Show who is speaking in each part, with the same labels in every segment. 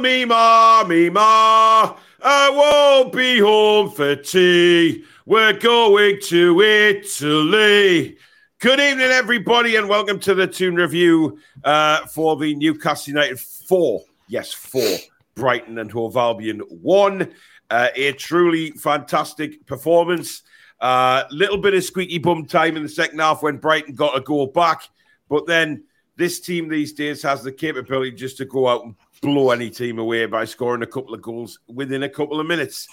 Speaker 1: Me, ma, me, ma, I won't be home for tea. We're going to Italy. Good evening, everybody, and welcome to the Toon Review uh, for the Newcastle United 4. Yes, 4. Brighton and Hove Albion 1. Uh, a truly fantastic performance. A uh, little bit of squeaky bum time in the second half when Brighton got a goal back. But then this team these days has the capability just to go out and blow any team away by scoring a couple of goals within a couple of minutes.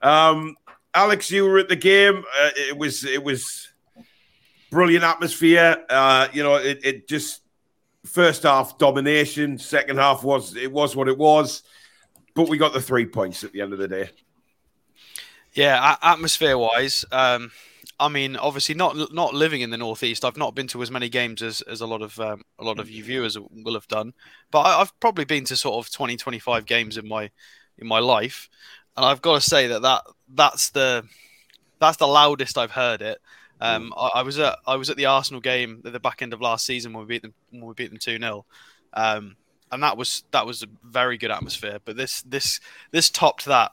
Speaker 1: Um, Alex, you were at the game. Uh, it was it was brilliant atmosphere. Uh, you know, it, it just first half domination. Second half was it was what it was, but we got the three points at the end of the day.
Speaker 2: Yeah, atmosphere wise, um, I mean, obviously not not living in the northeast, I've not been to as many games as, as a lot of um, a lot of you viewers will have done. But I, have probably been to sort of 20, 25 games in my in my life, and I've got to say that, that that's the that's the loudest I've heard it. Um, I, I, was at I was at the Arsenal game at the back end of last season when we beat them when we beat them two 0 um, and that was that was a very good atmosphere. But this this this topped that.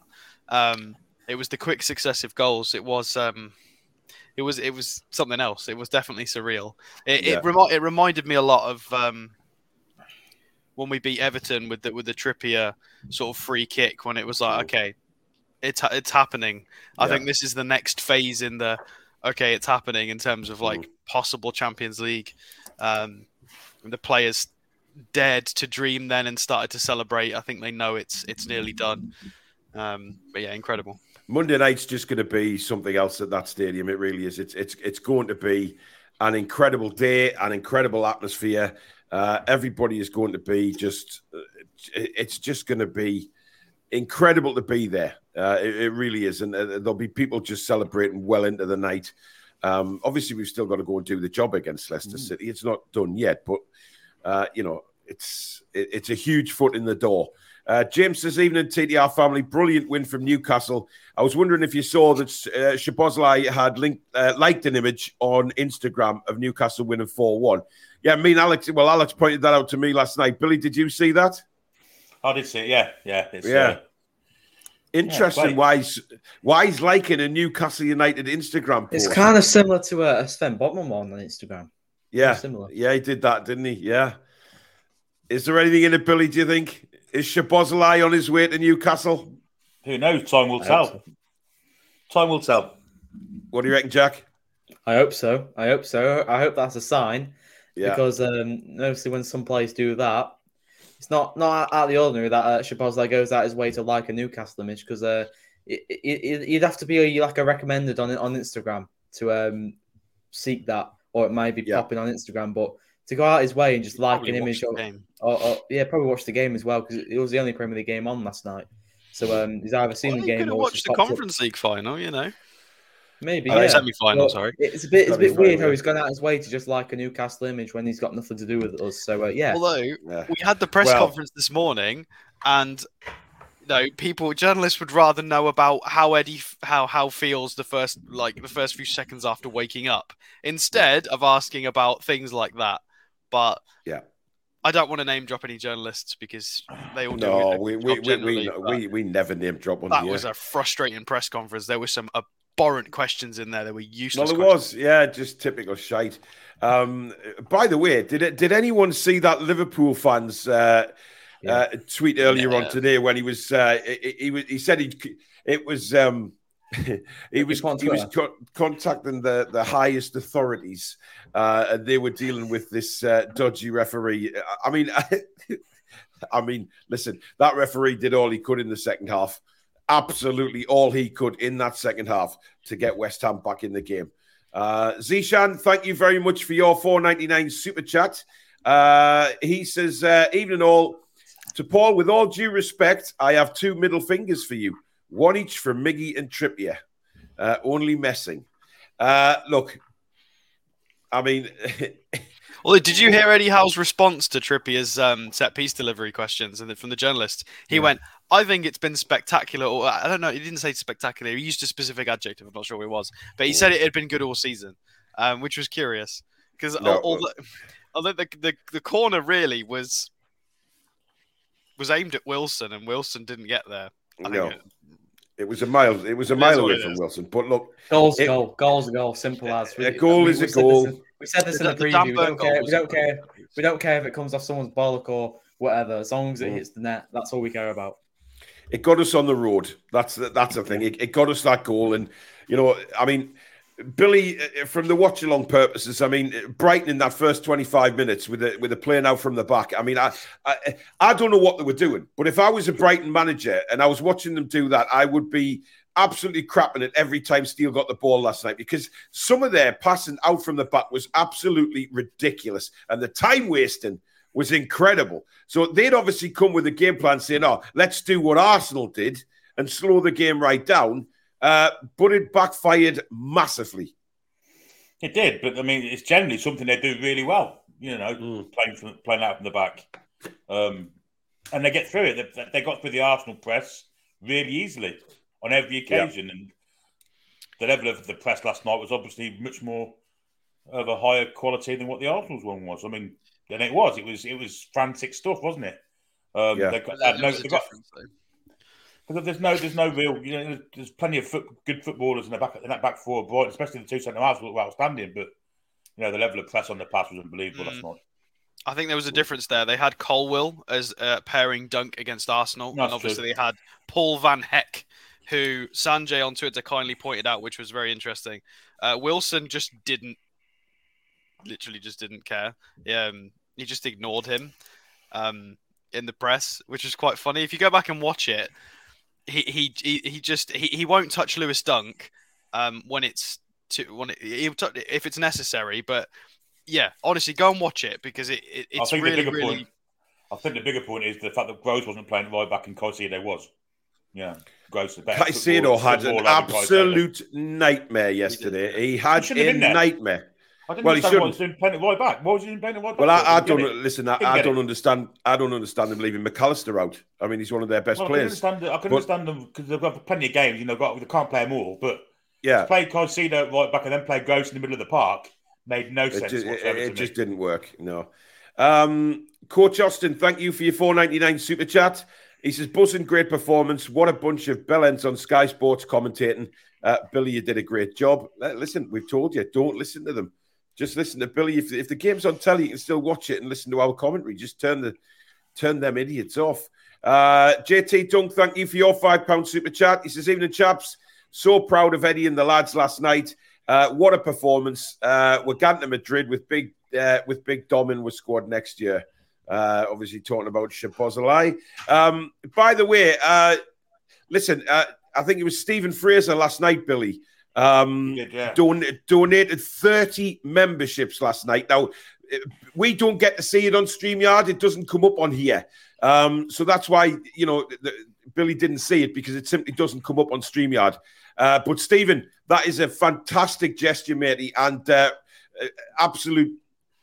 Speaker 2: Um, it was the quick successive goals. It was um, it was it was something else. It was definitely surreal. It yeah. it, remi- it reminded me a lot of um, when we beat Everton with the with the Trippier sort of free kick when it was like okay, it's it's happening. I yeah. think this is the next phase in the okay, it's happening in terms of like mm. possible Champions League. Um, the players dared to dream then and started to celebrate. I think they know it's it's nearly done. Um, but yeah, incredible.
Speaker 1: Monday night's just going to be something else at that stadium. It really is. It's it's it's going to be an incredible day, an incredible atmosphere. Uh, everybody is going to be just. It's just going to be incredible to be there. Uh, it, it, really is, and uh, there'll be people just celebrating well into the night. Um, obviously, we've still got to go and do the job against Leicester mm. City. It's not done yet, but uh, you know, it's it, it's a huge foot in the door. Uh, James this evening, TTR family, brilliant win from Newcastle. I was wondering if you saw that uh, Szoboszlai had linked, uh, liked an image on Instagram of Newcastle winning 4 1. Yeah, I mean, Alex, well, Alex pointed that out to me last night. Billy, did you see that?
Speaker 3: I did see it, yeah. Yeah.
Speaker 1: yeah. Uh, Interesting. Yeah, why, he's, why he's liking a Newcastle United Instagram
Speaker 4: post. It's kind of similar to a uh, Sven Botman one on Instagram.
Speaker 1: Yeah. Similar. Yeah, he did that, didn't he? Yeah. Is there anything in it, Billy, do you think? Is Szoboszlai on his way to Newcastle?
Speaker 3: Who knows? Time will tell. So. Time will tell.
Speaker 1: What do you reckon, Jack?
Speaker 4: I hope so. I hope so. I hope that's a sign. Yeah. Because um, obviously, when some players do that, it's not not out of the ordinary that uh, Szoboszlai goes out his way to like a Newcastle image because uh, it, it, you'd have to be a, like a recommended on on Instagram to um, seek that, or it might be yeah. popping on Instagram. But to go out his way and just like an image of, or, or, yeah, probably watch the game as well because it was the only Premier League game on last night. So um, he's either seen well, the game or
Speaker 2: watched the Conference up. League final. You know,
Speaker 4: maybe
Speaker 2: oh, yeah. semi-final. sorry,
Speaker 4: it's a bit it's a bit weird how he's gone out his way to just like a Newcastle image when he's got nothing to do with us. So uh, yeah.
Speaker 2: Although
Speaker 4: yeah.
Speaker 2: we had the press well, conference this morning, and you know, people journalists would rather know about how Eddie how how feels the first like the first few seconds after waking up instead of asking about things like that. But
Speaker 1: yeah,
Speaker 2: I don't want to name drop any journalists because they all do.
Speaker 1: No, we we, we, we, we, we never name drop one.
Speaker 2: That was a frustrating press conference. There were some abhorrent questions in there. There were useless.
Speaker 1: Well, it was, yeah, just typical shite. Um, by the way, did it, did anyone see that Liverpool fans uh, yeah. uh, tweet earlier yeah. on today when he was uh, he, he, he said he it was um, he was he was co- contacting the, the highest authorities, uh, and they were dealing with this uh, dodgy referee. I mean, I mean, listen, that referee did all he could in the second half, absolutely all he could in that second half to get West Ham back in the game. Uh, Zishan, thank you very much for your 4.99 super chat. Uh, he says, uh, "Evening all." To Paul, with all due respect, I have two middle fingers for you. One each for Miggy and Trippier. Uh, only messing. Uh, look, I mean.
Speaker 2: well, did you hear Eddie Howe's response to Trippier's um, set piece delivery questions and from the journalist? He yeah. went, I think it's been spectacular. Or I don't know. He didn't say spectacular. He used a specific adjective. I'm not sure what it was, but he said it had been good all season, um, which was curious because no, although, although the, the the corner really was was aimed at Wilson, and Wilson didn't get there. I
Speaker 1: No.
Speaker 2: think it,
Speaker 1: It was a mile. It was a
Speaker 2: It is
Speaker 1: mile away from
Speaker 2: is.
Speaker 1: Wilson. But look,
Speaker 4: Goals,
Speaker 1: It-
Speaker 4: goal, goals, a goal. Simple as.
Speaker 1: A goal
Speaker 4: we-
Speaker 1: is a
Speaker 4: said this
Speaker 1: goal.
Speaker 4: in- we said this in
Speaker 2: The-
Speaker 4: the
Speaker 2: the
Speaker 4: preview.
Speaker 2: Dan
Speaker 4: We don't care. We don't care. We don't care if it comes off someone's bollock or whatever. As long as it
Speaker 1: Mm.
Speaker 4: hits the net, that's all we care about.
Speaker 1: it got us on the road. That's the, that's the thing. It, it got us that goal, and you know, I mean, Billy, uh, from the watch along purposes, I mean, Brighton in that first twenty five minutes with the with the playing now from the back. I mean, I, I I don't know what they were doing, but if I was a Brighton manager and I was watching them do that, I would be absolutely crapping it every time Steele got the ball last night because some of their passing out from the back was absolutely ridiculous, and the time wasting was incredible. So they'd obviously come with a game plan saying, "Oh, let's do what Arsenal did and slow the game right down." Uh, but it backfired massively.
Speaker 3: It did, but I mean, it's generally something they do really well. You know,
Speaker 1: Mm.
Speaker 3: playing from, playing out from the back, um, and they get through it. They, they got through the Arsenal press really easily on every occasion, and the level of the press last night was obviously much more of a higher quality than what the Arsenal's one was. I mean, and it was. It was. It was frantic stuff, wasn't it? Um,
Speaker 1: Yeah.
Speaker 3: they got,
Speaker 2: there
Speaker 3: had no, they got,
Speaker 2: difference, though.
Speaker 3: Because there's no, there's no real, you know, there's, there's plenty of foot, good footballers in the back, in that back four, Brighton, especially the two centre halves were outstanding. But you know, the level of press on the pass was unbelievable
Speaker 2: Mm.
Speaker 3: night.
Speaker 2: I think there was a difference there. They had Colwill as uh, pairing Dunk against Arsenal,
Speaker 3: That's
Speaker 2: and obviously
Speaker 3: true.
Speaker 2: they had Paul Van Hecke, who Sanjay on Twitter kindly pointed out, which was very interesting. Uh, Wilson just didn't, literally just didn't care. Um, he just ignored him um, in the press, which is quite funny. If you go back and watch it, he he he, he just he, he won't touch Lewis Dunk um, when it's to when it, he'll touch, if it's necessary, but. Yeah, honestly, go and watch it because it, it
Speaker 3: I
Speaker 2: it's
Speaker 3: think
Speaker 2: really,
Speaker 3: the bigger
Speaker 2: really
Speaker 3: point, I think the bigger point is the fact that Gross wasn't playing right back and Caicedo was. Yeah, Gross the better.
Speaker 1: Caicedo
Speaker 3: footballer-
Speaker 1: had an
Speaker 3: footballer than Caicedo.
Speaker 1: absolute nightmare yesterday. He had
Speaker 3: shouldn't
Speaker 1: a nightmare.
Speaker 3: I didn't
Speaker 1: Well, he
Speaker 3: understand why he was doing playing it right back. Why was he doing playing right back?
Speaker 1: Well, I, I don't listen. I, I don't
Speaker 3: it.
Speaker 1: understand. I don't understand them leaving McAllister out. I mean, he's one of their best
Speaker 3: Well, I can
Speaker 1: players.
Speaker 3: understand. it- I can
Speaker 1: But-
Speaker 3: understand them because they've got plenty of games. You know, got, they can't play them all. But
Speaker 1: Yeah,
Speaker 3: play Caicedo right back and then play Gross in the middle of the park made no sense
Speaker 1: just, it,
Speaker 3: whatsoever
Speaker 1: it
Speaker 3: to
Speaker 1: just didn't work. No. Um, Coach Austin, thank you for your four ninety nine super chat. He says, "Buzzing, great performance. What a bunch of bellends on Sky Sports commentating. Uh, Billy, you did a great job. Listen, we've told you, don't listen to them. Just listen to Billy. If, if the game's on telly, you can still watch it and listen to our commentary. Just turn the turn them idiots off. Uh, JT Dunk, thank you for your five pound super chat. He says, "Evening, chaps. So proud of Eddie and the lads last night. Uh, what a performance. Uh, we're going to Madrid with big uh, with big Domin was squad next year. Uh, obviously talking about Szoboszlai. Um, by the way, uh, listen, uh, I think it was Stephen Fraser last night, Billy. Um,
Speaker 3: He did, yeah.
Speaker 1: don- donated 30 memberships last night. Now, we don't get to see it on StreamYard. It doesn't come up on here. Um, so that's why, you know, the, Billy didn't see it because it simply doesn't come up on StreamYard. Uh, but, Stephen, that is a fantastic gesture, matey, and uh, absolute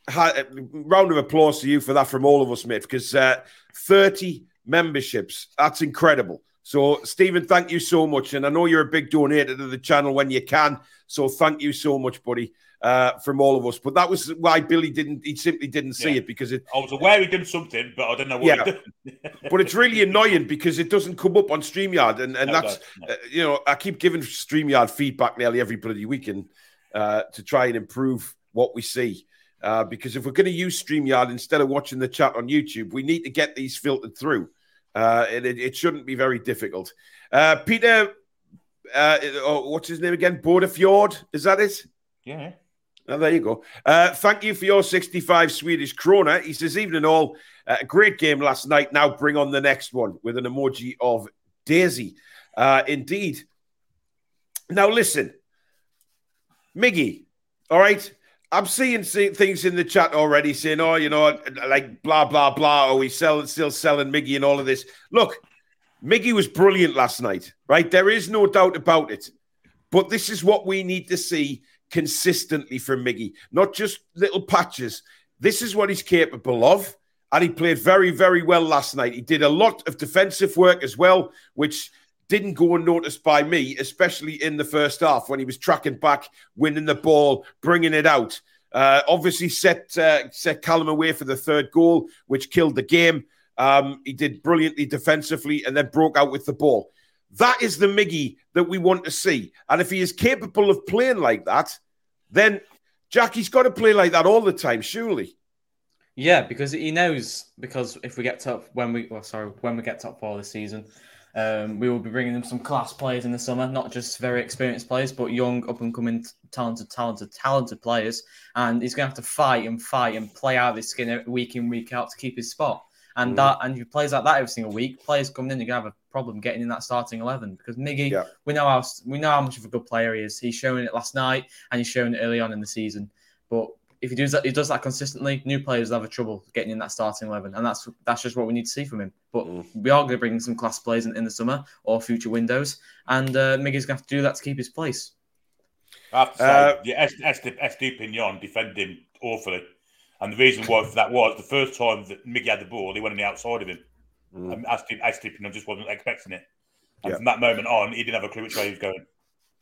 Speaker 1: ha- round of applause to you for that from all of us, mate, because uh, 30 memberships, that's incredible. So, Stephen, thank you so much. And I know you're a big donator to the channel when you can. So, thank you so much, buddy, uh, from all of us. But that was why Billy didn't, he simply didn't see
Speaker 3: Yeah.
Speaker 1: it because it,
Speaker 3: I was aware he did something, but I don't know what
Speaker 1: Yeah. but it's really annoying because it doesn't come up on StreamYard. And, and
Speaker 3: No,
Speaker 1: that's,
Speaker 3: no.
Speaker 1: uh, you know, I keep giving StreamYard feedback nearly every bloody weekend uh, to try and improve what we see. Uh, because if we're going to use StreamYard instead of watching the chat on YouTube, we need to get these filtered through. Uh, and it, it shouldn't be very difficult. Uh, Peter, uh, oh, what's his name again? Border Fjord, is that it?
Speaker 3: Yeah.
Speaker 1: Oh, there you go. Uh, thank you for your 65 Swedish krona. He says, evening all. Uh, great game last night. Now bring on the next one with an emoji of Daisy. Uh, indeed. Now listen, Miggy, all right? I'm seeing see- things in the chat already saying, oh, you know, like blah, blah, blah. Oh, he's sell- still selling Miggy and all of this. Look, Miggy was brilliant last night, right? There is no doubt about it. But this is what we need to see consistently from Miggy, not just little patches. This is what he's capable of. And he played very, very well last night. He did a lot of defensive work as well, which didn't go unnoticed by me, especially in the first half when he was tracking back, winning the ball, bringing it out. Uh, obviously, set uh, set Callum away for the third goal, which killed the game. Um, he did brilliantly defensively and then broke out with the ball. That is the Miggy that we want to see. And if he is capable of playing like that, then Jackie's got to play like that all the time, surely.
Speaker 4: Yeah, because he knows. Because if we get top when we, well, sorry, when we get top four this season, um, we will be bringing them some class players in the summer, not just very experienced players, but young, up and coming, talented, talented, talented players. And he's going to have to fight and fight and play out his skin week in, week out to keep his spot. And mm. that, and if he plays like that every single week, players coming in, you're gonna have a problem getting in that starting eleven because Miggy, yeah. we know how we know how much of a good player he is. He's shown it last night and he's shown it early on in the season. But if he does that, he does that consistently, new players have a trouble getting in that starting eleven, and that's that's just what we need to see from him. But mm. we are going to bring some class players in, in, the summer or future windows, and uh, Miggy's going to have to do that to keep his place.
Speaker 3: I have to say, uh, yeah, Estupiñán defended him awfully. And the reason why for that was the first time that Miggy had the ball, he went on the outside of him. Mm. And Estupiñán just wasn't expecting it. And yeah. from that moment on, he didn't have a clue which way he was going.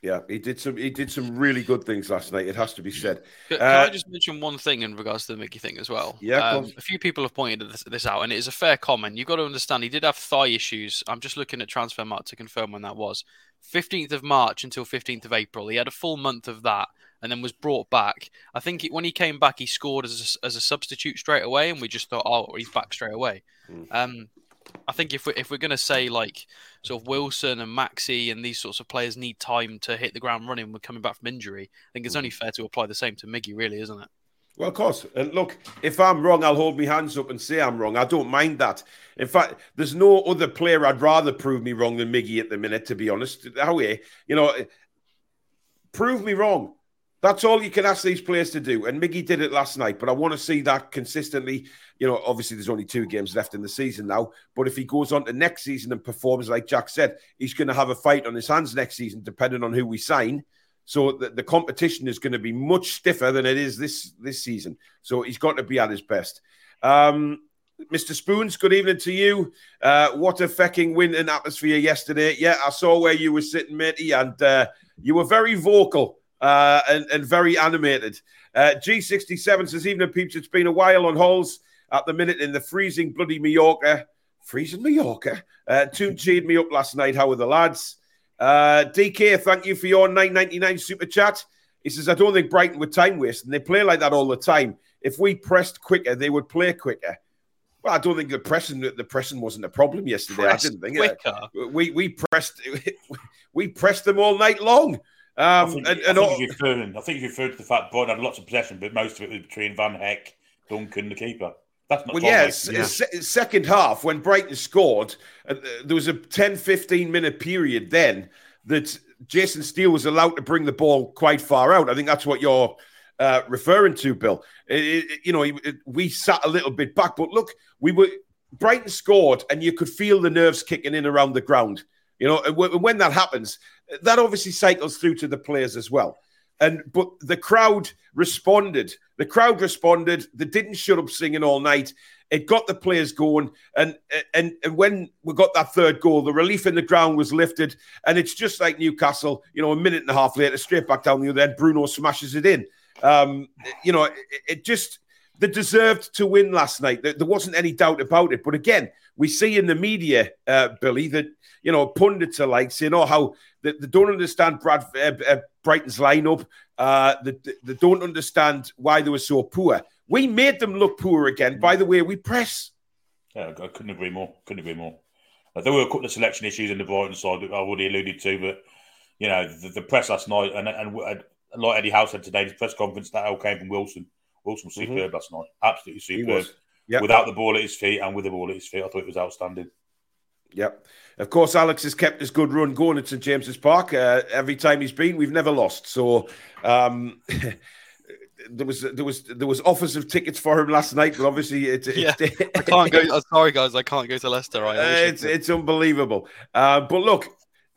Speaker 1: Yeah, he did some. He did some really good things last night. It has to be said.
Speaker 2: Can, uh, I just mention one thing in regards to the Miggy thing as well?
Speaker 1: Yeah, um,
Speaker 2: a few people have pointed this, this, out, and it is a fair comment. You've got to understand he did have thigh issues. I'm just looking at Transfermarkt to confirm when that was. 15th of March until 15th of April. He had a full month of that, and then was brought back. I think he, when he came back, he scored as a, as a substitute straight away, and we just thought, oh, he's back straight away. Mm. Um, I think if we're if we're going to say like sort of Wilson and Maxi and these sorts of players need time to hit the ground running when we're coming back from injury, I think it's only hmm. fair to apply the same to Miggy, really, isn't it?
Speaker 1: Well, of course. And look, if I'm wrong, I'll hold my hands up and say I'm wrong. I don't mind that. In fact, there's no other player I'd rather prove me wrong than Miggy at the minute, to be honest. How you know, prove me wrong. That's all you can ask these players to do. And Miggy did it last night, but I want to see that consistently. You know, obviously there's only two games left in the season now, but if he goes on to next season and performs like Jack said, he's going to have a fight on his hands next season, depending on who we sign. So the, the competition is going to be much stiffer than it is this this season. So he's got to be at his best. Um, Mr. Spoons, good evening to you. Uh, what a fecking win and atmosphere yesterday. Yeah, I saw where you were sitting, matey, and uh, you were very vocal uh, and, and, very animated. Uh, G67 says, Evening peeps, it's been a while on holes at the minute in the freezing bloody Mallorca. Freezing Mallorca. Uh, two cheered me up last night. How are the lads? Uh, DK, thank you for your 9.99 super chat. He says, I don't think Brighton would time waste, and they play like that all the time. If we pressed quicker, they would play quicker. Well, I don't think the pressing the pressing wasn't a problem yesterday. Pressed I didn't think quicker. it. We we pressed we pressed them all night long. Um, I think, and, and
Speaker 3: I, think all... referring, I think you referred to the fact Brighton had lots of possession, but most of it was between Van Hecke, Duncan, the keeper. That's not
Speaker 1: well, yes, yeah. Se- second half when Brighton scored, uh, there was a 10 15 minute period then that Jason Steele was allowed to bring the ball quite far out. I think that's what you're uh, referring to, Bill. It, it, you know, it, we sat a little bit back, but look, we were Brighton scored, and you could feel the nerves kicking in around the ground. You know, when that happens, that obviously cycles through to the players as well. And but the crowd responded. The crowd responded. They didn't shut up singing all night. It got the players going. And and and when we got that third goal, the relief in the ground was lifted. And it's just like Newcastle. You know, a minute and a half later, straight back down the other end, Bruno smashes it in. Um, you know, it, it just they deserved to win last night. There, wasn't any doubt about it. But again, we see in the media, uh, Billy, that you know pundits are like saying, "Oh, how they, they don't understand Brad uh, uh, Brighton's lineup. Uh, they, they don't understand why they were so poor. We made them look poor again. By the way, we press.
Speaker 3: Yeah, I couldn't agree more. Couldn't agree more. Uh, there were a couple of selection issues in the Brighton side that I already alluded to, but you know the, the press last night and and like Eddie Howe said today, the press conference that all came from Wilson. Wilson was mm-hmm. superb mm-hmm. last night. Absolutely superb. Yep. Without the ball at his feet and with the ball at his feet, I thought it was outstanding.
Speaker 1: Yep. Of course, Alex has kept his good run going at St James's Park. Uh, every time he's been, we've never lost. So um, there was there was there was offers of tickets for him last night, but obviously it,
Speaker 2: yeah, I can't go. I'm sorry, guys, I can't go to Leicester. Right?
Speaker 1: Uh, it's it's unbelievable. Uh, but look,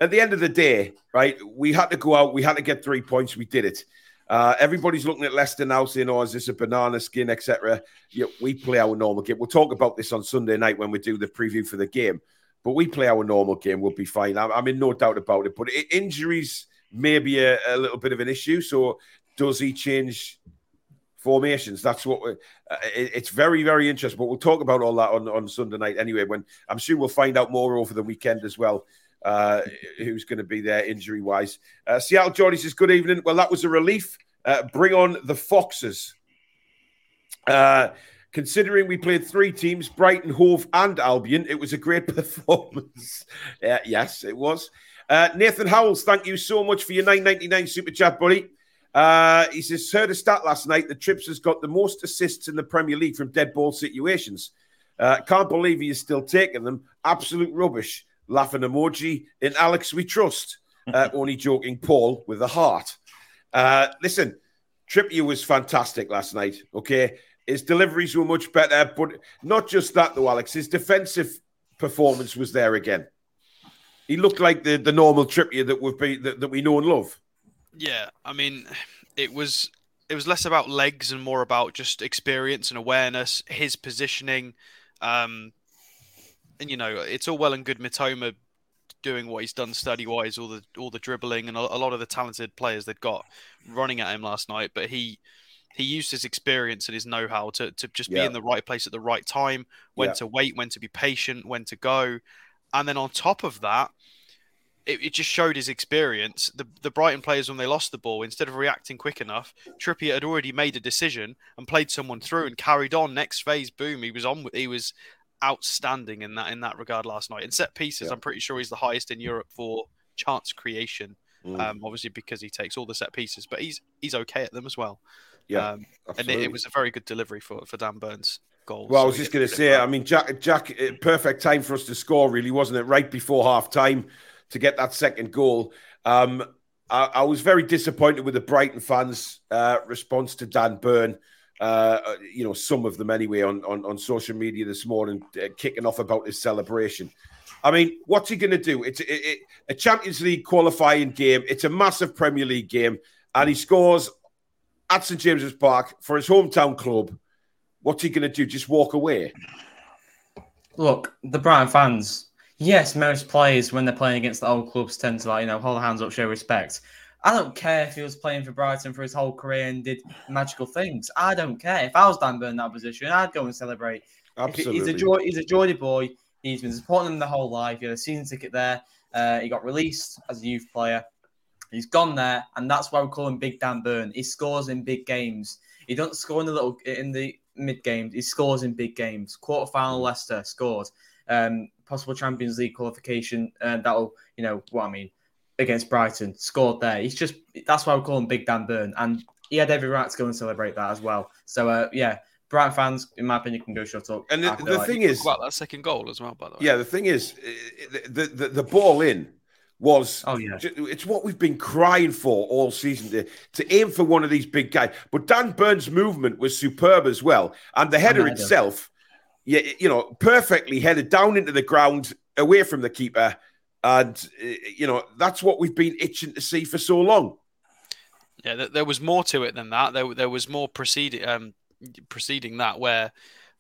Speaker 1: at the end of the day, right, we had to go out. We had to get three points. We did it. Uh, everybody's looking at Leicester now, saying, "Oh, is this a banana skin, etc." Yeah, we play our normal game. We'll talk about this on Sunday night when we do the preview for the game. But we play our normal game, we'll be fine. I'm, I'm in no doubt about it. But injuries may be a, a, little bit of an issue. So does he change formations. That's what uh, it, it's very, very interesting. But we'll talk about all that on, on Sunday night anyway. When I'm sure we'll find out more over the weekend as well. Uh, who's going to be there injury wise? Uh, Seattle Jordy says, Good evening. Well, that was a relief. Uh, bring on the Foxes. Considering we played three teams, Brighton, Hove, and Albion, it was a great performance. uh, yes, it was. Uh, Nathan Howells, thank you so much for your 9.99 super chat, buddy. Uh, he says, heard a stat last night that Trips has got the most assists in the Premier League from dead ball situations. Uh, can't believe he is still taking them. Absolute rubbish. Laughing emoji. In Alex, we trust. Uh, only joking, Paul with a heart. Uh, listen, Trippier was fantastic last night. Okay, his deliveries were much better, but not just that though, Alex. His defensive performance was there again. He looked like the, the normal Trippier that we've that, that we know and love.
Speaker 2: Yeah, I mean, it was it was less about legs and more about just experience and awareness, his positioning. Um, and you know, it's all well and good Mitoma doing what he's done study wise, all the all the dribbling and a, a lot of the talented players they've got running at him last night. But he he used his experience and his know how to to just be in the right place at the right time, when yeah. to wait, when to be patient, when to go, and then on top of that, it, it, just showed his experience. The the Brighton players when they lost the ball, instead of reacting quick enough, Trippier had already made a decision and played someone through and carried on. Next phase, boom, he was on. He was outstanding in that in that regard last night. In set pieces, yeah. I'm pretty sure he's the highest in Europe for chance creation. Mm. Um, obviously because he takes all the set pieces, but he's he's okay at them as well.
Speaker 1: Yeah, um,
Speaker 2: and it, it, was a very good delivery for for Dan Burn's. Goal.
Speaker 1: Well, so I was just going to say, I mean, Jack, Jack, eh, perfect time for us to score, really, wasn't it? Right before half time to get that second goal. Um, I, I, was very disappointed with the Brighton fans' uh, response to Dan Burn. Uh, uh, you know, some of them anyway on, on, on social media this morning, uh, kicking off about his celebration. I mean, what's he going to do? It's it, it, a Champions League qualifying game. It's a massive Premier League game, and he scores at St James's Park for his hometown club. What's he going to do? Just walk away?
Speaker 4: Look, the Brighton fans yes, most players when they're playing against the old clubs tend to like you know hold hands up, show respect. I don't care if he was playing for Brighton for his whole career and did magical things. I don't care. If I was Dan Burn in that position, I'd go and celebrate.
Speaker 1: Absolutely.
Speaker 4: He's a joy. He's a Geordie boy. He's been supporting them the whole life. He had a season ticket there. Uh, he got released as a youth player. He's gone there, and that's why we call him Big Dan Burn. He scores in big games. He doesn't score in the little in the mid games. He scores in big games. Quarter final Leicester scored. Um, possible Champions League qualification. Uh, that'll, you know, what I mean, against Brighton, scored there. He's just that's why we call him Big Dan Burn, and he had every right to go and celebrate that as well. So, uh, yeah, Brighton fans, in my opinion, can go shut up.
Speaker 1: And the, the
Speaker 2: like.
Speaker 1: thing is,
Speaker 2: about that second goal as well, by the way.
Speaker 1: Yeah, the thing is, the the, the ball in was
Speaker 4: oh yeah
Speaker 1: it's what we've been crying for all season to, to aim for one of these big guys but Dan Burn's movement was superb as well and the header itself you, you know, perfectly headed down into the ground, away from the keeper. And, you know, that's what we've been itching to see for so long.
Speaker 2: Yeah, there was more to it than that. There, there was more preceding, um, preceding that where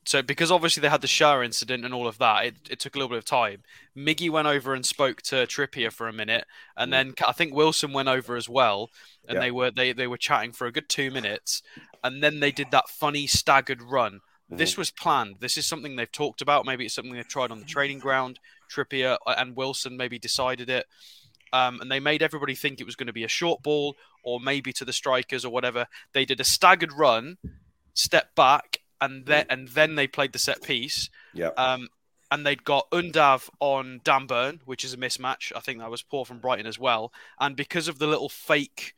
Speaker 2: so because obviously they had the shower incident and all of that, it, it took a little bit of time. Miggy went over and spoke to Trippier for a minute, and mm. then I think Wilson went over as well, and yeah. they were they, they were chatting for a good two minutes, and then they did that funny staggered run this mm-hmm. was planned. This is something they've talked about. Maybe it's something they've tried on the training ground. Trippier uh, and Wilson maybe decided it. Um, and they made everybody think it was going to be a short ball or maybe to the strikers or whatever. They did a staggered run, step back, and then mm. and then they played the set piece.
Speaker 1: Yeah.
Speaker 2: Um, and they'd got Undav on Dan Burn, which is a mismatch. I think that was poor from Brighton as well. And because of the little fake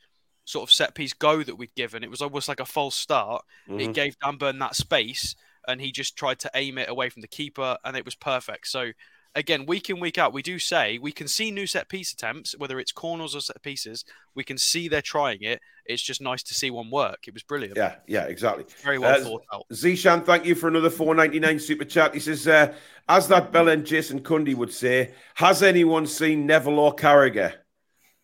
Speaker 2: sort of set piece go that we'd given. It was almost like a false start. Mm-hmm. It gave Dan Burn that space, and he just tried to aim it away from the keeper, and it was perfect. So, again, week in, week out, we do say we can see new set piece attempts, whether it's corners or set pieces. We can see they're trying it. It's just nice to see one work. It was brilliant.
Speaker 1: Yeah, yeah, exactly.
Speaker 2: Very well uh, thought out.
Speaker 1: Zishan, thank you for another 499 super chat. He says, uh, as that Bell and Jason Cundy would say, has anyone seen Neville or Carragher?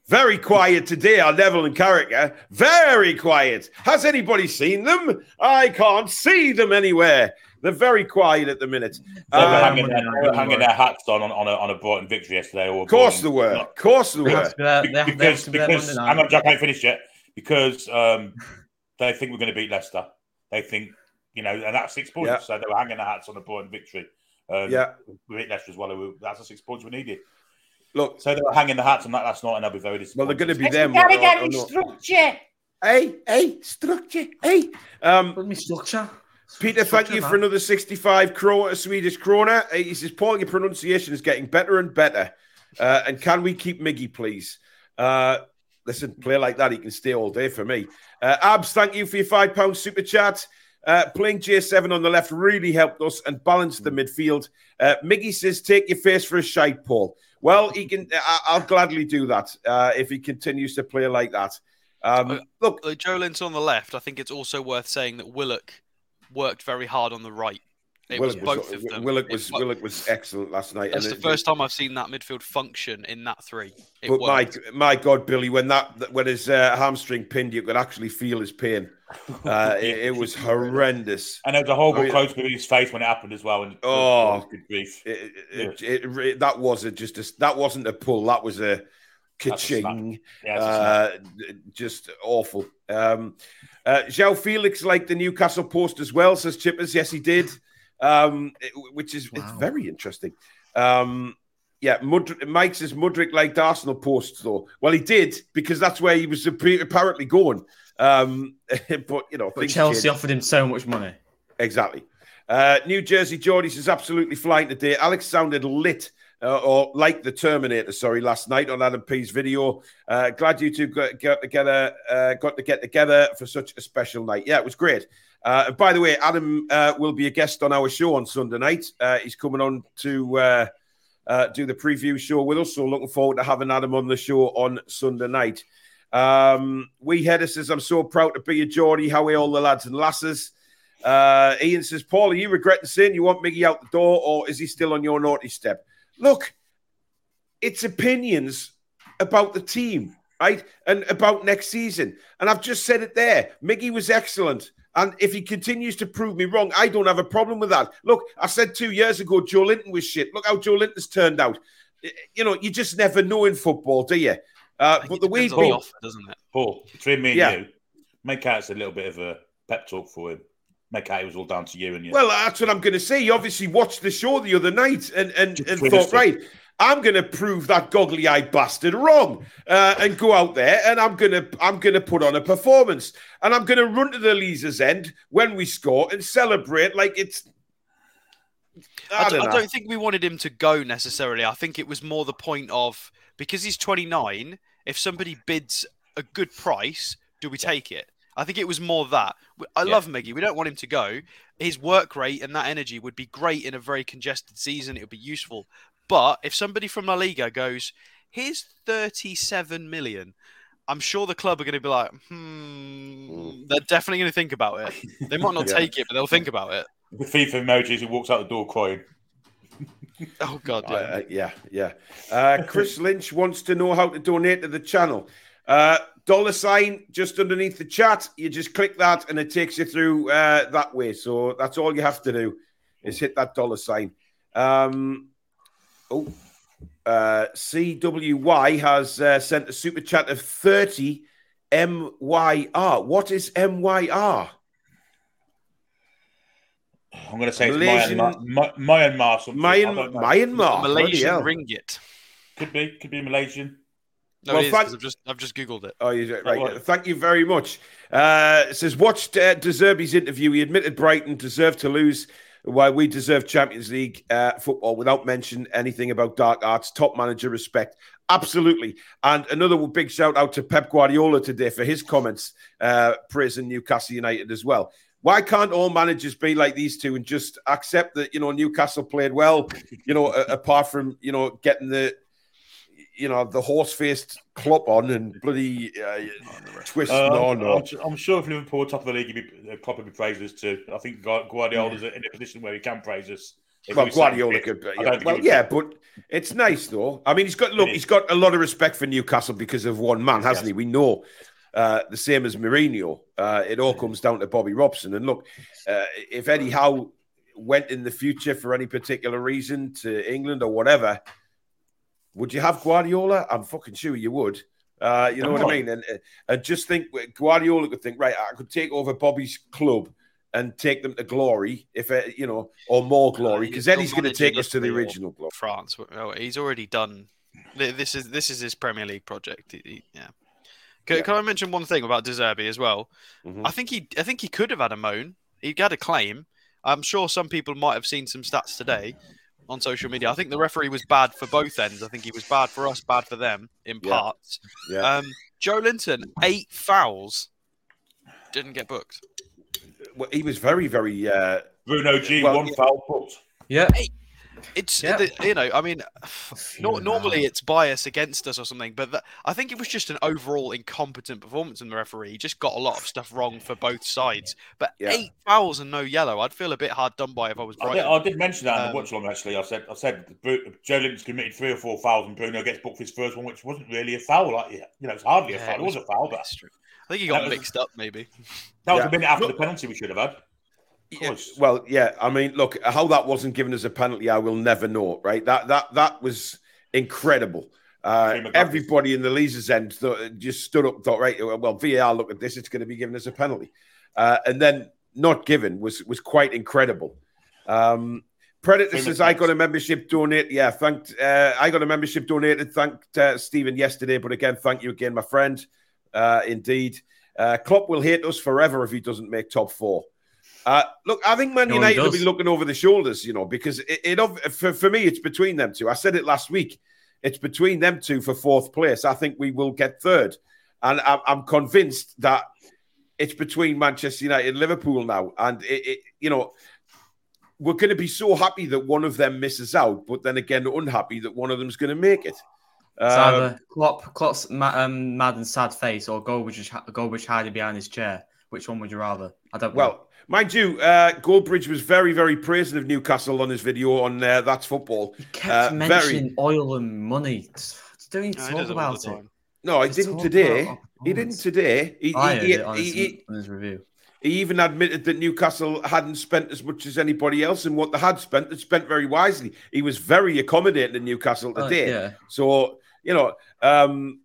Speaker 1: Very quiet today are Neville and Carragher. Very quiet. Has anybody seen them? I can't see them anywhere. They're very quiet at the minute.
Speaker 3: They were, um, hanging, their, they were hanging their hats on, on, a, on a Brighton victory yesterday.
Speaker 1: Of course they were. Of course they were.
Speaker 3: Because, because, hang on, Jack, I ain't finished yet. Because um, they think we're going to beat Leicester. they think you know, and that's six points.
Speaker 1: Yeah.
Speaker 3: So they were hanging their hats on a point victory. Um,
Speaker 1: Yeah.
Speaker 3: with it Leicester as well. we- That's the six points we needed.
Speaker 1: Look,
Speaker 3: So they were hanging the hats on that last night, and they'll be very disappointed.
Speaker 1: well, they're going to be them.
Speaker 5: Gotta get
Speaker 1: or
Speaker 5: structure.
Speaker 1: Hey, hey, structure, hey. Um,
Speaker 4: What do structure?
Speaker 1: Peter, thank you for another 65 krona, Swedish krona. Uh, He says, Paul, your pronunciation is getting better and better. Uh, and can we keep Miggy, please? Uh, listen, play like that, he can stay all day for me. Uh, Abs, thank you for your £5 super chat. Uh, playing J7 on the left really helped us and balanced the midfield. Uh, Miggy says, take your face for a shite, Paul. Well, he can. I- I'll gladly do that uh, if he continues to play like that. Um, look,
Speaker 2: Uh, Joelinton on the left. I think it's also worth saying that Willock worked very hard on the right. It was both
Speaker 1: was,
Speaker 2: of them.
Speaker 1: Willock
Speaker 2: It
Speaker 1: was,
Speaker 2: wo-
Speaker 1: Willock was excellent last night.
Speaker 2: That's
Speaker 1: and
Speaker 2: the
Speaker 1: it-
Speaker 2: first time I've seen that midfield function in that three. It
Speaker 1: But my
Speaker 2: worked.
Speaker 1: my God, Billy, when that when his uh, hamstring pinned, you could actually feel his pain. Uh, it, it was horrendous.
Speaker 3: and there was a horrible
Speaker 1: Oh, yeah.
Speaker 3: close with his face when it happened as well. And
Speaker 1: Oh.
Speaker 3: good grief!
Speaker 1: It, it, it, it- that was a, just a, that wasn't a pull. That was a
Speaker 3: That's a snap.
Speaker 1: Ka-ching.
Speaker 3: Yeah, it's a snap.
Speaker 1: Uh, just awful. Um, uh, João Felix liked the Newcastle post as well, says Chippers. Yes, he did, um, it- which is it's very interesting. Um, yeah, Mudryk, Mike says Mudryk liked Arsenal posts though. Well, he did because that's where he was apparently going. Um, but you know,
Speaker 4: But Chelsea
Speaker 1: change.
Speaker 4: offered him so much money.
Speaker 1: Exactly. Uh, New Jersey Geordie says absolutely flying today. Alex sounded lit. Uh, or like the Terminator, sorry, last night on Adam P's video. Uh, glad you two got, got together, uh, got to get together for such a special night. Yeah, it was great. Uh, by the way, Adam uh, will be a guest on our show on Sunday night. Uh, he's coming on to do the preview show with us. So looking forward to having Adam on the show on Sunday night. Um, we Header says, I'm so proud to be a Geordie. How are all the lads and lasses? Ian says, Paul, are you regretting saying you want Miggy out the door or is he still on your naughty step? Look, it's opinions about the team, right? And about next season. And I've just said it there. Miggy was excellent. And if he continues to prove me wrong, I don't have a problem with that. Look, I said two years ago Joelinton was shit. Look how Joelinton's turned out. You know, you just never know in football, do you? Uh, but the way
Speaker 2: depends on the
Speaker 1: we,
Speaker 2: doesn't it?
Speaker 3: Paul, between me and
Speaker 1: Yeah.
Speaker 3: you, make out it's a little bit of a pep talk for him. Make out it was all down to you and you.
Speaker 1: Well, that's what I'm going to say. You obviously watched the show the other night and and,
Speaker 3: Just
Speaker 1: and thought,
Speaker 3: it.
Speaker 1: right, I'm going to prove that goggly-eyed bastard wrong, uh, and go out there and I'm going to I'm going to put on a performance, and I'm going to run to the Leazes end when we score and celebrate like it's. I,
Speaker 2: I, d-
Speaker 1: don't
Speaker 2: I
Speaker 1: know.
Speaker 2: don't think we wanted him to go necessarily. I think it was more the point of because he's 29. If somebody bids a good price, do we take it? I think it was more that. I
Speaker 3: Yeah.
Speaker 2: love Miggy. We don't want him to go. His work rate and that energy would be great in a very congested season. It would be useful. But if somebody from La Liga goes, here's 37 million, I'm sure the club are going to be like, hmm, they're definitely going to think about it. They might not
Speaker 1: Yeah.
Speaker 2: take it, but they'll think about it.
Speaker 3: the FIFA emojis who walks out the door crying.
Speaker 2: Oh, God. Yeah.
Speaker 1: uh, yeah, yeah. Uh, Chris Lynch wants to know how to donate to the channel. Uh, dollar sign just underneath the chat. You just click that, and it takes you through uh, that way. So that's all you have to do is hit that dollar sign. Um, oh, uh, CWY has uh, sent a super chat of thirty MYR. What is MYR?
Speaker 3: I'm going to say it's
Speaker 1: Malaysian-
Speaker 3: Myanmar. My- Myanmar. something. I
Speaker 1: Myan-
Speaker 3: don't know.
Speaker 1: Myanmar. Bloody
Speaker 2: Malaysian ringgit.
Speaker 3: Could be. Could be Malaysian.
Speaker 2: No,
Speaker 1: Well, thank-
Speaker 2: I've just I've just googled it.
Speaker 1: Oh, you right. Thank you very much. Uh, it says watched uh, De Zerbi's interview. He admitted Brighton deserved to lose, while we deserve Champions League uh, football without mentioning anything about dark arts. Top manager respect, absolutely. And another big shout out to Pep Guardiola today for his comments, uh, praising Newcastle United as well. Why can't all managers be like these two and just accept that you know Newcastle played well? You know, apart from you know getting the you know the horse faced Klopp on and bloody uh, twist.
Speaker 3: Uh,
Speaker 1: no,
Speaker 3: I'm-
Speaker 1: no.
Speaker 3: I'm, sure if Liverpool top of the league, he'd be, they'd probably praise us too. I think Gu- Guardiola's in a position where he can praise us. If
Speaker 1: Well, Guardiola could. Be, yeah. Well, yeah,
Speaker 3: be.
Speaker 1: but it's nice though. I mean, he's got look. He's got a lot of respect for Newcastle because of one man, hasn't
Speaker 3: Yes.
Speaker 1: he? We know. Uh, the same as Mourinho. Uh, it all comes down to Bobby Robson. And look, uh, if Eddie Howe went in the future for any particular reason to England or whatever, would you have Guardiola? I'm fucking sure you would. Uh, you know
Speaker 3: Come
Speaker 1: what I mean? And, and just think Guardiola could think, right, I could take over Bobby's club and take them to glory, if uh, you know, or more glory, because then he's going to take us to the original glory.
Speaker 2: France. He's already done. This is this is his Premier League project. He, yeah. Can, yeah. can, I mention one thing about De Zerbi as well? Mm-hmm. I think he I think he could have had a moan. He had a claim. I'm sure some people might have seen some stats today on social media. I think the referee was bad for both ends. I think he was bad for us, bad for them in yeah. parts. Yeah. Um, Joelinton, eight fouls, didn't get booked
Speaker 1: well, he was very, very. Uh,
Speaker 3: Bruno G, well, one yeah. foul booked.
Speaker 4: Yeah.
Speaker 2: It's yeah. you know, I mean, not, normally it's bias against us or something, but the, I think it was just an overall incompetent performance from the referee. He just got a lot of stuff wrong for both sides. But yeah. eight fouls and no yellow, I'd feel a bit hard done by if I was.
Speaker 3: I did, I did, mention that in the um, watch long. Actually, I said I said Joelinton's committed three or four fouls, and Bruno gets booked for his first one, which wasn't really a foul. Like you know, it's hardly a foul. It was, it was a foul, but
Speaker 2: I think he got mixed up, maybe.
Speaker 3: That was yeah. a minute after the penalty we should have had.
Speaker 1: Yeah, well, yeah. I mean, look, how that wasn't given as a penalty, I will never know. Right? That that that was incredible. Uh, everybody in the Leazes end thought, just stood up, thought, right, well, VAR, look at this, it's going to be given as a penalty, uh, and then not given was was quite incredible. Um, Predator says, I got a membership donate. Yeah, thanked. Uh, I got a membership donated. Thanked uh, Stephen yesterday, but again, thank you again, my friend. Uh, indeed, uh, Klopp will hate us forever if he doesn't make top four. Uh, look, I think Man United will be looking over the shoulders, you know, because it, it for, for me, it's between them two. I said it last week. It's between them two for fourth place. I think we will get third. And I'm, I'm convinced that it's between Manchester United and Liverpool now. And, it, it, you know, we're going to be so happy that one of them misses out, but then again, unhappy that one of them's going to make it.
Speaker 4: It's um, either Klopp, Klopp's um, mad and sad face or Goldbridge, Goldbridge hiding behind his chair. Which one would you rather? I don't.
Speaker 1: Well, know. Mind you, uh, Goldbridge was very, very praising of Newcastle on his video on uh, That's Football.
Speaker 4: He kept uh, mentioning very... oil and money. Don't even talk about it.
Speaker 1: No, he didn't today. He didn't today. He,
Speaker 4: I he, he, on, his, he, on his review.
Speaker 1: He even admitted that Newcastle hadn't spent as much as anybody else, and what they had spent, they spent very wisely. He was very accommodating in Newcastle uh, today. yeah. So you know, um,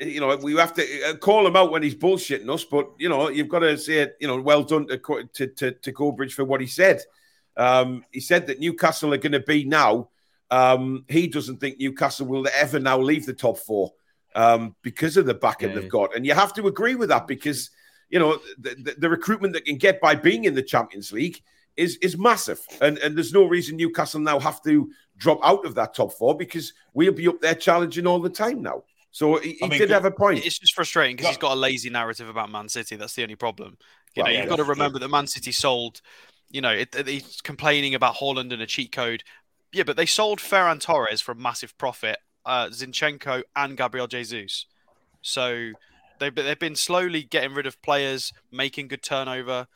Speaker 1: you know, we have to uh, call him out when he's bullshitting us, but you know, you've got to say, you know, well done to to to, to Goldbridge for what he said. Um, he said that Newcastle are going to be now. Um, he doesn't think Newcastle will ever now leave the top four um, because of the backing yeah. they've got, and you have to agree with that because you know the, the, the recruitment that can get by being in the Champions League is is massive, and and there's no reason Newcastle now have to drop out of that top four because we'll be up there challenging all the time now. So he, he mean, did have a point.
Speaker 2: It's just frustrating because he's got a lazy narrative about Man City. That's the only problem. You well, know, yeah, you've got to remember true. that Man City sold. You know, it, it, he's complaining about Haaland and a cheat code. Yeah, but they sold Ferran Torres for a massive profit, uh, Zinchenko and Gabriel Jesus. So they've they've been slowly getting rid of players, making good turnover.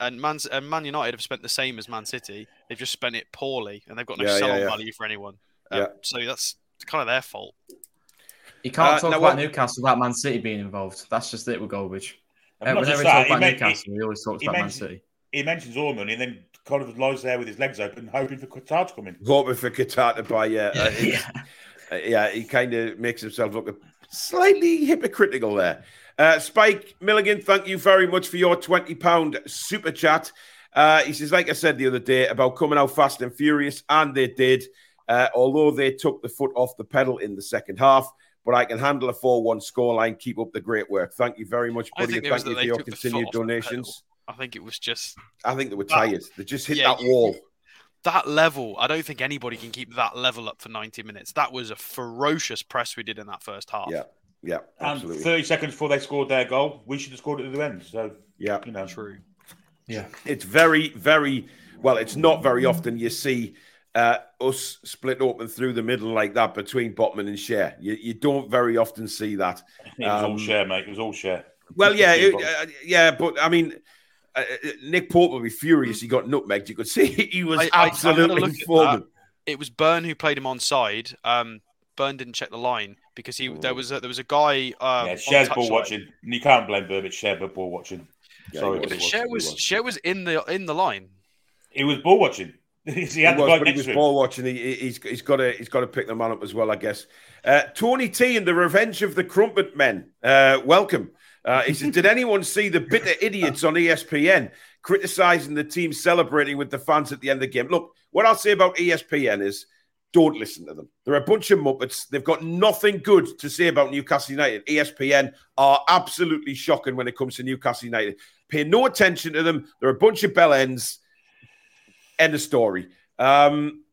Speaker 2: And Man, and Man United have spent the same as Man City. They've just spent it poorly, and they've got no yeah, sell yeah, value for anyone. Um, yeah. So that's kind of their fault.
Speaker 4: You can't uh, talk about what... Newcastle without Man City being involved. That's just it with Goldbridge. Uh, whenever we talk about meant, Newcastle, he, he always talks about Man City.
Speaker 3: He mentions Ormond and then kind of lies there with his legs open, hoping for Qatar to come in.
Speaker 1: Hoping for Qatar to buy, yeah. Uh, yeah. Uh, yeah, he kind of makes himself look slightly hypocritical there. Uh, Spike Milligan, thank you very much for your £20 super chat. Uh, he says, like I said the other day about coming out fast and furious, and they did, uh, although they took the foot off the pedal in the second half but I can handle a 4 1 scoreline. Keep up the great work. Thank you very much, buddy. And thank you for your continued donations.
Speaker 2: I think it was just.
Speaker 1: I think they were tired. That, they just hit yeah, that wall.
Speaker 2: That level, I don't think anybody can keep that level up for 90 minutes. That was a ferocious press we did in that first half.
Speaker 1: Yeah, yeah, absolutely.
Speaker 3: And 30 seconds before they scored their goal, we should have scored it at the end. So, yeah, you know.
Speaker 2: True.
Speaker 1: Yeah. It's very, very, well, it's not very often you see uh, us split open through the middle like that between Botman and Schär. You, you don't very often see that.
Speaker 3: It was um, all Schär, mate. It was all Schär.
Speaker 1: Well, yeah, it, uh, yeah, but I mean, uh, uh, Nick Pope would be furious. He got nutmegged. You could see he was I, absolutely falling.
Speaker 2: It was Burn who played him on side. Um, Burn didn't check the line because he there was a, there was a guy. Uh,
Speaker 3: yeah, Schär's ball watching. You can't blame Burn. It's Schär ball watching.
Speaker 2: Yeah, Sorry, but Schär was Schär was in the in the line.
Speaker 3: He was ball watching. he had he was,
Speaker 1: but he was ball watching. He, he's he's got to he's got to pick the man up as well, I guess. Uh, Tony T and the Revenge of the Crumpet Men. Uh, welcome. Uh, he says, Did anyone see the bitter idiots on ESPN criticizing the team celebrating with the fans at the end of the game? Look, what I'll say about ESPN is don't listen to them. They're a bunch of muppets. They've got nothing good to say about Newcastle United. ESPN are absolutely shocking when it comes to Newcastle United. Pay no attention to them. They're a bunch of bell ends. End of story. Um,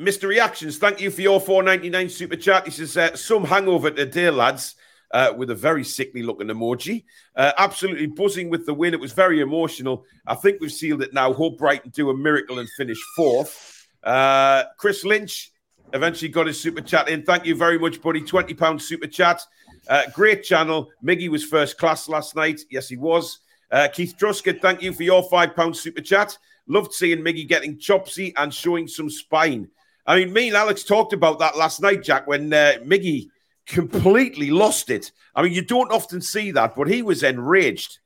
Speaker 1: Mr. Reactions, thank you for your 499 super chat. He says, uh, some hangover today, lads, uh, with a very sickly looking emoji. Uh, absolutely buzzing with the win. It was very emotional. I think we've sealed it now. Hope Brighton do a miracle and finish fourth. Uh, Chris Lynch eventually got his super chat in. Thank you very much, buddy. £20 super chat. Uh, great channel. Miggy was first class last night. Yes, he was. Uh, Keith Truscott, thank you for your £5 super chat. Loved seeing Miggy getting chopsy and showing some spine. I mean, me and Alex talked about that last night, Jack, when uh, Miggy completely lost it. I mean, you don't often see that, but he was enraged.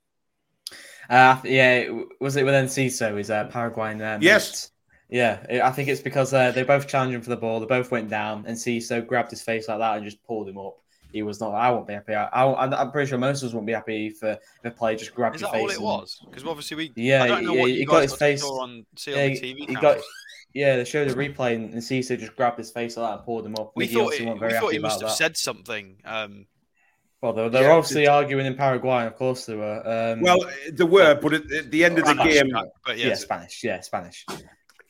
Speaker 4: Uh, yeah, was it with Enciso, his uh, Paraguayan? Uh,
Speaker 1: yes.
Speaker 4: Yeah, I think it's because uh, they both challenged him for the ball. They both went down, and Enciso grabbed his face like that and just pulled him up. He was not. I won't be happy. I, I, am pretty sure most of us won't be happy if, the if player just grabbed
Speaker 2: Is
Speaker 4: your
Speaker 2: that
Speaker 4: face.
Speaker 2: all it
Speaker 4: and,
Speaker 2: was? Because obviously we.
Speaker 4: Yeah,
Speaker 2: I don't know
Speaker 4: yeah,
Speaker 2: what
Speaker 4: he got his face-
Speaker 2: on, see on
Speaker 4: yeah,
Speaker 2: the TV
Speaker 4: he got- Yeah, they showed a replay, and, and Cisse just grabbed his face like that and pulled him up.
Speaker 2: We
Speaker 4: Miggy
Speaker 2: thought,
Speaker 4: obviously
Speaker 2: it,
Speaker 4: weren't
Speaker 2: we
Speaker 4: very
Speaker 2: thought
Speaker 4: happy
Speaker 2: he must have
Speaker 4: that.
Speaker 2: said something. Um,
Speaker 4: Well, they're, they're
Speaker 1: Yeah,
Speaker 4: obviously arguing in Paraguay. Of course, they were. Um,
Speaker 1: Well, there were, but at, at the end of the
Speaker 2: Spanish,
Speaker 1: game,
Speaker 2: but
Speaker 4: yeah,
Speaker 2: yeah,
Speaker 4: Spanish. Yeah, Spanish.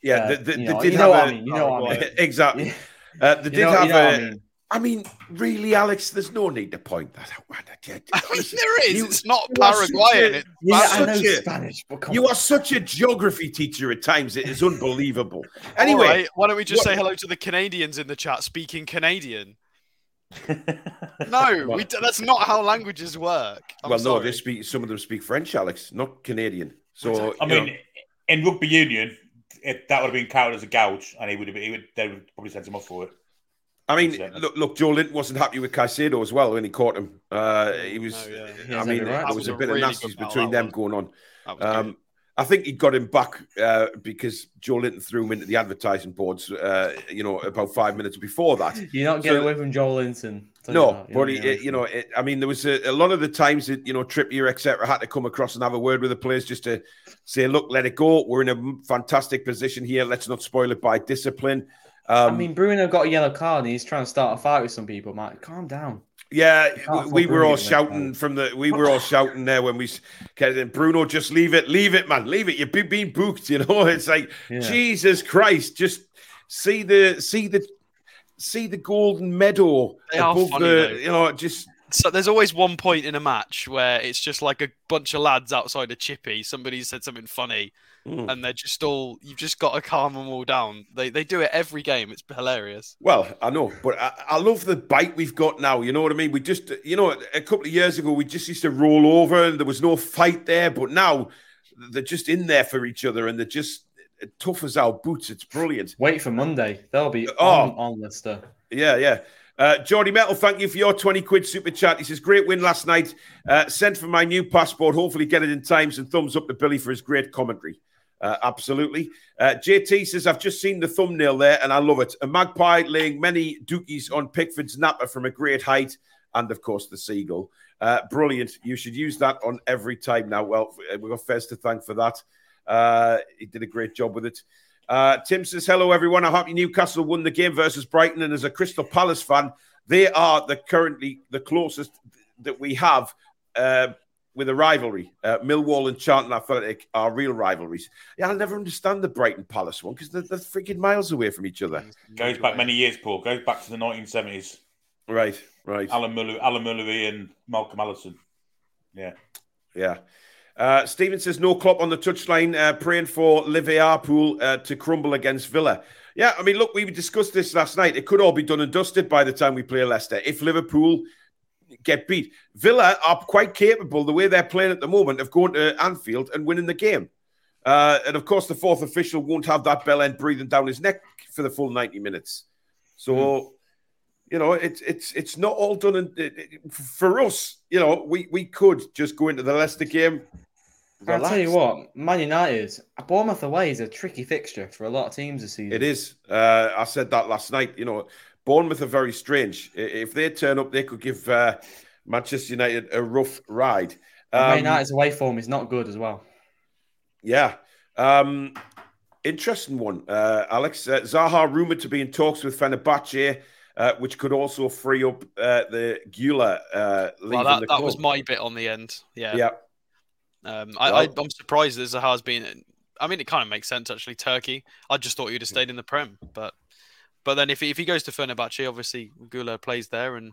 Speaker 1: yeah,
Speaker 4: Uh,
Speaker 1: they, they,
Speaker 4: you
Speaker 1: they did
Speaker 4: you
Speaker 1: have
Speaker 4: know what
Speaker 1: a-
Speaker 4: I mean, you know what I mean.
Speaker 1: exactly.
Speaker 4: Yeah.
Speaker 1: Uh, they
Speaker 4: You
Speaker 1: did
Speaker 4: know,
Speaker 1: have
Speaker 4: you know
Speaker 1: a.
Speaker 4: mean.
Speaker 1: I mean, really, Alex, there's no need to point that out. man. I- I-
Speaker 2: I mean, there is.
Speaker 1: you-
Speaker 2: it's not
Speaker 1: you are
Speaker 2: Paraguayan.
Speaker 1: a-
Speaker 2: It's
Speaker 4: Yeah, I know
Speaker 1: a-
Speaker 4: Spanish, but
Speaker 1: You
Speaker 4: on.
Speaker 1: are such a geography teacher at times. It is unbelievable. Anyway,
Speaker 2: right, why don't we just
Speaker 1: what-
Speaker 2: say hello to the Canadians in the chat speaking Canadian? No, we, d- that's not how languages work. I'm
Speaker 1: well, no, they speak. Some of them speak French, Alex, not Canadian. So
Speaker 3: I mean,
Speaker 1: know,
Speaker 3: in rugby union, it, that would have been counted as a gouge, and he would have been, he would, they would probably send him off for it.
Speaker 1: I mean,
Speaker 3: Exactly.
Speaker 1: look, look, Joelinton wasn't happy with Caicedo as well when he caught him. Uh, he was.
Speaker 2: No, yeah.
Speaker 4: He
Speaker 1: I mean,
Speaker 4: right
Speaker 1: there
Speaker 4: to.
Speaker 1: was a bit
Speaker 2: a
Speaker 1: of
Speaker 2: really
Speaker 1: nasties between them
Speaker 2: was.
Speaker 1: going on.
Speaker 2: That was good.
Speaker 1: Um, I think he got him back uh, because Joelinton threw him into the advertising boards. Uh, you know, about five minutes before that.
Speaker 4: You're not getting
Speaker 1: So-
Speaker 4: away from Joelinton.
Speaker 1: No, but
Speaker 4: You're
Speaker 1: he,
Speaker 4: not
Speaker 1: you know, it, I mean, there was a, a lot of the times that you know Trippier, etc., had to come across and have a word with the players just to say, "Look, let it go. We're in a fantastic position here. Let's not spoil it by discipline." Um,
Speaker 4: I mean, Bruno got a yellow card and he's trying to start a fight with some people. Mate, calm down.
Speaker 1: yeah, we, we were all shouting from the. We were all shouting there when we s- get in. Bruno, just leave it, leave it, man, leave it. You've been being booked. You know, it's like
Speaker 4: Yeah.
Speaker 1: Jesus Christ. Just see the see the see the golden medal
Speaker 2: They are
Speaker 1: above
Speaker 2: funny,
Speaker 1: the.
Speaker 2: though.
Speaker 1: You know, just
Speaker 2: So there's always one point in a match where it's just like a bunch of lads outside a chippy. Somebody said something funny,
Speaker 1: Mm.
Speaker 2: and they're just all. You've just got to calm them all down. They they do it every game. It's hilarious.
Speaker 1: Well, I know, but I, I love the bite we've got now. You know what I mean? We just, you know, a couple of years ago, we just used to roll over and there was no fight there. But now they're just in there for each other and they're just tough as our boots. It's brilliant.
Speaker 4: Wait for Monday. They'll be
Speaker 1: Oh.
Speaker 4: on, on Lister.
Speaker 1: Yeah, yeah. Uh, Jordy Metal, thank you for your 20 quid super chat. He says, Great win last night. Uh, sent for my new passport. Hopefully, get it in times and thumbs up to Billy for his great commentary. Uh, absolutely. Uh, JT says, I've just seen the thumbnail there and I love it. A magpie laying many dookies on Pickford's napper from a great height. And of course, the seagull. Uh, brilliant. You should use that on every time now. Well, we've got Fez to thank for that. Uh, he did a great job with it. Uh, Tim says, Hello, everyone. I hope Newcastle won the game versus Brighton. And as a Crystal Palace fan, they are the currently the closest that we have uh, with a rivalry. Uh, Millwall and Charlton Athletic are real rivalries. Yeah, I'll never understand the Brighton Palace one because they're, they're freaking miles away from each other.
Speaker 3: Goes back many years, Paul. Goes back to the 1970s.
Speaker 1: Right, right.
Speaker 3: Alan Muller, Alan Mullery and Malcolm Allison. Yeah.
Speaker 1: Yeah. Uh, Stephen says no Klopp on the touchline, uh, praying for Liverpool uh, to crumble against Villa. Yeah, I mean, look, we discussed this last night. It could all be done and dusted by the time we play Leicester. If Liverpool get beat, Villa are quite capable, the way they're playing at the moment, of going to Anfield and winning the game. Uh, and of course, the fourth official won't have that bell end breathing down his neck for the full 90 minutes. So, you know, it's it's it's not all done. And it, it- for us, you know, we we could just go into the Leicester game.
Speaker 4: I'll tell you what, Man United, a Bournemouth away is a tricky fixture for a lot of teams this season.
Speaker 1: It is. Uh, I said that last night. You know, Bournemouth are very strange. If they turn up, they could give uh, Manchester United a rough ride.
Speaker 4: Um, Man United's away form is not good as well.
Speaker 1: Yeah. Um, interesting one, uh, Alex. Uh, Zaha rumored to be in talks with Fenerbahce, uh, which could also free up uh, the Güler. Uh,
Speaker 2: well, that, that was my bit on the end. Yeah.
Speaker 1: Yeah.
Speaker 2: Um, I, well, I, am surprised that Zaha's been. I mean, it kind of makes sense actually. Turkey. I just thought you'd have stayed in the Prem, but but then if he, if he goes to Fenerbahce, obviously Güler plays there, and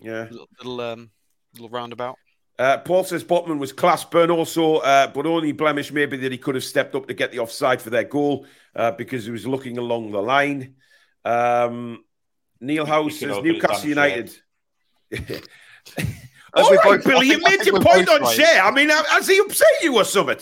Speaker 1: yeah,
Speaker 2: little little, um, little roundabout.
Speaker 1: Uh, Paul says Botman was class burn also, uh, but only blemish maybe that he could have stepped up to get the offside for their goal uh, because he was looking along the line. Um, Neil House says Newcastle United. All right, Billy, you made your point on right. Schär. I mean, has he upset you or something?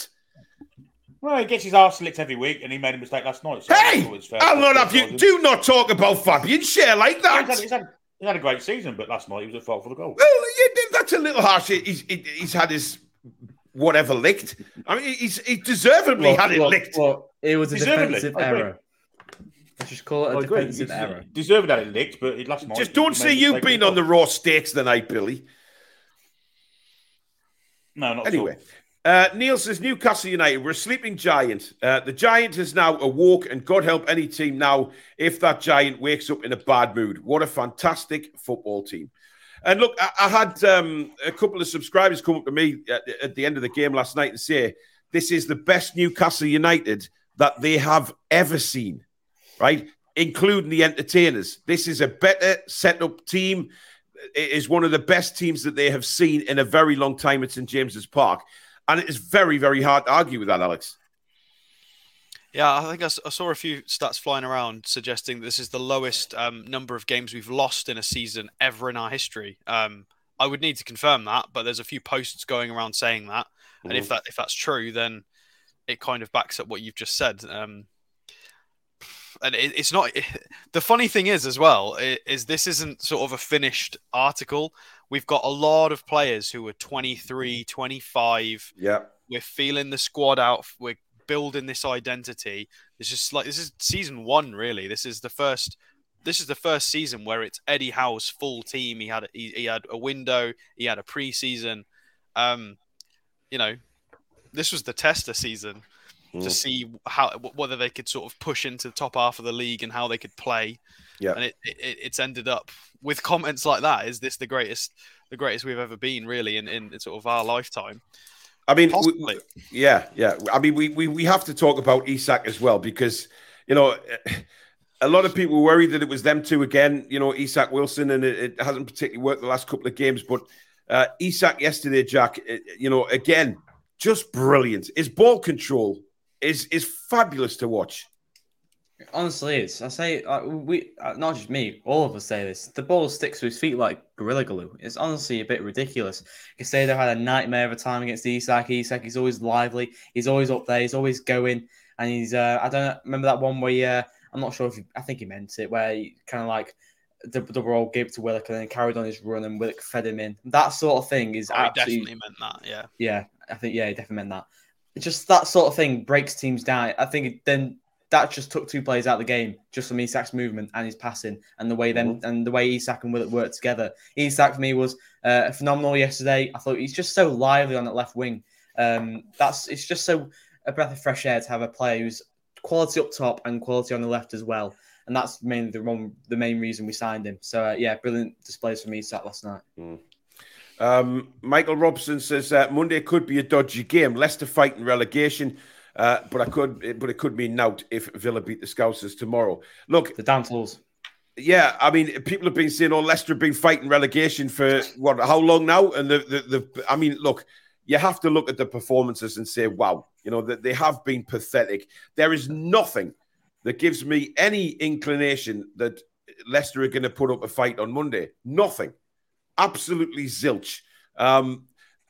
Speaker 3: Well, he gets his arse licked every week, and he made a mistake last night.
Speaker 1: So hey, I'll not have you. Do not talk about Fabian Schär like that.
Speaker 3: He's had, he's, had, he's had, a great season, but last night he was at fault for the goal.
Speaker 1: Well, yeah, that's a little harsh. He's, he's had his whatever licked. I mean, he's he deservedly look, had it
Speaker 4: look,
Speaker 1: licked.
Speaker 4: Look, it was a defensive error. Let's just call it a defensive error.
Speaker 3: Deserved that it licked, but it last night.
Speaker 1: Just don't say you've been on the raw steaks tonight, Billy.
Speaker 3: No, not
Speaker 1: anyway. Uh, Neil says Newcastle United, we're a sleeping giant. Uh, the giant has now awoke, and God help any team now if that giant wakes up in a bad mood. What a fantastic football team. And look, I, I had um, a couple of subscribers come up to me at, at, the end of the game last night and say, This is the best Newcastle United that they have ever seen, right? Including the entertainers. This is a better set up team. It is one of the best teams that they have seen in a very long time at St. James's Park. And it is very, very hard to argue with that, Alex.
Speaker 2: Yeah, I think I, saw a few stats flying around suggesting this is the lowest um, number of games we've lost in a season ever in our history. Um, I would need to confirm that, but there's a few posts going around saying that, mm-hmm. and if that if that's true, then it kind of backs up what you've just said. Um, and it, it's not. It, the funny thing is, as well, is this isn't sort of a finished article. We've got a lot of players who are 23, 25.
Speaker 1: Yeah.
Speaker 2: We're feeling the squad out. We're building this identity. This is like this is season one, really. This is the first. This is the first season where it's Eddie Howe's full team. He had a, he, he had a window. He had a preseason. Um, you know, this was the tester season mm. to see how whether they could sort of push into the top half of the league and how they could play.
Speaker 1: Yeah,
Speaker 2: and it, it, it's ended up with comments like that. Is this the greatest the greatest we've ever been really in, in sort of our lifetime?
Speaker 1: I mean, we, yeah, yeah. I mean, we, we we have to talk about Isak as well because you know a lot of people worried that it was them two again. You know, Isak Wilson, and it, it hasn't particularly worked the last couple of games. But uh, Isak yesterday, Jack, it, you know, again, just brilliant. His ball control is is fabulous to watch.
Speaker 4: Honestly, it's I say uh, we uh, not just me, all of us say this. The ball sticks to his feet like gorilla glue. It's honestly a bit ridiculous. they had a nightmare of a time against Isak. Isak, he's always lively. He's always up there. He's always going, and he's uh, I don't remember that one where he, uh, I'm not sure if he, I think he meant it where he kind of like the double roll gave to Willock and then carried on his run and Willock fed him in. That sort of thing is
Speaker 2: oh,
Speaker 4: absolutely
Speaker 2: definitely meant that. Yeah,
Speaker 4: yeah, I think yeah, he definitely meant that. Just that sort of thing breaks teams down. I think it, then that just took two players out of the game just from Isak's movement and his passing and the way them mm-hmm. and the way Isak and Willock worked together. Isak for me was uh, phenomenal yesterday. I thought he's just so lively on that left wing. Um, that's it's just so a breath of fresh air to have a player who's quality up top and quality on the left as well. And that's mainly the one, the main reason we signed him. So uh, yeah, brilliant displays from Isak last night.
Speaker 1: Mm. Um, Michael Robson says uh, Monday could be a dodgy game. Leicester fighting relegation. Uh, but I could, but it could mean nout if Villa beat the Scousers tomorrow. Look,
Speaker 4: the down tools.
Speaker 1: Yeah, I mean, people have been saying, "Oh, Leicester have been fighting relegation for what? How long now?" And the, the, the I mean, look, you have to look at the performances and say, "Wow," you know that they have been pathetic. There is nothing that gives me any inclination that Leicester are going to put up a fight on Monday. Nothing, absolutely zilch. Um,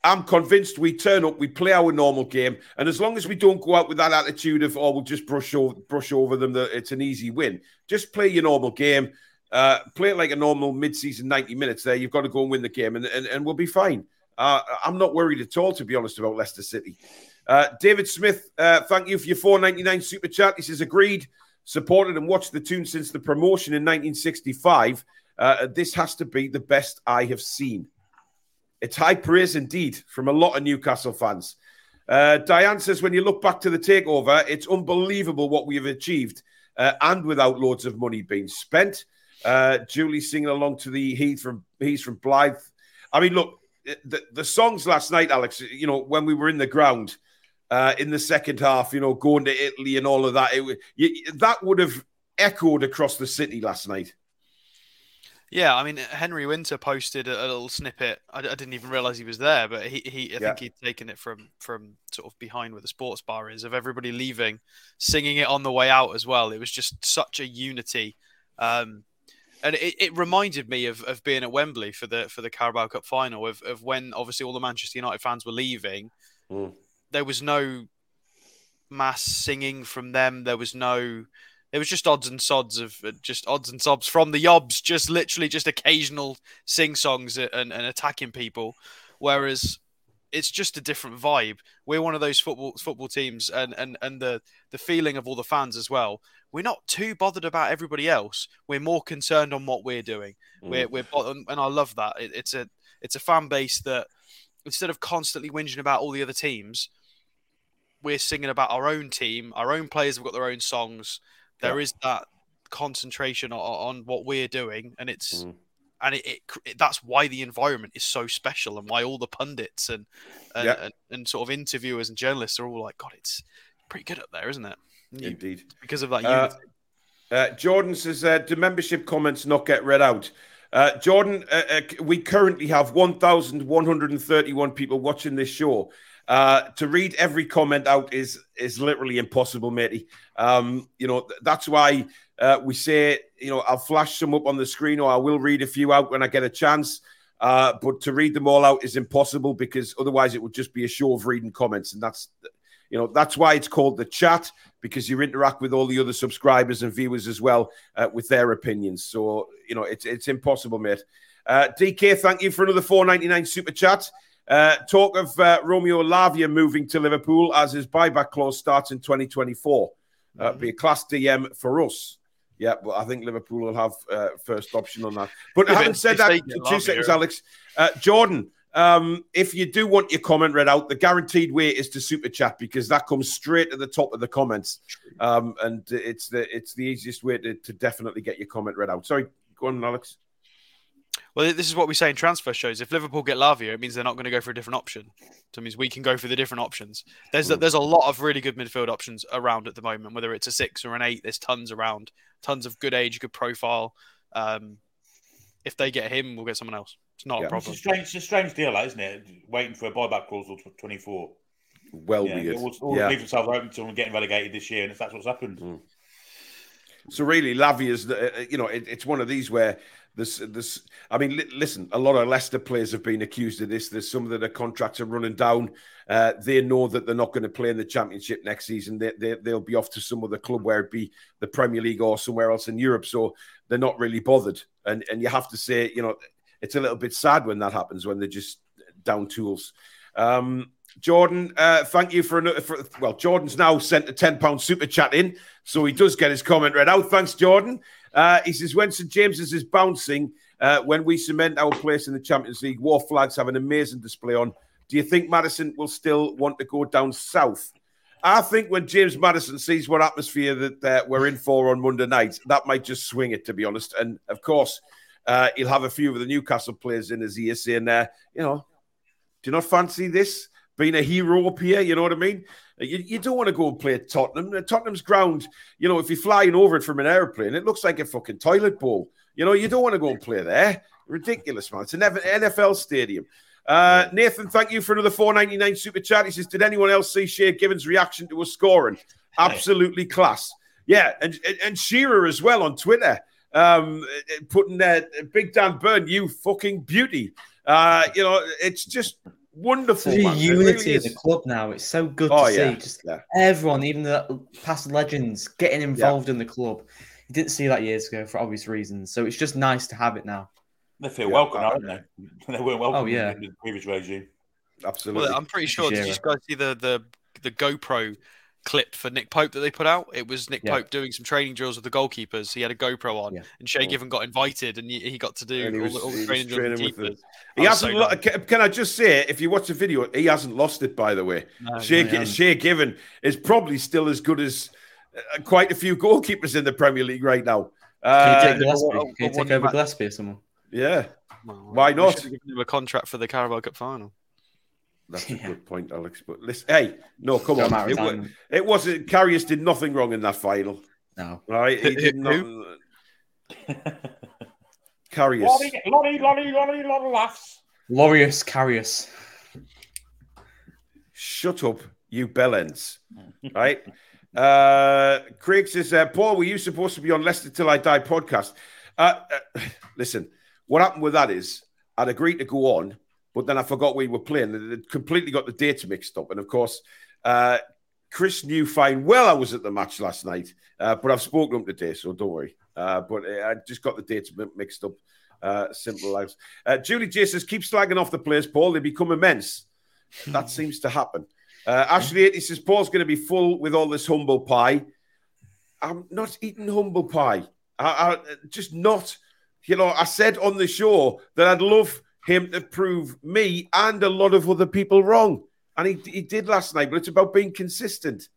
Speaker 1: I'm convinced we turn up, we play our normal game, and as long as we don't go out with that attitude of "oh, we'll just brush over, brush over them," that it's an easy win. Just play your normal game, uh, play it like a normal mid-season 90 minutes. There, you've got to go and win the game, and and, and we'll be fine. Uh, I'm not worried at all, to be honest, about Leicester City. Uh, David Smith, uh, thank you for your 4.99 super chat. He says agreed, supported and watched the Toon since the promotion in 1965. Uh, this has to be the best I have seen. It's high praise indeed from a lot of Newcastle fans. Uh, Diane says, when you look back to the takeover, it's unbelievable what we have achieved uh, and without loads of money being spent. Uh, Julie singing along to the Heath from He's from Blyth. I mean, look, the, the songs last night, Alex, you know, when we were in the ground uh, in the second half, you know, going to Italy and all of that, it, that would have echoed across the city last night.
Speaker 2: Yeah, I mean Henry Winter posted a, a little snippet. I, I, didn't even realize he was there, but he, he I yeah. think he'd taken it from from sort of behind where the sports bar is of everybody leaving, singing it on the way out as well. It was just such a unity, um, and it, it reminded me of, of being at Wembley for the for the Carabao Cup final of, of when obviously all the Manchester United fans were leaving. Mm. There was no mass singing from them. There was no it was just odds and sods of uh, just odds and sobs from the yobs, just literally just occasional sing songs and, and attacking people. Whereas it's just a different vibe. We're one of those football football teams, and and and the the feeling of all the fans as well. We're not too bothered about everybody else. We're more concerned on what we're doing. Mm. We're we're and I love that. It, it's a it's a fan base that instead of constantly whinging about all the other teams, we're singing about our own team. Our own players have got their own songs. There yeah. is that concentration on, on, what we're doing, and it's mm. and it, it, it, that's why the environment is so special, and why all the pundits and and, yeah. and, and sort of interviewers and journalists are all like, God, it's pretty good up there, isn't it?
Speaker 1: You, Indeed,
Speaker 2: because of that uh.
Speaker 1: Uh, Jordan says, uh, "Do membership comments not get read out?" Uh, Jordan, uh, uh, we currently have 1,131 people watching this show. Uh, to read every comment out is is literally impossible, matey. Um, you know that's why uh, we say you know I'll flash some up on the screen or I will read a few out when I get a chance. Uh, but to read them all out is impossible because otherwise it would just be a show of reading comments, and that's you know that's why it's called the chat because you interact with all the other subscribers and viewers as well uh, with their opinions. So you know it's it's impossible, mate. Uh, DK, thank you for another 4.99 super chat. Uh, talk of uh, Romeo Lavia moving to Liverpool as his buyback clause starts in 2024. Uh, mm-hmm. Be a class DM for us. Yeah, but I think Liverpool will have uh, first option on that. But having said that, two seconds, Alex. Uh, Jordan, um, if you do want your comment read out, the guaranteed way is to super chat because that comes straight to the top of the comments, um, and it's the it's the easiest way to, to definitely get your comment read out. Sorry, go on, Alex.
Speaker 2: Well, this is what we say in transfer shows. If Liverpool get Lavia, it means they're not going to go for a different option. So it means we can go for the different options. There's a, hmm. there's a lot of really good midfield options around at the moment. Whether it's a six or an eight, there's tons around. Tons of good age, good profile. Um, if they get him, we'll get someone else. It's not yeah. a problem.
Speaker 3: It's a, strange, it's a strange deal, isn't it? Waiting for a buyback clause till 24.
Speaker 1: Well, yeah, weird.
Speaker 3: All, all yeah. leave themselves open to getting relegated this year, and if that's what's happened. Mm.
Speaker 1: So really, Lavia's, uh, uh, you know, it, it's one of these where this, this. I mean, li- listen, a lot of Leicester players have been accused of this. There's some of their contracts are running down. Uh, they know that they're not going to play in the Championship next season. They, they, they'll be off to some other club, where it be the Premier League or somewhere else in Europe. So they're not really bothered. And and you have to say, you know, it's a little bit sad when that happens when they're just down tools. Um, Jordan, uh, thank you for, another, for well. Jordan's now sent a ten pound super chat in, so he does get his comment read out. Thanks, Jordan. Uh, he says when St James's is bouncing, uh, when we cement our place in the Champions League, Wor Flags have an amazing display on. Do you think Madison will still want to go down south? I think when James Madison sees what atmosphere that uh, we're in for on Monday night, that might just swing it, to be honest. And of course, uh, he'll have a few of the Newcastle players in his ear saying, uh, you know, do you not fancy this? Being a hero up here. You know what I mean? You, you don't want to go and play at Tottenham. Tottenham's ground, you know, if you're flying over it from an airplane, it looks like a fucking toilet bowl. You know, you don't want to go and play there. Ridiculous, man. It's an NFL stadium. Uh, Nathan, thank you for another 499 super chat. He says, Did anyone else see Shay Given's reaction to us scoring? Absolutely class. Yeah, and, and Shearer as well on Twitter, um, putting that Big Dan Burn, you fucking beauty. Uh, you know, it's just wonderful.
Speaker 4: The unity really of the club now. It's so good oh, to yeah. see. Just yeah. everyone, even the past legends, getting involved yeah. in the club. You didn't see that years ago for obvious reasons. So it's just nice to have it now.
Speaker 3: They feel welcome, aren't they? They weren't welcome oh, yeah. in the previous regime.
Speaker 1: Absolutely.
Speaker 2: Well, I'm pretty sure. Did you guys see the the the GoPro clip for Nick Pope that they put out. It was Nick
Speaker 4: Yeah.
Speaker 2: Pope doing some training drills with the goalkeepers. He had a GoPro on,
Speaker 4: Yeah.
Speaker 2: and Shay Given got invited, and he, he got to do all,
Speaker 1: was-
Speaker 2: the, all the training drills with
Speaker 1: training with
Speaker 2: keepers.
Speaker 1: He hasn't.
Speaker 2: so
Speaker 1: lo- can, can I just say, if you watch the video, he hasn't lost it. By the way,
Speaker 2: No,
Speaker 1: Shay,
Speaker 4: no, he
Speaker 1: Gi-
Speaker 4: hasn't.
Speaker 1: Shay Given is probably still as good as uh, quite a few goalkeepers in the Premier League right now.
Speaker 4: Can
Speaker 1: Uh,
Speaker 4: you take
Speaker 2: but
Speaker 4: Gillespie? Can you take over
Speaker 2: ma-
Speaker 4: Gillespie or someone?
Speaker 1: yeah,
Speaker 2: Well,
Speaker 1: Why not?
Speaker 2: Give him a contract for the Carabao Cup final.
Speaker 1: That's a
Speaker 4: Yeah.
Speaker 1: good point, Alex. But listen, hey, no, come
Speaker 4: Got
Speaker 1: on, it, wa- it wasn't. Karius did nothing wrong in that final,
Speaker 4: No.
Speaker 1: right? He did not.
Speaker 2: who?
Speaker 1: Karius.
Speaker 3: lolly, lolly, lolly, lolly, lolly laughs.
Speaker 4: Loris Karius.
Speaker 1: Shut up, you bellends. right? Uh, Craig says, uh, Paul, were you supposed to be on Leicester Till I Die podcast? Uh, uh, listen, what happened with that is I'd agreed to go on, but then I forgot we were playing. It completely got the dates mixed up. And of course, uh, Chris knew fine well I was at the match last night, uh, but I've spoken to him today, so don't worry. Uh, but I just got the dates mixed up. Uh, simple lives. Uh, Julie J says, keep slagging off the players, Paul. They become immense. That seems to happen. Uh, Ashley, he says, Paul's going to be full with all this humble pie. I'm not eating humble pie. I, I just not. You know, I said on the show that I'd love him to prove me and a lot of other people wrong. And he, he did last night, but it's about being consistent.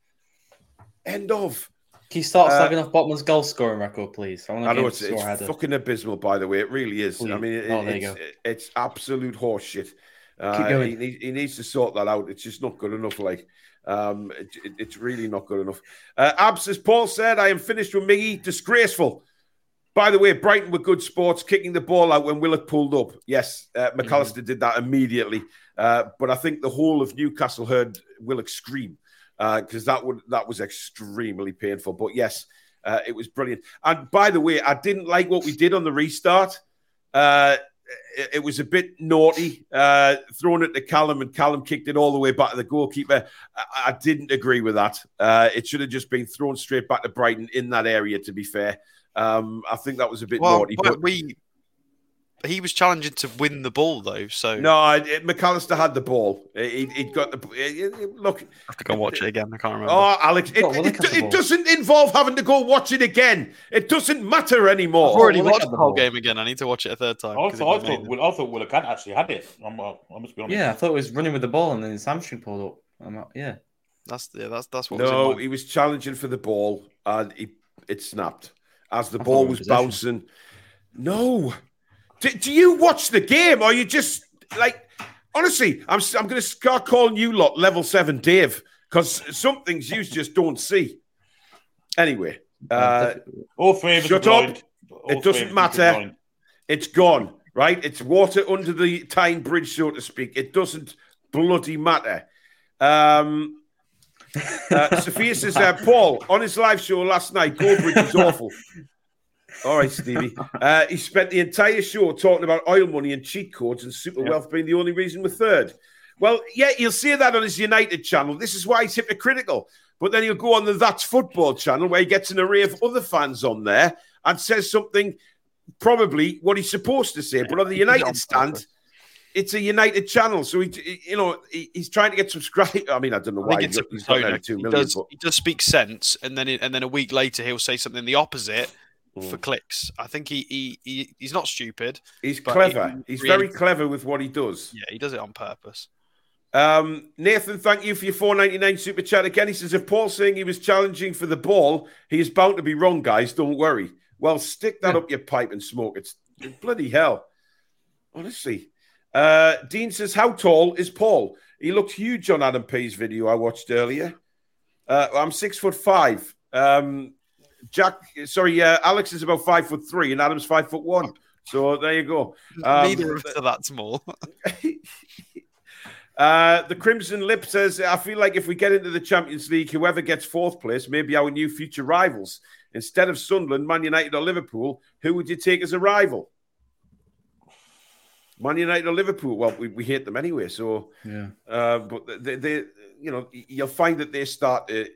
Speaker 1: End of.
Speaker 4: Can you start
Speaker 1: Uh,
Speaker 4: slagging off Botman's goal scoring record, please? I, want
Speaker 1: I know it's, it's
Speaker 4: score a header.
Speaker 1: fucking abysmal, by the way. It really is. I mean, it,
Speaker 4: Oh,
Speaker 1: it's,
Speaker 4: go.
Speaker 1: it's absolute horseshit. Uh, He, he needs to sort that out. It's just not good enough. Like, um, it, it- it's really not good enough. Uh, Abs, as Paul said, I am finished with Miggy. Disgraceful. By the way, Brighton were good sports, kicking the ball out when Willock pulled up. Yes, uh,
Speaker 4: Mm-hmm.
Speaker 1: McAllister did that immediately. Uh, but I think the whole of Newcastle heard Willock scream because that would that was extremely painful. But yes, uh, it was brilliant. And by the way, I didn't like what we did on the restart. Uh, it, it was a bit naughty, uh, throwing it to Callum, and Callum kicked it all the way back to the goalkeeper. I, I didn't agree with that. Uh, it should have just been thrown straight back to Brighton in that area. To be fair, um, I think that was a bit
Speaker 2: Well,
Speaker 1: naughty.
Speaker 2: but
Speaker 1: But
Speaker 2: we he was challenging to win the ball though, so
Speaker 1: no, it, it- McAllister had the ball. He, he'd got the he- he- look.
Speaker 2: I have to go watch it again. I can't remember.
Speaker 1: Oh, Alex, it,
Speaker 4: Got
Speaker 1: it, it doesn't involve having to go watch it again. It doesn't matter anymore.
Speaker 2: I've already
Speaker 4: well, they
Speaker 2: watched
Speaker 4: had
Speaker 2: the
Speaker 4: the
Speaker 2: whole
Speaker 4: ball.
Speaker 2: game again. I need to watch it a third time.
Speaker 3: I
Speaker 2: 'cause
Speaker 3: thought, I
Speaker 2: it was
Speaker 3: thought,
Speaker 2: amazing.
Speaker 3: Will, I thought Willock had actually had it. I'm, uh, I must be honest.
Speaker 4: Yeah, I thought it was running with the ball and then his hamstring pulled up. I'm not, yeah.
Speaker 2: That's yeah, that's that's what.
Speaker 1: No,
Speaker 2: in my-
Speaker 1: he was challenging for the ball and he, it snapped as the
Speaker 4: I
Speaker 1: ball was bouncing. No. Do, do you watch the game or you just like, honestly, I'm, I'm going to start calling you lot level seven Dave because some things you just don't see. Anyway, uh,
Speaker 3: All three of
Speaker 1: Shut up.
Speaker 3: All
Speaker 1: It doesn't
Speaker 3: of us are
Speaker 1: matter. it's gone, right? It's water under the Tyne Bridge, so to speak. It doesn't bloody matter. Um, uh, Sophia says, uh, Paul, on his live show last night, Goldbridge was awful. All right, Stevie. Uh, he spent the entire show talking about oil money and cheat codes and super wealth being the only reason we're third. Well, yeah, you'll see that on his United channel. This is why he's hypocritical. But then he'll go on the That's Football channel where he gets an array of other fans on there and says something probably what he's supposed to say. But on the
Speaker 2: He did it on
Speaker 1: United stand. It's a United channel. So, he, he- you know, he, he's trying to get subscribers. I mean, I don't know
Speaker 2: I
Speaker 1: why he's
Speaker 2: it's
Speaker 1: got, he's got
Speaker 2: persona.
Speaker 1: 92
Speaker 2: He does,
Speaker 1: but
Speaker 2: he does speak sense, and then and then a week later he'll say something the opposite for
Speaker 1: Mm.
Speaker 2: clicks. I think he, he, he he's not stupid.
Speaker 1: he's clever.
Speaker 2: he
Speaker 1: he's
Speaker 2: really-
Speaker 1: very clever with what he does.
Speaker 2: Yeah, he does it on purpose.
Speaker 1: Um, Nathan, thank you for your 499 super chat again. He says, if Paul's saying he was challenging for the ball, he is bound to be wrong, guys. Don't worry. Well, stick that
Speaker 4: Yeah.
Speaker 1: up your pipe and smoke it. Bloody hell. Honestly. Uh, Dean says, how tall is Paul? He looked huge on Adam P's video I watched earlier. Uh, I'm six foot five. Um, Jack, sorry, uh, Alex is about five foot three, and Adam's five foot one. So there you go. Um,
Speaker 2: Neither of us are that small.
Speaker 1: Uh, the Crimson Lip says, I feel like if we get into the Champions League, whoever gets fourth place may be our new future rivals. Instead of Sunderland, Man United, or Liverpool, who would you take as a rival? Man United or Liverpool? Well, we, we hate them anyway. So,
Speaker 4: Yeah.
Speaker 1: uh, but they, they, you know, you'll find that they start to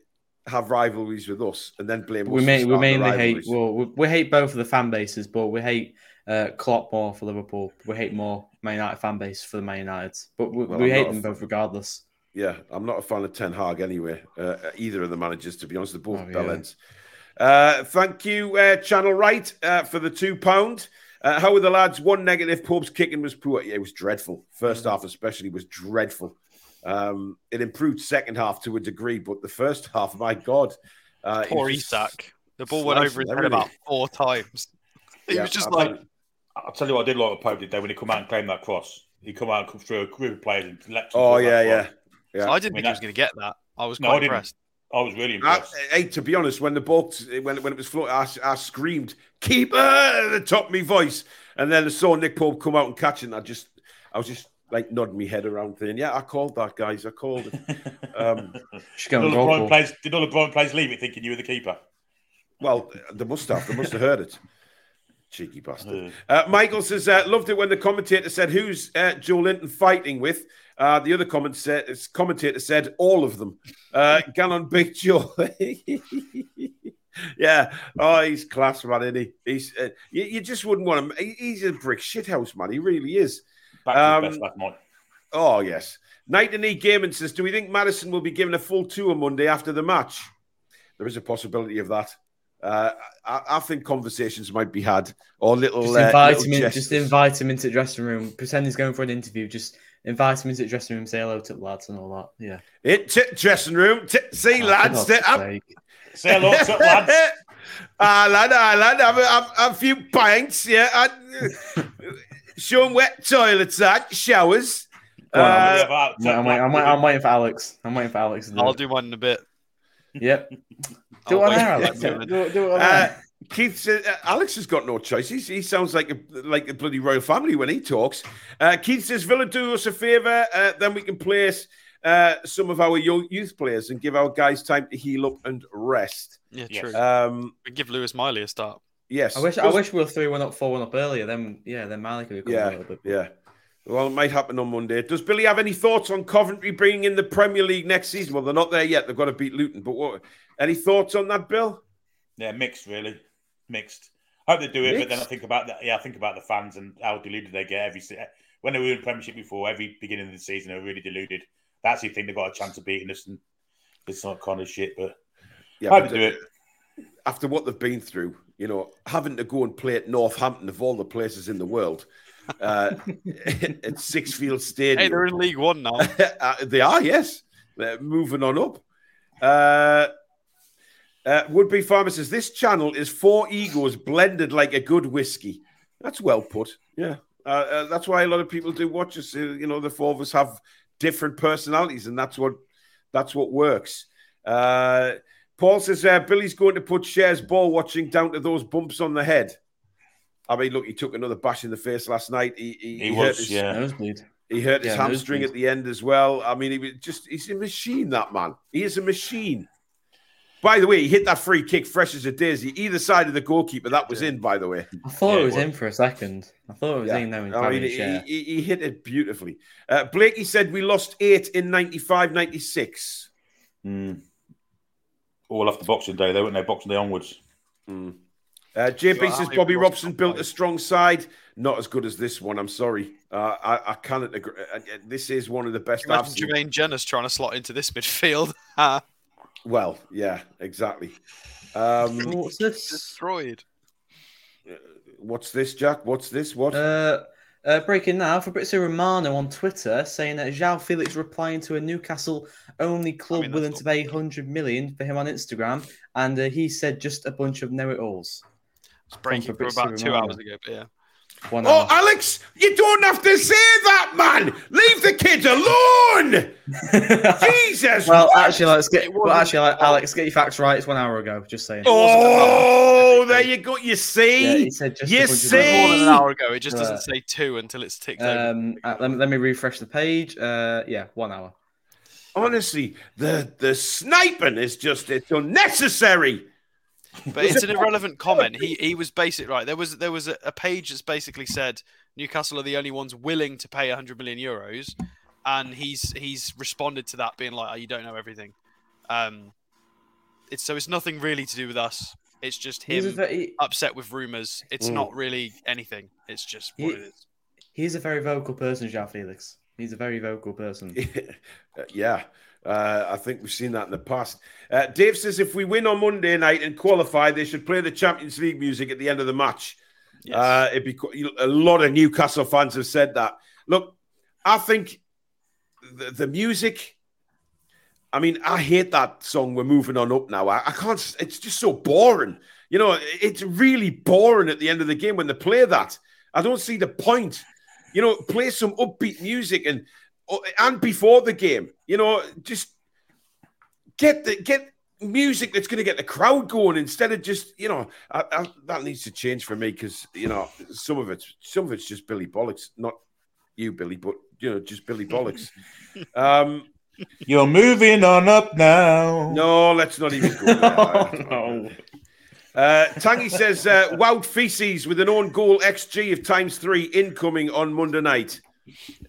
Speaker 1: have rivalries with us and then blame
Speaker 4: We
Speaker 1: us.
Speaker 4: may, we mainly hate well we, we hate both of the fan bases, but we hate uh, Klopp more for Liverpool. We hate more Man United fan base for the Man United, but we,
Speaker 1: Well,
Speaker 4: we hate them both regardless.
Speaker 1: yeah, I'm not a fan of Ten Hag anyway. Uh, either of the managers, to be honest, they're both
Speaker 4: Oh, yeah.
Speaker 1: Uh, thank you, uh, Channel Right, uh, for the two pound. Uh, how were the lads? One negative. Pope's kicking was poor. Yeah, it was dreadful. 1st half, especially, was dreadful. Um, it improved second half to a degree, but the first half, my God, uh,
Speaker 2: Poor Isak. The ball went over his head about four times. He
Speaker 1: Yeah,
Speaker 2: was just
Speaker 1: I
Speaker 2: like,
Speaker 1: bet-
Speaker 3: I'll tell you what I did like what Pope did there when he come out and claimed that cross. He come out and come through a group of players and leapt
Speaker 1: oh
Speaker 3: into
Speaker 1: yeah, yeah.
Speaker 3: cross.
Speaker 1: Yeah.
Speaker 2: I didn't
Speaker 3: I mean,
Speaker 2: think he was going to get that. I was quite
Speaker 3: I
Speaker 2: impressed.
Speaker 3: I was really
Speaker 1: I,
Speaker 3: impressed.
Speaker 1: hey, to be honest, when the ball when when it was floating, I, I screamed "keeper" at the top of my voice, and then I saw Nick Pope come out and catch it. And I just, I was just like nodding my head around, saying, "Yeah, I called that, guys. I called it." um,
Speaker 4: Should
Speaker 3: did, all the
Speaker 4: roll
Speaker 3: Brighton players, did all the Brighton players leave it thinking you were the keeper?
Speaker 1: well, they must have. They must have heard it. Cheeky bastard.
Speaker 3: Uh,
Speaker 1: Uh, Michael says, uh, loved it when the commentator said, Who's uh, Joelinton fighting with? Uh, the other comment said, commentator said, All of them. Uh, Gannon Big Joe. yeah. Oh, he's class, man, isn't he? He's, uh, you, you just wouldn't want him. He- He's a brick shithouse, man. He really is.
Speaker 3: back to
Speaker 1: Um,
Speaker 3: best last night.
Speaker 1: Oh, yes. Night and E Gaming says, Do we think Madison will be given a full tour Monday after the match? There is a possibility of that. Uh, I, I think conversations might be had, or little.
Speaker 4: Just
Speaker 1: uh,
Speaker 4: invite
Speaker 1: little
Speaker 4: him in. Just invite him into the dressing room. Pretend he's going for an interview. Just invite him into the dressing room. Say hello to the lads and all that. Yeah.
Speaker 1: In t- dressing room. T- see,
Speaker 4: Oh,
Speaker 1: lads.
Speaker 4: for
Speaker 1: T- up.
Speaker 4: sake.
Speaker 3: Say hello, what's up, lads.
Speaker 1: Ah, lad, ah, lad. Have a, have, have a few pints, yeah. And, show 'em wet toilets, that showers.
Speaker 4: Go on,
Speaker 3: Yeah, but
Speaker 4: I'm, wait- I'm, wait- I'm, wait- I'm waiting for Alex. I'm waiting for Alex.
Speaker 2: I'll
Speaker 4: it.
Speaker 2: do one in a bit.
Speaker 4: Yep. Do it on
Speaker 2: wait
Speaker 4: air, Alex. Do, it- on
Speaker 1: Uh,
Speaker 4: air.
Speaker 1: Keith says, uh, Alex has got no choice. He's, he sounds like a like a bloody royal family when he talks. Uh, Keith says, Villa, do us a favour. Uh, then we can place uh, some of our young youth players and give our guys time to heal up and rest.
Speaker 2: Yeah, true.
Speaker 1: Um,
Speaker 2: we give Lewis Miley a start.
Speaker 1: yes.
Speaker 4: I wish I wish we were three one up, four one up earlier. Then yeah, then Malik could have come
Speaker 1: Yeah,
Speaker 4: a little bit.
Speaker 1: yeah. Well, it might happen on Monday. Does Billy have any thoughts on Coventry bringing in the Premier League next season? Well, they're not there yet. They've got to beat Luton. But what? Any thoughts on that, Bill?
Speaker 3: Yeah, mixed, really. Mixed. I hope they do it, but then I think about that. Yeah, I think about the fans and how deluded they get every when they were in Premiership before. Every beginning of the season, they were really deluded. They actually think they've got a chance of beating us, and it's not kind of shit. But
Speaker 1: Yeah,
Speaker 3: hope
Speaker 1: but
Speaker 3: do it.
Speaker 1: after what they've been through, you know, having to go and play at Northampton of all the places in the world, uh, at Sixfield Stadium.
Speaker 2: Hey, they're in League One now.
Speaker 1: Uh, they are, yes. They're moving on up. Uh, uh, Would be farmer says this channel is four egos blended like a good whiskey. That's well put. Yeah, uh, uh, that's why a lot of people do watch us. Uh, you know, the four of us have different personalities, and that's what that's what works. Uh, Paul says uh, Billy's going to put Schär's ball watching down to those bumps on the head. I mean, look, he took another bash in the face last night. He, he,
Speaker 3: He
Speaker 1: hurt
Speaker 3: was,
Speaker 1: his-
Speaker 3: yeah.
Speaker 4: Nosebleed.
Speaker 1: he hurt his
Speaker 4: Yeah,
Speaker 1: hamstring
Speaker 4: nosebleed.
Speaker 1: at the end as well. I mean, he was just, he's a machine, that man. He is a machine. By the way, he hit that free kick fresh as a daisy, either side of the goalkeeper. That was in, by the way.
Speaker 4: I thought
Speaker 3: Yeah,
Speaker 4: it was
Speaker 3: it
Speaker 4: in for a second. I thought it was
Speaker 1: Yeah.
Speaker 4: in now in
Speaker 1: I mean,
Speaker 4: Premier
Speaker 1: he, he, he hit it beautifully. Uh, Blakey said we lost eight in 95 96.
Speaker 3: Mm. All after Boxing Day, they weren't they? Boxing Day onwards.
Speaker 1: Mm. Uh, JB
Speaker 2: Well,
Speaker 1: says Bobby Robson built a strong side. Not as good as this one. I'm sorry. Uh, I, I cannot agree. Uh, uh, This is one of the best I've
Speaker 2: Imagine
Speaker 1: seen.
Speaker 2: Jermaine Jenas trying to slot into this midfield.
Speaker 1: Well, yeah, exactly. Um,
Speaker 4: What's this?
Speaker 2: Destroyed.
Speaker 1: what's this, Jack? What's this? What?
Speaker 4: Uh, uh, breaking now, Fabrizio Romano on Twitter saying that João Felix replying to a Newcastle only club
Speaker 2: mean,
Speaker 4: willing to pay 100 million for him on Instagram, and uh, he said just a bunch of know-it-alls.
Speaker 2: It's breaking for
Speaker 4: Fabrizio
Speaker 2: about two
Speaker 4: Romano.
Speaker 2: hours ago, but yeah.
Speaker 4: One
Speaker 1: Oh,
Speaker 4: hour.
Speaker 1: Alex, you don't have to say that, man. Leave the kid alone. Jesus.
Speaker 4: well,
Speaker 1: what?
Speaker 4: actually, let's get.
Speaker 2: It
Speaker 4: Well, actually, like, Alex, get your facts right. It's one hour ago. Just saying.
Speaker 1: Oh, there you go. You see?
Speaker 4: Yeah, he said just
Speaker 1: You
Speaker 4: a bunch of
Speaker 1: see?
Speaker 2: More than an hour ago. It just doesn't say two until it's ticked.
Speaker 4: Um, uh, let, me, let me refresh the page. Uh, yeah, one hour.
Speaker 1: Honestly, the the sniping is just it's unnecessary.
Speaker 2: But it's an irrelevant comment. He he was basic right. There was there was a, a page that's basically said Newcastle are the only ones willing to pay 100 million euros, and he's he's responded to that being like, oh, you don't know everything. Um, it's so it's nothing really to do with us. It's just him
Speaker 4: very,
Speaker 2: upset with rumors. It's
Speaker 1: Mm.
Speaker 2: not really anything. It's just what
Speaker 4: He-
Speaker 2: it is.
Speaker 4: he's a very vocal person, João Felix. He's a very vocal person.
Speaker 1: yeah. Uh, I think we've seen that in the past. Uh, Dave says if we win on Monday night and qualify, they should play the Champions League music at the end of the match. Yes. Uh, it'd be a lot of Newcastle fans have said that. Look, I think the, the music. I mean, I hate that song. We're moving on up now. I, I can't. It's just so boring. You know, it's really boring at the end of the game when they play that. I don't see the point. You know, play some upbeat music and and before the game. You know, just get the get music that's going to get the crowd going instead of just you know I, I, that needs to change for me because you know some of it's some of it's just Billy Bollocks, not you Billy, but you know just Billy Bollocks. um,
Speaker 3: You're moving on up now.
Speaker 1: No, let's not even go there. no. Uh, Tangy says, uh, Wout Faes with an own goal XG of times three incoming on Monday night.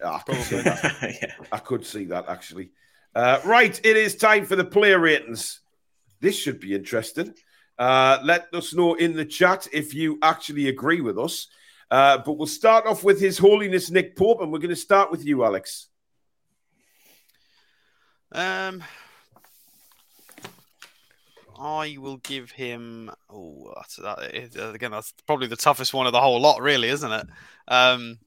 Speaker 1: Oh, I, could see yeah. I could see that actually. Uh, right, it is time for the player ratings. This should be interesting. Uh, let us know in the chat if you actually agree with us. Uh, but we'll start off with His Holiness Nick Pope, and we're going to start with you, Alex.
Speaker 2: Um, I will give him. Oh, that's, that, again, that's probably the toughest one of the whole lot, really, isn't it? Um,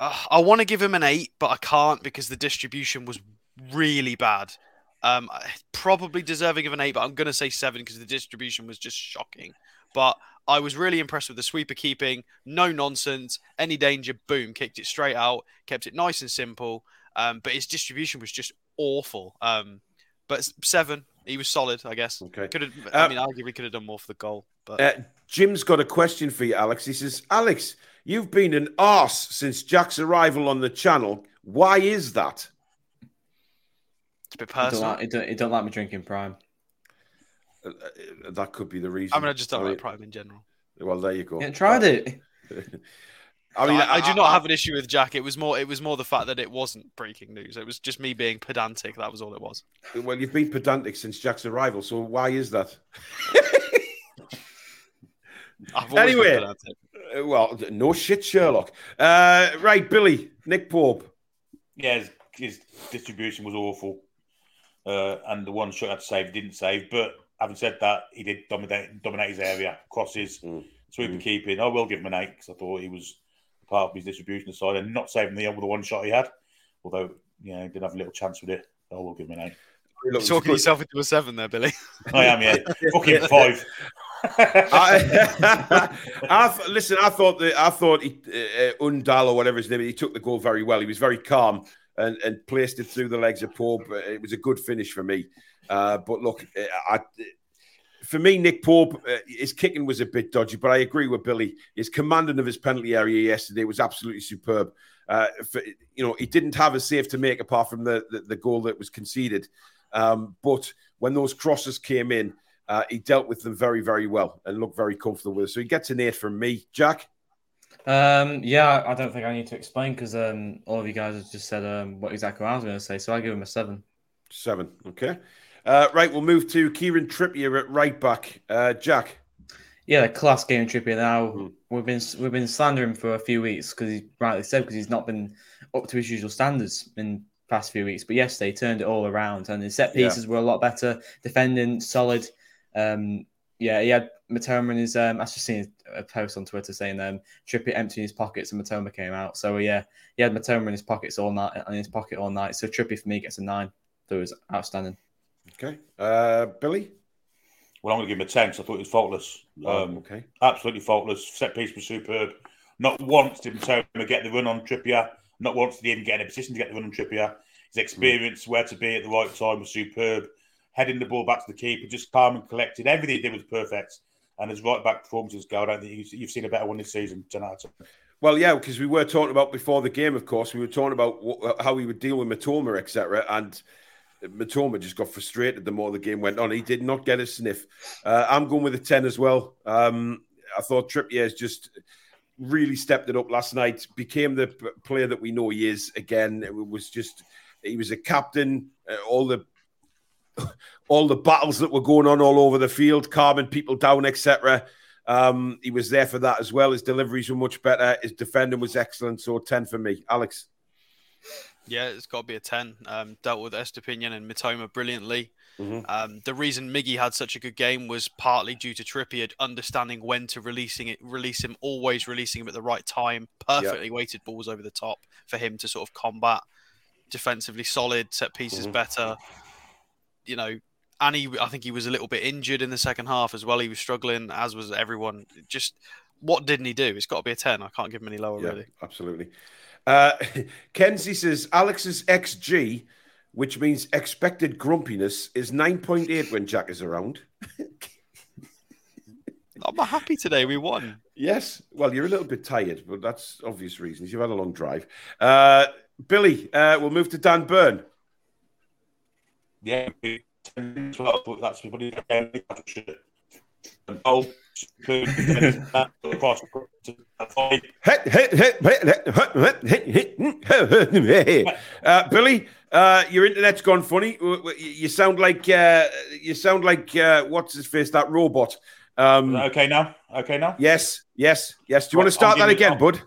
Speaker 2: uh, I want to give him an eight, but I can't because the distribution was really bad. Um, probably deserving of an eight, but I'm going to say seven because the distribution was just shocking. But I was really impressed with the sweeper keeping, no nonsense, any danger, boom, kicked it straight out, kept it nice and simple. Um, but his distribution was just awful. Um, but seven, he was solid, I guess. Okay. Could have. I uh, mean, arguably could have done more for the goal. But
Speaker 1: uh, Jim's got a question for you, Alex. He says, Alex, you've been an arse since Jack's arrival on the channel. Why is that?
Speaker 2: It's a bit personal.
Speaker 4: He don't, like, don't, don't like me drinking Prime.
Speaker 1: Uh, uh, that could be the reason.
Speaker 2: I mean, I just don't I like Prime in general.
Speaker 1: Well, there you go.
Speaker 4: Yeah, tried it.
Speaker 2: I mean, I, I, do not have an issue with Jack. It was more, it was more the fact that it wasn't breaking news. It was just me being pedantic. That was all it was.
Speaker 1: Well, you've been pedantic since Jack's arrival, so why is that? anyway, uh, well, no shit, Sherlock. Uh, right, Billy, Nick Pope.
Speaker 3: Yeah, his, his distribution was awful, uh, and the one shot had to save didn't save. But having said that, he did dominate dominate his area, crosses, mm. sweeping, mm. keeping. I will give him an eight because I thought he was part of his distribution side and not saving the with the one shot he had. Although, you know, he did have a little chance with it. I will give him an eight.
Speaker 2: You're talking yourself into a seven there, Billy.
Speaker 3: I am, yeah. Fucking five.
Speaker 1: I, I, listen. I thought that I thought he, uh, Undav or whatever his name. He took the goal very well. He was very calm and, and placed it through the legs of Pope. It was a good finish for me. Uh, but look, uh, I, for me, Nick Pope, uh, his kicking was a bit dodgy, but I agree with Billy. His commanding of his penalty area yesterday was absolutely superb. Uh, for, you know, he didn't have a save to make apart from the, the, the goal that was conceded. Um, but when those crosses came in, uh, he dealt with them very, very well and looked very comfortable with it. So he gets an eight from me. Jack?
Speaker 4: Um, yeah, I don't think I need to explain because um, all of you guys have just said um, what exactly I was going to say. So I give him a seven.
Speaker 1: Seven. Okay. Uh, right, we'll move to Kieran Trippier at right back. Uh, Jack.
Speaker 4: Yeah, class game Trippier. Now mm. we've been we've been slandering for a few weeks because he rightly said because he's not been up to his usual standards in past few weeks. But yesterday he turned it all around and his set pieces yeah. were a lot better, defending solid. Um, yeah, he had Mitoma in his. Um, I just seen a post on Twitter saying um, Trippier emptying his pockets and Mitoma came out. So yeah, he had Mitoma in his pockets all night in his pocket all night. So Trippier for me gets a nine. That was outstanding.
Speaker 1: Okay. Uh, Billy?
Speaker 3: Well, I'm going to give him a 10 So I thought he was faultless.
Speaker 1: Oh, um, okay.
Speaker 3: Absolutely faultless. Set piece was superb. Not once did Mitoma get the run on Trippier. Not once did he even get in a position to get the run on Trippier. His experience, mm. where to be at the right time was superb. Heading the ball back to the keeper, just calm and collected. Everything he did was perfect. And his right back performances go, I don't think you've seen a better one this season, 10 out of 10.
Speaker 1: Well, yeah, because we were talking about before the game, of course, we were talking about how we would deal with Mitoma, etc. And Mitoma just got frustrated the more the game went on. He did not get a sniff. Uh, I'm going with a 10 as well. Um, I thought Trippier has just really stepped it up last night, became the player that we know he is again. It was just, he was a captain, uh, all the all the battles that were going on all over the field, calming people down, etc. Um, he was there for that as well. His deliveries were much better. His defending was excellent. So 10 for me. Alex.
Speaker 2: Yeah, it's got to be a 10. Um, dealt with Estupiñán and Mitoma brilliantly.
Speaker 1: Mhm.
Speaker 2: Um, the reason Miggy had such a good game was partly due to Trippier understanding when to releasing it, release him, always releasing him at the right time. Perfectly weighted balls over the top for him to sort of combat. Defensively solid, set pieces
Speaker 1: Mhm.
Speaker 2: better. You know, and he, I think he was a little bit injured in the second half as well. He was struggling, as was everyone. Just what didn't he do? It's got to be a 10. I can't give him any lower,
Speaker 1: Yeah,
Speaker 2: really.
Speaker 1: absolutely. Uh, Kenzie says Alex's XG, which means expected grumpiness, is 9.8 when Jack is around.
Speaker 2: I'm happy today. We won.
Speaker 1: Yes. Well, you're a little bit tired, but that's obvious reasons. You've had a long drive. Uh, Billy, uh, we'll move to Dan Burn.
Speaker 3: Yeah, but that's what he should. And oh, across.
Speaker 1: Uh, Billy, uh, your internet's gone funny. You sound like uh, you sound like uh, what's his face? That robot. Um,
Speaker 3: Okay now, okay now.
Speaker 1: yes, yes, yes. Do you want to start that again, bud?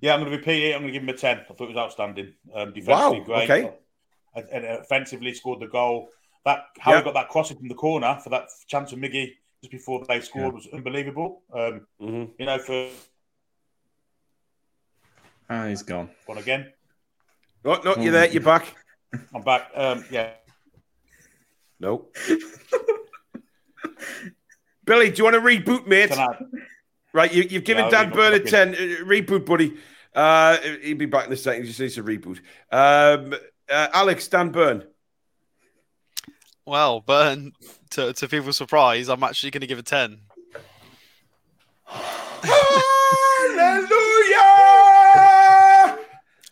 Speaker 3: Yeah, I'm going to repeat it. I'm going to give him a 10. I thought it was outstanding. Um,
Speaker 1: Wow,
Speaker 3: great.
Speaker 1: okay.
Speaker 3: And, and offensively scored the goal. That How
Speaker 1: Yeah.
Speaker 3: he got that crossing from the corner for that chance of Miggy just before they scored was unbelievable. Um,
Speaker 1: hmm
Speaker 3: you know, for
Speaker 4: Ah, he's gone.
Speaker 3: one again.
Speaker 1: Oh, no, you're there. You're back.
Speaker 3: I'm back. Um, yeah.
Speaker 1: No. Billy, do you want to reboot, mate?
Speaker 3: I,
Speaker 1: Right, you, you've given
Speaker 3: Yeah, I'll
Speaker 1: Dan
Speaker 3: reboot
Speaker 1: Burn a 10. Uh, reboot, buddy. Uh, he'll be back in a second. He just needs a reboot. Um, uh, Alex, Dan Burn.
Speaker 2: Well, Burn, to, to people's surprise, I'm actually going to give a 10.
Speaker 1: Hallelujah!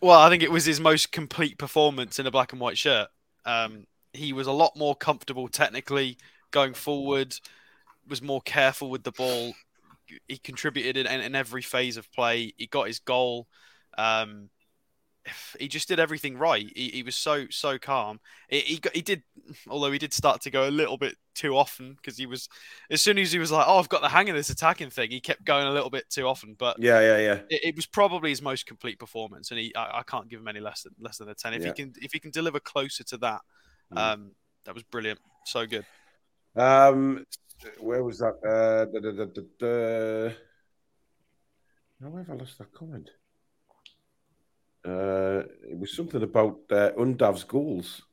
Speaker 2: Well, I think it was his most complete performance in a black and white shirt. Um, he was a lot more comfortable technically going forward, was more careful with the ball. He contributed in, in, in every phase of play. He got his goal. Um, he just did everything right. He, he was so so calm. He, he got, he did, although he did start to go a little bit too often because he was as soon as he was like, "Oh, I've got the hang of this attacking thing," he kept going a little bit too often. But
Speaker 1: Yeah, yeah, yeah.
Speaker 2: it, it was probably his most complete performance, and he I, I can't give him any less than less than a ten. If
Speaker 1: Yeah.
Speaker 2: he can if he can deliver closer to that,
Speaker 1: Mm.
Speaker 2: um, that was brilliant, so good.
Speaker 1: Um, where was that? Uh, da, da, da, da, da. Now, where have I lost that comment? Uh, it was something about uh, Undav's goals.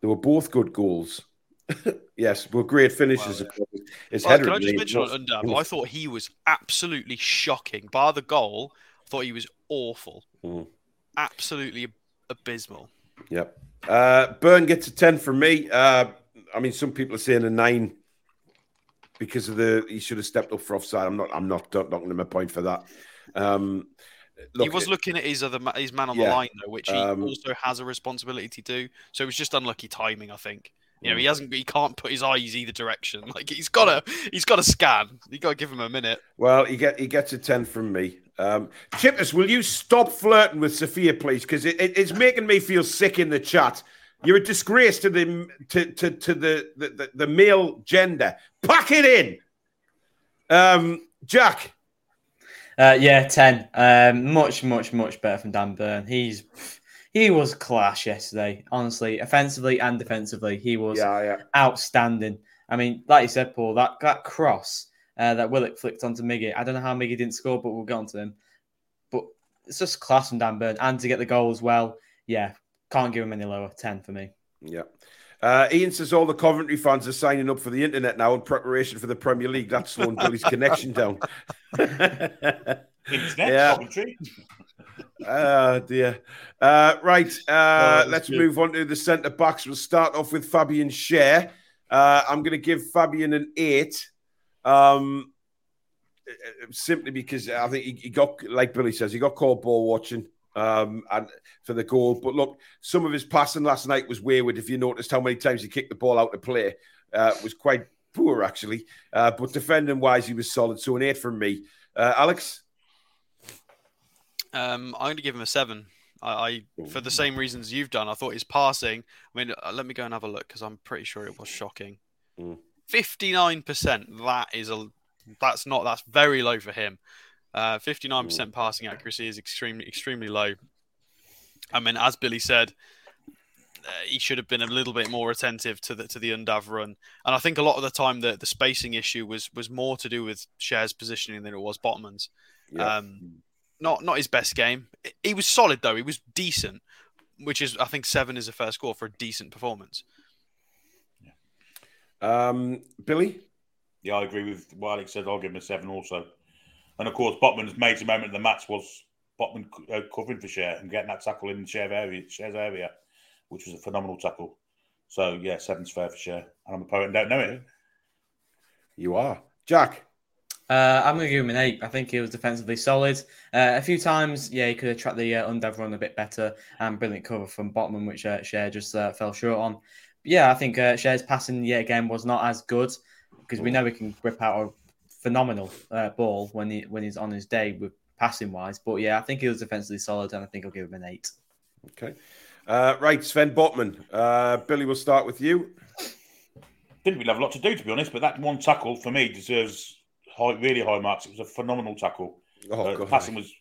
Speaker 1: They were both good goals. yes, were great finishes. Course. His
Speaker 2: Well,
Speaker 1: header
Speaker 2: can I just mention on Undav? I thought he was absolutely shocking. Bar the goal, I thought he was awful,
Speaker 1: Mm.
Speaker 2: absolutely abysmal.
Speaker 1: Yep. Uh, Burn gets a 10 from me. Uh, I mean, some people are saying a nine because of the he should have stepped up for offside. I'm not. I'm not not knocking him a point for that. Um, look,
Speaker 2: he was looking at his other his man on
Speaker 1: Yeah,
Speaker 2: the line though, which he
Speaker 1: um,
Speaker 2: also has a responsibility to do. So it was just unlucky timing, I think. You know,
Speaker 1: Mm.
Speaker 2: he hasn't. He can't put his eyes either direction. Like he's got to. He's got to scan. You got to give him a minute.
Speaker 1: Well, he get he gets a ten from me. Um, Chippers, will you stop flirting with Sophia, please? Because it, it- it's making me feel sick in the chat. You're a disgrace to the to to, to the, the, the the male gender. Pack it in. Um, Jack.
Speaker 4: Uh, yeah, ten. Um, much, much, much better from Dan Burn. He's he was class yesterday. Honestly, offensively and defensively, he was
Speaker 1: yeah. yeah.
Speaker 4: outstanding. I mean, like you said, Paul, that that cross uh, that Willock flicked onto Miggy. I don't know how Miggy didn't score, but we'll get on to him. But it's just class from Dan Burn, and to get the goal as well. Yeah, can't give him any lower. Ten for me.
Speaker 1: Yeah. Uh, Ian says all the Coventry fans are signing up for the internet now in preparation for the Premier League. That's slowing Billy's connection down.
Speaker 3: Internet,
Speaker 1: Yeah.
Speaker 3: Coventry.
Speaker 1: Oh dear. Uh, right. Uh,
Speaker 2: that's
Speaker 1: let's
Speaker 2: good.
Speaker 1: move on to the centre backs. We'll start off with Fabian Schär. Uh, I'm going to give Fabian an eight. Um, uh, simply because I think he, he got, like Billy says, he got called ball watching um, and for the goal. But look, some of his passing last night was wayward. If you noticed how many times he kicked the ball out to play, uh, was quite poor actually. Uh, but defending wise, he was solid. So an eight from me. Uh, Alex.
Speaker 2: Um, I'm going to give him a seven. I, I for the same reasons you've done. I thought his passing. I mean, uh, let me go and have a look because I'm pretty sure it was shocking.
Speaker 1: Mm.
Speaker 2: Fifty-nine percent. That is a. That's not. That's very low for him. Uh, Fifty-nine percent passing accuracy is extremely, extremely low. I mean, as Billy said, uh, he should have been a little bit more attentive to the to the Undav run. And I think a lot of the time the, the spacing issue was was more to do with Schär's positioning than it was Botman's. Yeah. Um, not not his best game. He was solid though. He was decent, which is I think seven is a fair score for a decent performance.
Speaker 1: Um, Billy.
Speaker 3: Yeah, I agree with what Alex said. I'll give him a seven also. And of course, Botman's major moment of the match was Botman uh, covering for Schär and getting that tackle in Schär's area, Schär's area, which was a phenomenal tackle. So yeah, seven's fair for Schär, And I'm a poet and don't know it.
Speaker 1: You are. Jack.
Speaker 4: Uh, I'm going to give him an eight. I think he was defensively solid. Uh, a few times, yeah, he could have tracked the uh, Undav run a bit better and brilliant cover from Botman, which uh, Schär just uh, fell short on. But yeah, I think uh, Schär's passing yet again was not as good because we know he can rip out a phenomenal uh, ball when he when he's on his day with passing wise. But yeah, I think he was defensively solid, and I think I'll give him an eight.
Speaker 1: Okay, right, Sven Botman. Billy, we'll start with you.
Speaker 3: Didn't really have a lot to do, to be honest, but that one tackle for me deserves high, really high marks. It was a phenomenal tackle. Oh, uh, God, passing was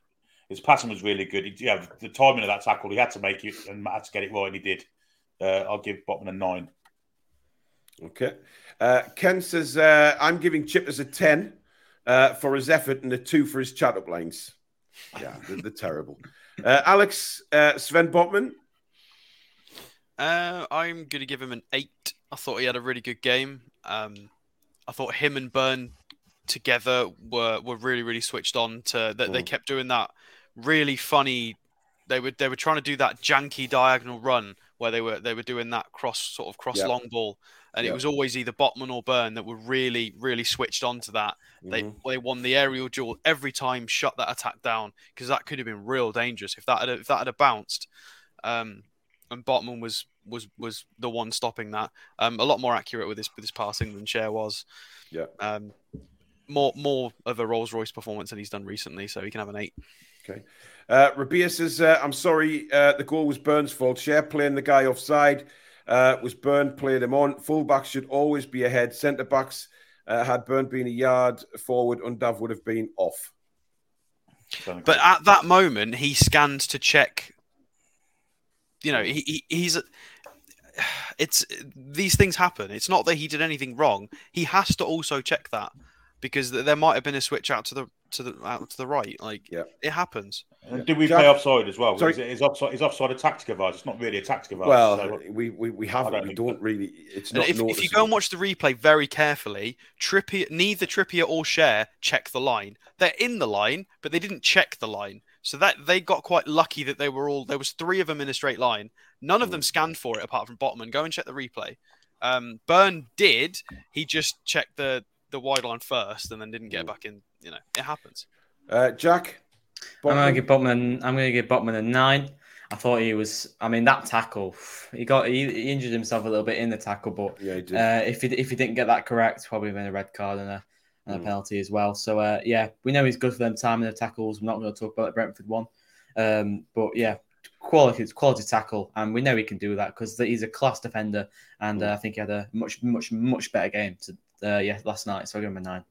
Speaker 3: his passing was really good. He, yeah, the timing of that tackle, he had to make it and had to get it right, and he did. Uh, I'll give Botman a nine.
Speaker 1: Okay. Uh, Ken says uh, I'm giving Chippers a ten uh, for his effort and a two for his chat up lines. Yeah, they're, they're terrible. Uh, Alex uh, Sven Botman.
Speaker 2: I'm going to give him an eight. I thought he had a really good game. Um, I thought him and Burn together were were really really switched on to that they kept doing that really funny they were they were trying to do that janky diagonal run where they were they were doing that cross sort of cross yep. long ball and it was always either Botman or Burn that were really really switched on to that they mm-hmm. they won the aerial duel every time shut that attack down because that could have been real dangerous if that had if that had bounced um, and Botman was was was the one stopping that um, a lot more accurate with this with his passing than Schär was
Speaker 1: yeah
Speaker 2: um, more more of a Rolls Royce performance than he's done recently, so he can have an eight.
Speaker 1: Okay. Uh, Rabia says, uh, I'm sorry, uh, the goal was Burns' fault. Schär playing the guy offside uh, was Burn played him on. Fullbacks should always be ahead. Centre backs, uh, had Burn been a yard forward, Undav would have been off.
Speaker 2: But at that moment, he scanned to check. You know, he, he he's it's these things happen. It's not that he did anything wrong. He has to also check that because there might have been a switch out to the to the out to the right. Like yeah. it happens.
Speaker 3: And did we play offside as well? Sorry. Is, is offside is offside a tactic advice? It's not really a tactic advice.
Speaker 1: Well, so we, we we haven't. Don't we don't so. really. It's not.
Speaker 2: If, if, you go and watch the replay very carefully, Trippier, neither Trippier or Schär check the line. They're in the line, but they didn't check the line. So that they got quite lucky that they were all there was three of them in a straight line. None of them scanned for it apart from Botman. Go and check the replay. Um, Burn did. He just checked the the wide line first and then didn't get mm. back in. You know, it happens.
Speaker 1: Uh, Jack,
Speaker 4: Botman. I'm gonna give Botman. I'm gonna give Botman a nine. I thought he was. I mean, that tackle. He got. He, he injured himself a little bit in the tackle, but
Speaker 1: yeah, he
Speaker 4: uh, if he if he didn't get that correct, probably been a red card and a, and a mm. penalty as well. So uh, yeah, we know he's good for them timing the tackles. We're not going to talk about the Brentford one, um, but yeah, quality quality tackle, and we know he can do that because he's a class defender, and uh, I think he had a much much much better game to, uh, yeah last night. So I give him a nine.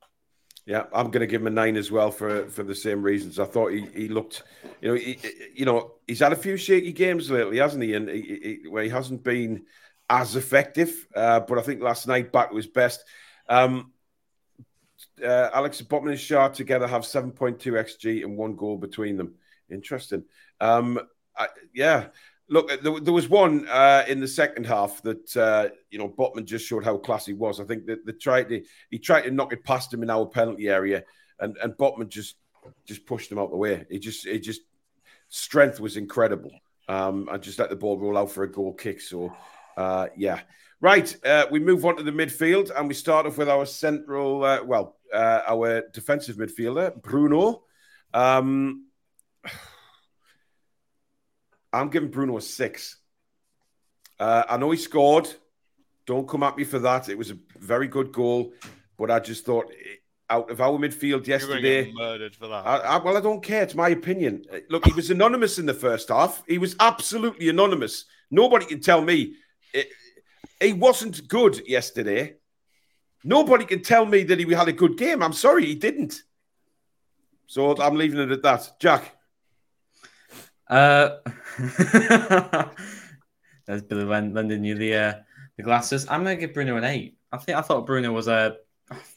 Speaker 1: Yeah, I'm going to give him a nine as well for for the same reasons. I thought he, he looked, you know, he, you know, he's had a few shaky games lately, hasn't he? And he, he, where he hasn't been as effective. Uh, but I think last night back his best. Um, uh, Alex Botman and Schär together have 7.2 xg and one goal between them. Interesting. Um, I, yeah, Look, there, there was one uh, in the second half that uh, you know Botman just showed how classy was. I think that they tried to he tried to knock it past him in our penalty area, and and Botman just just pushed him out the way. He just he just strength was incredible. Um, just let the ball roll out for a goal kick. So uh, yeah, right. Uh, we move on to the midfield, and we start off with our central, uh, well, uh, our defensive midfielder Bruno. Um, I'm giving Bruno a six. Uh, I know he scored. Don't come at me for that. It was a very good goal, but I just thought eh, out of our midfield yesterday,
Speaker 2: murdered for that.
Speaker 1: I, I, well, I don't care. It's my opinion. Uh, look, he was anonymous in the first half. He was absolutely anonymous. Nobody can tell me it, he wasn't good yesterday. Nobody can tell me that he had a good game. I'm sorry, he didn't. So I'm leaving it at that. Jack.
Speaker 4: Uh, there's Billy lending you the uh, the glasses. I'm gonna give Bruno an eight. I think I thought Bruno was uh,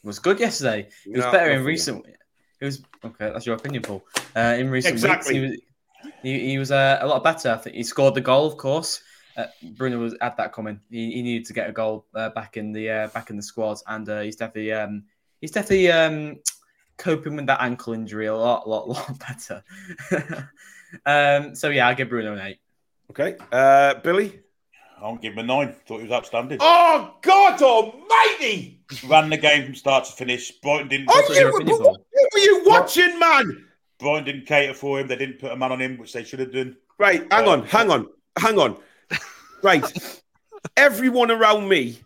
Speaker 4: was good yesterday. He was
Speaker 1: No,
Speaker 4: better in recent. It was okay. That's your opinion, Paul. Uh, in recent
Speaker 1: Exactly.
Speaker 4: weeks, he was he, he was uh, a lot better. I think he scored the goal, of course. Uh, Bruno was had that coming. He, he needed to get a goal uh, back in the uh, back in the squad, and uh, he's definitely um, he's definitely um, coping with that ankle injury a lot, lot, lot better. um, so yeah, I'll give Bruno an eight.
Speaker 1: Okay. Uh, Billy?
Speaker 3: I'll give him a nine. Thought he was outstanding.
Speaker 1: Oh, God almighty!
Speaker 3: Ran the game from start to finish. Brighton didn't.
Speaker 1: Are
Speaker 4: What's
Speaker 1: you,
Speaker 4: your
Speaker 1: what, what were you watching, man?
Speaker 3: Brighton didn't cater for him. They didn't put a man on him, which they should have done.
Speaker 1: Right, hang on, hang on, hang on. Right. everyone around me,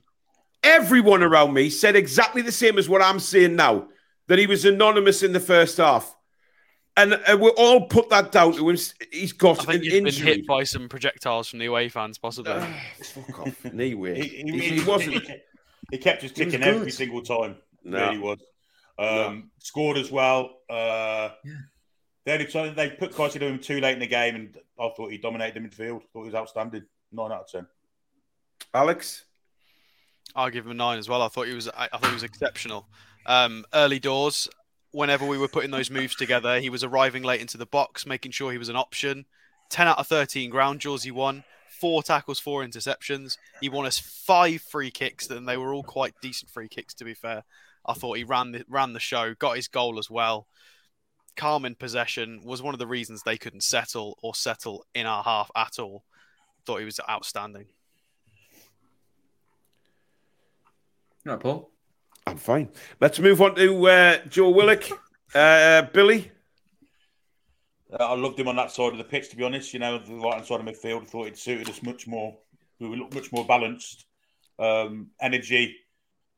Speaker 1: everyone around me said exactly the same as what I'm saying now that he was anonymous in the first half. And uh, we all put that down to him. He's
Speaker 2: I
Speaker 1: got
Speaker 2: think
Speaker 1: an
Speaker 2: he's been hit by some projectiles from the away fans, possibly.
Speaker 1: Fuck off. Anyway,
Speaker 3: He,
Speaker 1: he,
Speaker 3: he,
Speaker 1: he wasn't.
Speaker 3: He kept us
Speaker 4: He
Speaker 3: ticking every single time.
Speaker 1: No.
Speaker 3: Really was. Um, Scored as well. Uh,
Speaker 4: Yeah.
Speaker 3: The only they put Caicedo in him too late in the game, and I thought he dominated the midfield. Thought he was outstanding. Nine out of ten.
Speaker 1: Alex?
Speaker 2: I'll give him a nine as well. I thought he was. I, I thought he was exceptional. Um, early doors, whenever we were putting those moves together, he was arriving late into the box, making sure he was an option. Ten out of thirteen ground duels he won. Four tackles, four interceptions. He won us five free kicks, and they were all quite decent free kicks. To be fair, I thought he ran the, ran the show, got his goal as well. Calm in possession was one of the reasons they couldn't settle or settle in our half at all. Thought he was outstanding.
Speaker 4: All right, Paul.
Speaker 1: I'm fine. Let's move on to uh, Joe Willock. Uh, Billy?
Speaker 3: Uh, I loved him on that side of the pitch, to be honest. You know, the right hand side of midfield. I thought it suited us much more. We looked much more balanced. Um, energy.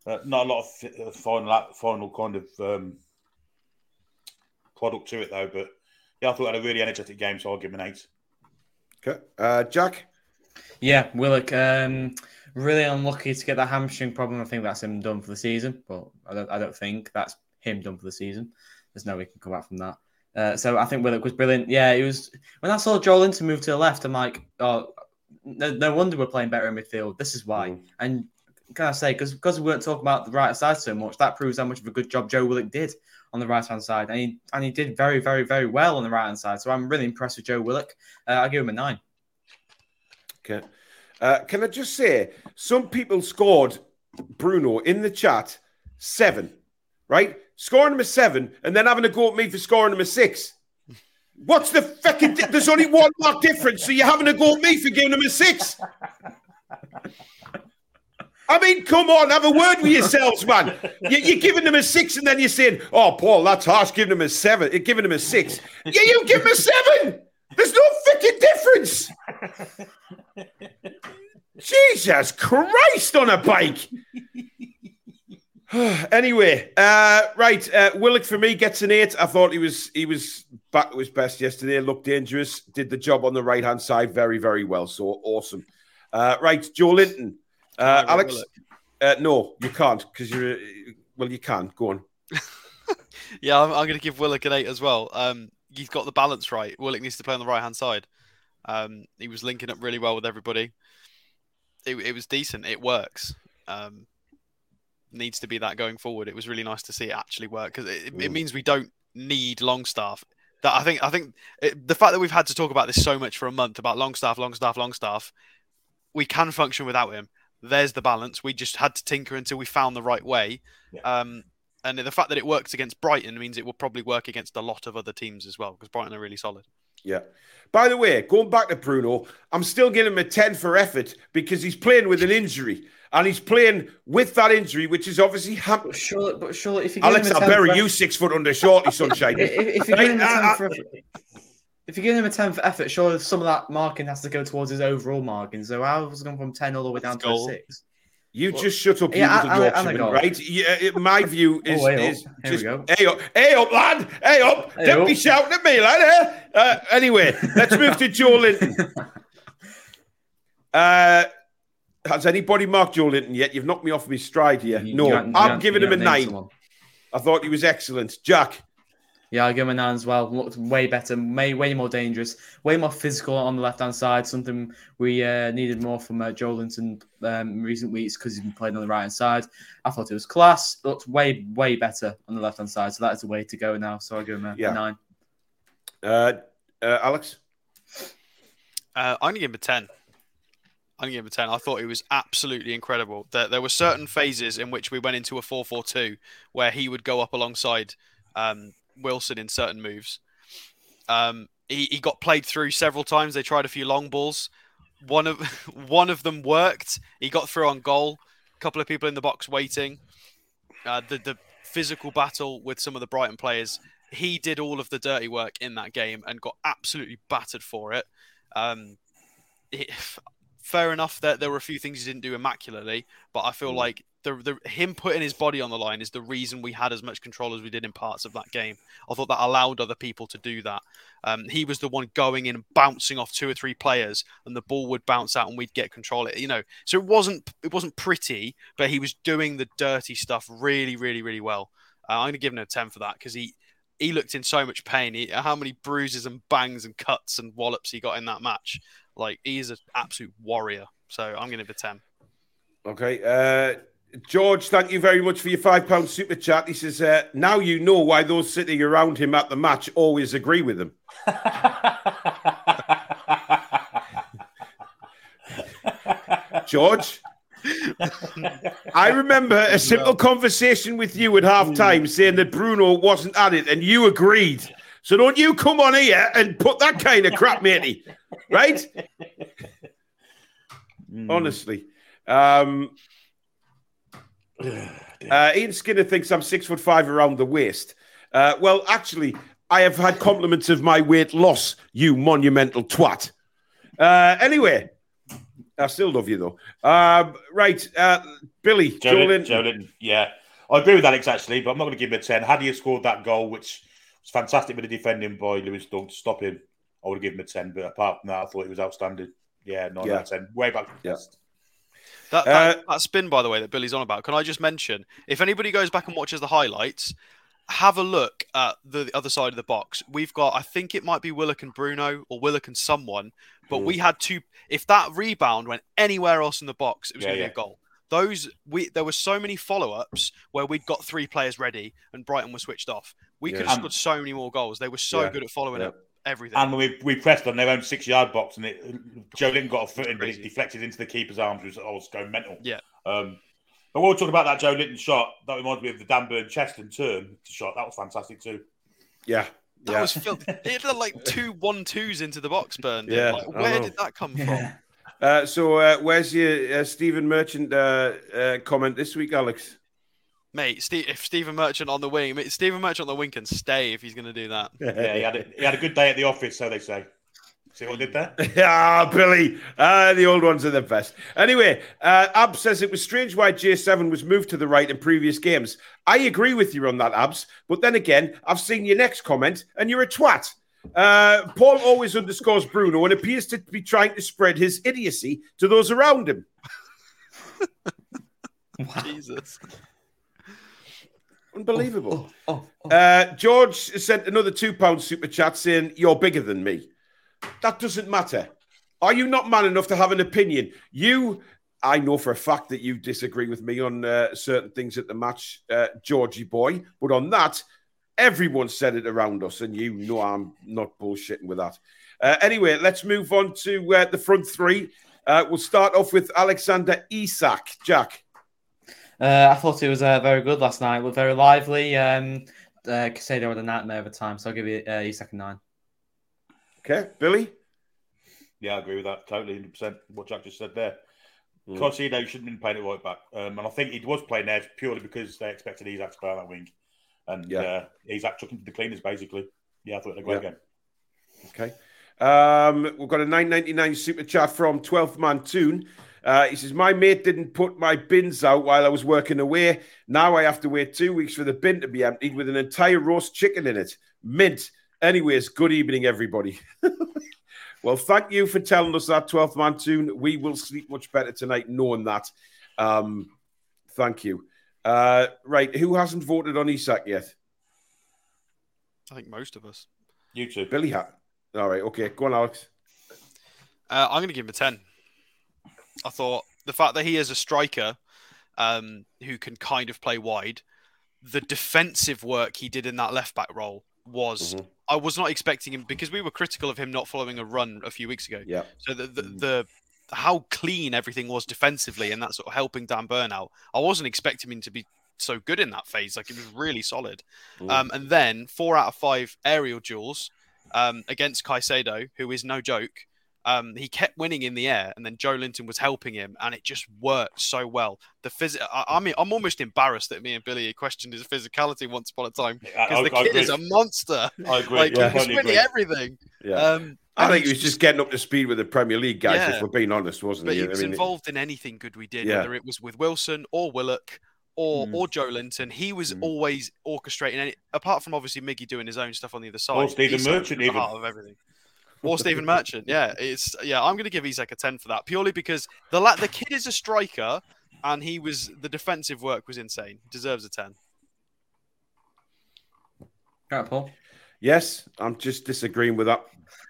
Speaker 3: Uh, not a lot of fi- uh, final final kind of um, product to it though. But yeah, I thought it had a really energetic game, so I'll give him an eight.
Speaker 1: Okay. Uh, Jack?
Speaker 4: Yeah, Willock. Um, really unlucky to get that hamstring problem. I think that's him done for the season, but I don't. I don't think that's him done for the season. There's no way he can come back from that. Uh, so I think Willock was brilliant. Yeah, he was. When I saw Joelinton move to the left, I'm like, oh, no, no wonder we're playing better in midfield. This is why.
Speaker 1: Mm.
Speaker 4: And can I say, because because we weren't talking about the right side so much, that proves how much of a good job Joe Willock did on the right hand side, and he and he did very, very, very well on the right hand side. So I'm really impressed with Joe Willock. Uh, I give him a nine.
Speaker 1: Okay. Uh, can I just say, some people scored Bruno in the chat seven, right? Scoring him a seven and then having a go at me for scoring him a six. What's the fucking? Di- There's only one mark difference, so you're having a go at me for giving him a six. I mean, come on, have a word with yourselves, man. You, you're giving them a six, and then you're saying, "Oh, Paul, that's harsh. Giving him a seven, uh, giving him a six. Yeah, you give him a seven. There's no fucking difference. Jesus Christ on a bike. anyway, uh, right. Uh, Willock for me gets an eight. I thought he was he was back to his best yesterday. Looked dangerous. Did the job on the right hand side very very well. So awesome. Uh, right, Joelinton. Uh,
Speaker 2: Can I go
Speaker 1: Alex. Uh, no, you can't because you're. Well, you can. Go on.
Speaker 2: Yeah, I'm, I'm going to give Willock an eight as well. Um, he's got the balance right. Willock needs to play on the right hand side. Um, he was linking up really well with everybody. It, it was decent. It works. Um, needs to be that going forward. It was really nice to see it actually work because it, it
Speaker 1: Mm.
Speaker 2: means we don't need Longstaff. That I think I think it, the fact that we've had to talk about this so much for a month about Longstaff, Longstaff, Longstaff, we can function without him. There's the balance. We just had to tinker until we found the right way.
Speaker 3: Yeah.
Speaker 2: Um, and the fact that it works against Brighton means it will probably work against a lot of other teams as well because Brighton are really solid.
Speaker 1: Yeah. By the way, going back to Bruno, I'm still giving him a 10 for effort because he's playing with an injury. And he's playing with that injury, which is obviously ham-
Speaker 4: But surely, but surely, if you
Speaker 1: Alex,
Speaker 4: give him a
Speaker 1: I'll
Speaker 4: 10
Speaker 1: bury
Speaker 4: for
Speaker 1: you
Speaker 4: effort-
Speaker 1: six foot under shorty, sunshine.
Speaker 4: if, if you give him a 10
Speaker 1: uh,
Speaker 4: for effort, if you give him a 10 for effort, surely some of that marking has to go towards his overall marking. So I was going from 10 all the way down to a 6.
Speaker 1: You just shut up, you
Speaker 4: Yeah,
Speaker 1: little
Speaker 4: I- I- I
Speaker 1: Yorkshireman, right? Yeah, it- my view is,
Speaker 4: Oh, hey up.
Speaker 1: is just hey up, hey up, lad, hey up.
Speaker 4: Hey
Speaker 1: Don't be shouting at me, lad. Eh? Uh, anyway, let's move to Joelinton. Uh, has anybody marked Joelinton yet? You've knocked me off my stride here.
Speaker 4: You-
Speaker 1: no,
Speaker 4: you
Speaker 1: I'm giving him a nine.
Speaker 4: someone.
Speaker 1: I thought he was excellent. Jack,
Speaker 4: Yeah, I give him a nine as well. Looked way better, way way more dangerous, way more physical on the left hand side. Something we uh, needed more from uh, Joelinton um, in recent weeks because he's been playing on the right hand side. I thought it was class. Looked way way better on the left hand side, so that is the way to go now. So I give him a, yeah. nine.
Speaker 1: Uh, uh, Alex,
Speaker 2: uh, I'm gonna give him a ten. I'm gonna give him a ten. I thought it was absolutely incredible. There, there were certain phases in which we went into a four-four-two where he would go up alongside. Um, Wilson in certain moves. Um, he, he got played through several times. They tried a few long balls. One of one of them worked. He got through on goal. A couple of people in the box waiting. Uh, the the physical battle with some of the Brighton players. He did all of the dirty work in that game and got absolutely battered for it. Um, it fair enough that there were a few things he didn't do immaculately, but I feel mm. like the, the him putting his body on the line is the reason we had as much control as we did in parts of that game. I thought that allowed other people to do that. Um, he was the one going in and bouncing off two or three players, and the ball would bounce out, and we'd get control. It, you know, so it wasn't it wasn't pretty, but he was doing the dirty stuff really, really, really well. Uh, I'm going to give him a ten for that because he he looked in so much pain. He, how many bruises and bangs and cuts and wallops he got in that match? Like he is an absolute warrior. So I'm going to give a ten.
Speaker 1: Okay. Uh, George, thank you very much for your five pound super chat. He says, uh, "Now you know why those sitting around him at the match always agree with him." George, I remember a simple conversation with you at half time saying that Bruno wasn't at it, and you agreed. So don't you come on here and put that kind of crap, matey. Right? Mm. Honestly. Um, uh, Ian Skinner thinks I'm six foot five around the waist. Uh, well, actually, I have had compliments of my weight loss, you monumental twat. Uh, anyway, I still love you though. Um, right, uh, Billy,
Speaker 3: Joe, Joe Joe yeah. I agree with Alex actually, but I'm not going to give him a 10. Had he scored that goal, which was fantastic with the defending by Lewis Dunk to stop him, I would have given him a 10. But apart from that, I thought he was outstanding. Yeah, 9 yeah. out of 10. Way back.
Speaker 1: Yeah.
Speaker 2: That, that, uh, that spin, by the way, that Billy's on about, can I just mention if anybody goes back and watches the highlights, have a look at the other side of the box. We've got, I think it might be Willock and Bruno or Willock and someone, but mm. we had two. If that rebound went anywhere else in the box, it was yeah, going to yeah. be a goal. Those we there were so many follow ups where we'd got three players ready and Brighton was switched off. We yeah. could have scored so many more goals. They were so good at following up everything.
Speaker 3: And we, we pressed on their own six yard box, and it, Joelinton got a foot in, but it deflected into the keeper's arms, which was going mental.
Speaker 2: Yeah.
Speaker 3: Um, but we'll talk about that Joelinton shot. That reminds me of the Dan Burn Cheston turn shot. That was fantastic too.
Speaker 1: Yeah.
Speaker 2: That
Speaker 1: yeah.
Speaker 2: was filthy. It had like two one twos into the box, Burn. Yeah. Like, where did that come from?
Speaker 1: Uh, so, uh, where's your uh, Stephen Merchant uh, uh, comment this week, Alex?
Speaker 2: Mate, Steve, if Stephen Merchant on the wing, Stephen Merchant on the wing can stay if he's going to do that.
Speaker 3: Yeah, he had a, he had a good day at the office, so they say. See what I did there?
Speaker 1: ah, Billy. Ah, the old ones are the best. Anyway, uh, Ab says it was strange why J7 was moved to the right in previous games. I agree with you on that, Abs. But then again, I've seen your next comment and you're a twat. Uh, Paul always underscores Bruno and appears to be trying to spread his idiocy to those around him.
Speaker 2: Jesus.
Speaker 1: Unbelievable. Oh, oh, oh. Uh, George sent another two pound super chat saying, You're bigger than me. That doesn't matter. Are you not man enough to have an opinion? You, I know for a fact that you disagree with me on uh, certain things at the match, uh, Georgie boy, but on that, everyone said it around us, and you know I'm not bullshitting with that. Uh, anyway, let's move on to uh, the front three. Uh, we'll start off with Alexander Isak. Jack.
Speaker 4: Uh, I thought it was uh, very good last night. Looked very lively. Um, uh, Caicedo had a nightmare of a time, so I'll give you uh, a second nine.
Speaker 1: Okay, Billy.
Speaker 3: Yeah, I agree with that totally, hundred percent. What Jack just said there. Mm. Caicedo shouldn't have been playing it right back, um, and I think he was playing there purely because they expected Isak to play on that wing, and yeah. uh, Isak took him to the cleaners basically. Yeah, I thought it was a great
Speaker 1: yeah. game. Okay. Um, we've got a 9.99 super chat from 12th Man Toon. Uh, he says, My mate didn't put my bins out while I was working away. Now I have to wait two weeks for the bin to be emptied with an entire roast chicken in it. Mint. Anyways, good evening, everybody. well, thank you for telling us that, 12th man Toon. We will sleep much better tonight knowing that. Um, thank you. Uh, right, who hasn't voted on Isak yet?
Speaker 2: I think most of us.
Speaker 3: You too.
Speaker 1: Billy hat. All right, okay, go on, Alex.
Speaker 2: Uh, I'm going to give him a 10. I thought the fact that he is a striker um, who can kind of play wide, the defensive work he did in that left back role was.
Speaker 1: Mhm.
Speaker 2: I was not expecting him because we were critical of him not following a run a few weeks ago.
Speaker 1: Yeah.
Speaker 2: So the the,
Speaker 1: Mm.
Speaker 2: the how clean everything was defensively and that sort of helping Dan Burn out. I wasn't expecting him to be so good in that phase. Like it was really solid.
Speaker 1: Mm.
Speaker 2: Um, and then four out of five aerial duels um, against Caicedo, who is no joke. Um, he kept winning in the air, and then Joelinton was helping him, and it just worked so well. The phys- I, I mean, I'm almost embarrassed that me and Billy questioned his physicality once upon a time because the
Speaker 3: I
Speaker 2: kid
Speaker 3: agree.
Speaker 2: is a monster.
Speaker 3: I agree.
Speaker 2: Like
Speaker 1: Yeah.
Speaker 2: he was winning
Speaker 3: agree.
Speaker 2: everything.
Speaker 1: yeah.
Speaker 2: Um,
Speaker 1: I think he was just getting up to speed with the Premier League guys,
Speaker 2: Yeah.
Speaker 1: if we're being honest, wasn't
Speaker 2: but
Speaker 1: he?
Speaker 2: he was
Speaker 1: I mean,
Speaker 2: involved in anything good we did,
Speaker 1: Yeah.
Speaker 2: whether it was with Wilson or Willock or
Speaker 4: Mm.
Speaker 2: or Joelinton. He was
Speaker 1: Mm.
Speaker 2: always orchestrating any. Apart from obviously Miggy doing his own stuff on the other side,
Speaker 3: Stephen
Speaker 2: was
Speaker 3: Merchant even.
Speaker 2: of everything. Or Stephen Merchant, yeah, it's yeah. I'm going to give Isak a ten for that purely because the la- the kid is a striker and he was the defensive work was insane. Deserves a ten.
Speaker 4: Right, Paul.
Speaker 1: yes, I'm just disagreeing with that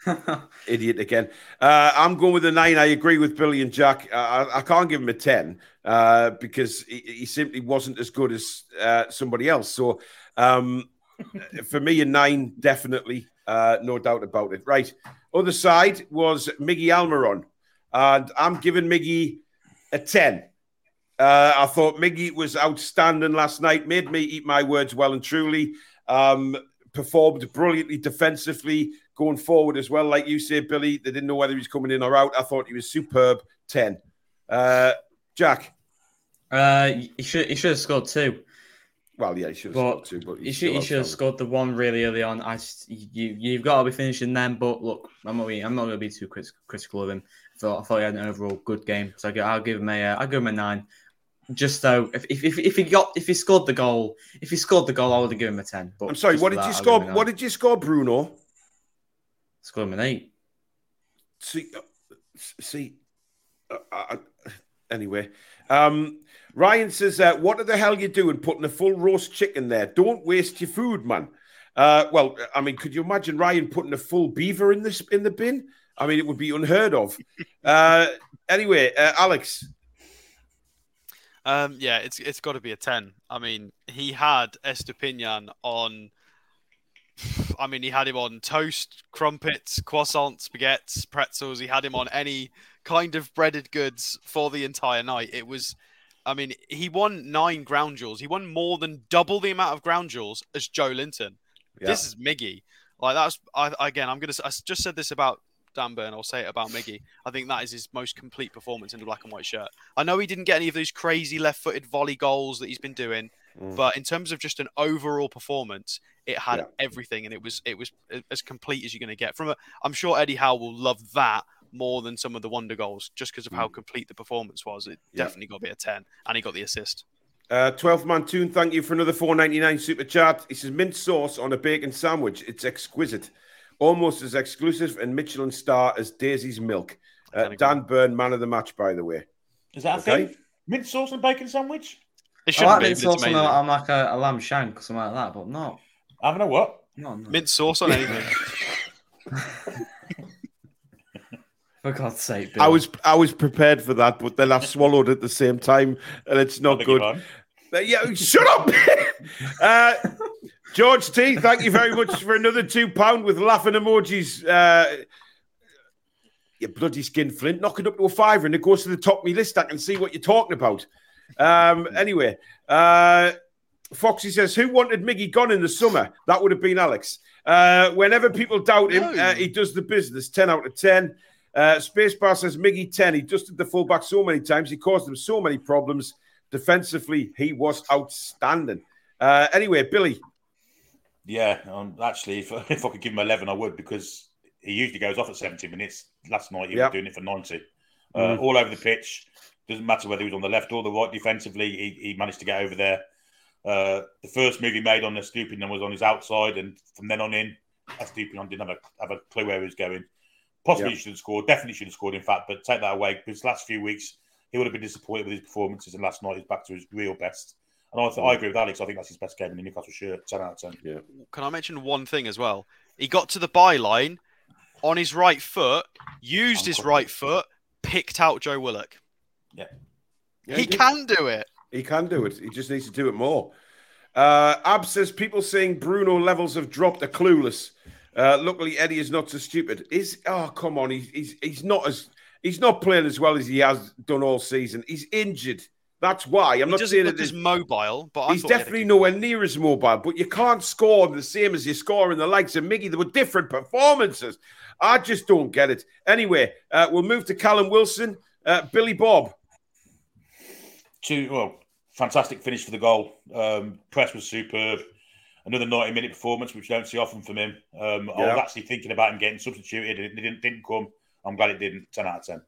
Speaker 1: idiot again. Uh, I'm going with a nine. I agree with Billy and Jack. Uh, I, I can't give him a 10 uh, because he, he simply wasn't as good as uh, somebody else. So um, for me, a nine, definitely. Uh, no doubt about it. Right. Other side was Miggy Almiron. And I'm giving Miggy a 10. Uh, I thought Miggy was outstanding last night, made me eat my words well and truly. Um, performed brilliantly defensively going forward as well. Like you said, Billy, they didn't know whether he was coming in or out. I thought he was superb. 10. Uh, Jack.
Speaker 4: Uh, he should he should have scored two.
Speaker 1: Well, yeah, he should have
Speaker 4: But
Speaker 1: scored two, but
Speaker 4: He should he should have scored the one really early on. I just, you you've got to be finishing them. But look, I'm not I'm not going to be too crit- critical of him. I thought I thought he had an overall good game. So I'll give him a uh, I'll give him a nine. Just so if, if, if, if he got if he scored the goal if he scored the goal I would have given him a ten. But
Speaker 1: I'm sorry, what did
Speaker 4: that,
Speaker 1: you score? What did you score, Bruno?
Speaker 4: score him an eight?
Speaker 1: See, uh, see. Uh, uh, anyway, um, Ryan says, uh, "What the hell you doing putting a full roast chicken there? Don't waste your food, man." Uh, well, I mean, could you imagine Ryan putting a full beaver in this in the bin? I mean, it would be unheard of. uh, anyway, uh, Alex,
Speaker 2: Um, yeah, it's it's got to be a ten. I mean, he had Estupiñán on. I mean, he had him on toast, crumpets, croissants, baguettes, pretzels. He had him on any kind of breaded goods for the entire night. It was, I mean, he won nine ground duels. He won more than double the amount of ground duels as Joelinton.
Speaker 1: Yeah.
Speaker 2: This is Miggy. Like that's I, again. I'm gonna. I just said this about Dan Burn. I'll say it about Miggy. I think that is his most complete performance in the black and white shirt. I know he didn't get any of those crazy left-footed volley goals that he's been doing,
Speaker 1: Mm.
Speaker 2: but in terms of just an overall performance, it had
Speaker 1: Yeah.
Speaker 2: everything, and it was it was as complete as you're going to get. From a, I'm sure Eddie Howe will love that more than some of the wonder goals, just because of how complete the performance was. It
Speaker 1: Mm. Yeah.
Speaker 2: definitely got to be a ten, and he got the assist.
Speaker 1: uh, 12 man Toon, thank you for another 4.99 super chat. He says mint sauce on a bacon sandwich. It's exquisite, almost as exclusive and Michelin star as Daisy's milk. Uh. Dan Burn, man of the match, by the way.
Speaker 3: Is that a
Speaker 1: Okay.
Speaker 3: thing? Mint sauce and bacon sandwich?
Speaker 2: It
Speaker 4: I
Speaker 2: shouldn't
Speaker 4: like
Speaker 2: be,
Speaker 4: mint sauce on,
Speaker 2: amazing.
Speaker 4: a, on like a, a lamb shank or something like that, but not
Speaker 3: Having a what?
Speaker 4: not no.
Speaker 2: mint sauce on anything.
Speaker 4: for God's sake.
Speaker 1: I was I was prepared for that, but then I swallowed at the same time, and it's not good.
Speaker 3: pardon.
Speaker 1: Uh, yeah, shut up, uh, George T. Thank you very much for another two pound with laughing emojis. Uh, you bloody skin flint, knock it up to a fiver, and it goes to the top of my list. I can see what you're talking about. Um, anyway, uh, Foxy says, "Who wanted Miggy gone in the summer? That would have been Alex." Uh, whenever people doubt him, uh, he does the business. Ten out of ten. Uh, Spacebar says Miggy 10. He dusted the fullback so many times. He caused them so many problems. Defensively, he was outstanding. Uh, anyway, Billy.
Speaker 3: Yeah, um, actually, if, if I could give him 11, I would because he usually goes off at 70 minutes. Last night, he
Speaker 1: Yeah.
Speaker 3: was doing it for 90. Uh,
Speaker 1: Mhm.
Speaker 3: All over the pitch. Doesn't matter whether he was on the left or the right defensively, he, he managed to get over there. Uh, the first move he made on the Stupid was on his outside, and from then on in, Stupid didn't have a, have a clue where he was going. Possibly
Speaker 1: Yeah.
Speaker 3: he should have scored, definitely should have scored, in fact, but take that away because last few weeks he would have been disappointed with his performances, and last night he's back to his real best. And I, th- I agree with Alex. I think that's his best game in the Newcastle shirt. Ten out of ten.
Speaker 1: Yeah.
Speaker 2: Can I mention one thing as well? He got to the byline on his right foot, used his right foot, picked out Joe Willock.
Speaker 3: Yeah.
Speaker 1: Yeah,
Speaker 2: he
Speaker 1: did.
Speaker 2: can do it.
Speaker 1: He can do it. He just needs to do it more. Uh, Ab says people saying Bruno levels have dropped are clueless. Uh, luckily, Eddie is not so stupid. Is oh come on, he's he's he's not as he's not playing as well as he has done all season. He's injured. That's why I'm
Speaker 2: He
Speaker 1: not
Speaker 2: doesn't
Speaker 1: saying that he's
Speaker 2: mobile, but I
Speaker 1: he's
Speaker 2: thought he had a
Speaker 1: definitely
Speaker 2: good-
Speaker 1: nowhere near as mobile. But you can't score the same as you score in the likes of Miggy. There were different performances. I just don't get it. Anyway, uh, we'll move to Callum Wilson, uh, Billy Bob.
Speaker 3: Two, well, fantastic finish for the goal. Um, press was superb. Another 90 minute performance, which you don't see often from him. Um, I was actually thinking about him getting substituted. And it didn't, didn't come. I'm glad it didn't. 10 out of 10.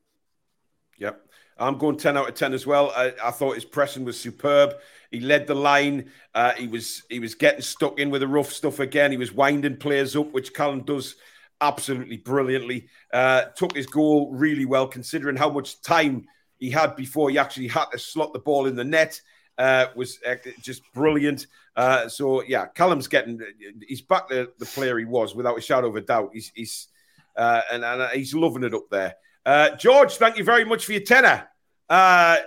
Speaker 1: Yep. I'm going 10 out of 10 as well. I, I thought his pressing was superb. He led the line. Uh, he was he was getting stuck in with the rough stuff again. He was winding players up, which Callum does absolutely brilliantly. Uh, took his goal really well, considering how much time he had before he actually had to slot the ball in the net. Uh, was uh, just brilliant. Uh, so yeah, Callum's getting he's back to the player he was without a shadow of a doubt. He's he's uh, and, and he's loving it up there. Uh, George, thank you very much for your tenor. Uh,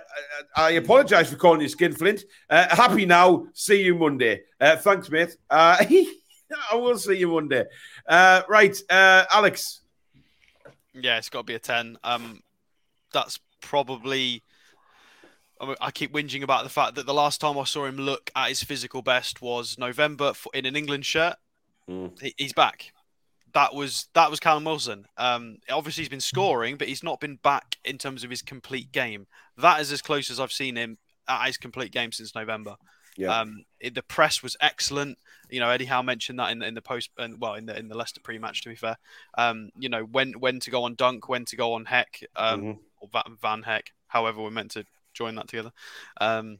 Speaker 1: I apologize for calling you Skinflint. Uh, happy now. See you Monday. Uh, thanks, mate. Uh, I will see you Monday. Uh, right, uh, Alex.
Speaker 2: Yeah, it's got to be a 10. Um, that's probably. I, keep whinging about the fact that the last time I saw him look at his physical best was November for, in an England shirt.
Speaker 1: Mm.
Speaker 2: He, he's back. That was that was Callum Wilson. Um, obviously he's been scoring, but he's not been back in terms of his complete game. That is as close as I've seen him at his complete game since November.
Speaker 1: Yeah.
Speaker 2: Um, it, the press was excellent. You know, Eddie Howe mentioned that in the, in the post and well in the in the Leicester pre-match. To be fair, um, you know when when to go on Dunk, when to go on Hecke, um,
Speaker 1: Mhm.
Speaker 2: or Van Hecke, however we're meant to join that together. Um,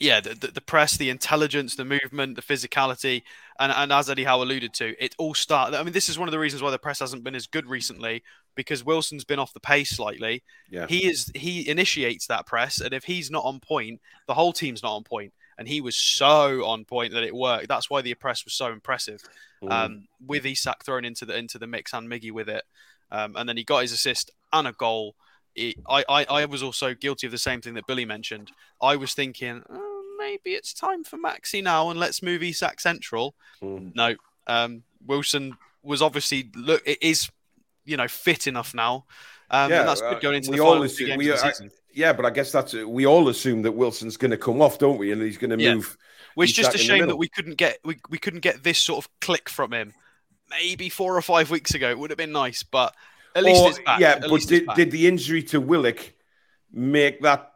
Speaker 2: yeah, the, the, the press, the intelligence, the movement, the physicality, and, and as Eddie Howe alluded to, it all started. I mean, this is one of the reasons why the press hasn't been as good recently because Wilson's been off the pace slightly.
Speaker 1: Yeah.
Speaker 2: He is he initiates that press, and if he's not on point, the whole team's not on point. And he was so on point that it worked. That's why the press was so impressive.
Speaker 1: Mm.
Speaker 2: Um, with Isak thrown into the into the mix and Miggy with it, um, and then he got his assist and a goal. It, I, I I was also guilty of the same thing that Billy mentioned. I was thinking oh, maybe it's time for Maxi now and let's move Isak central.
Speaker 1: Mm.
Speaker 2: No, um, Wilson was obviously look it is you know fit enough now, um,
Speaker 1: Yeah,
Speaker 2: and that's
Speaker 1: uh,
Speaker 2: good going into
Speaker 1: we
Speaker 2: the
Speaker 1: all assume- we
Speaker 2: of the
Speaker 1: are-
Speaker 2: season.
Speaker 1: Yeah, but I guess that's we all assume that Wilson's going to come off, don't we? And he's going to
Speaker 2: Yeah.
Speaker 1: move.
Speaker 2: Which
Speaker 1: Isak
Speaker 2: just a shame that we couldn't get we, we couldn't get this sort of click from him. Maybe four or five weeks ago it would have been nice, but at least
Speaker 1: Or-
Speaker 2: it's back.
Speaker 1: Yeah,
Speaker 2: At
Speaker 1: but did,
Speaker 2: back.
Speaker 1: did the injury to Willock make that?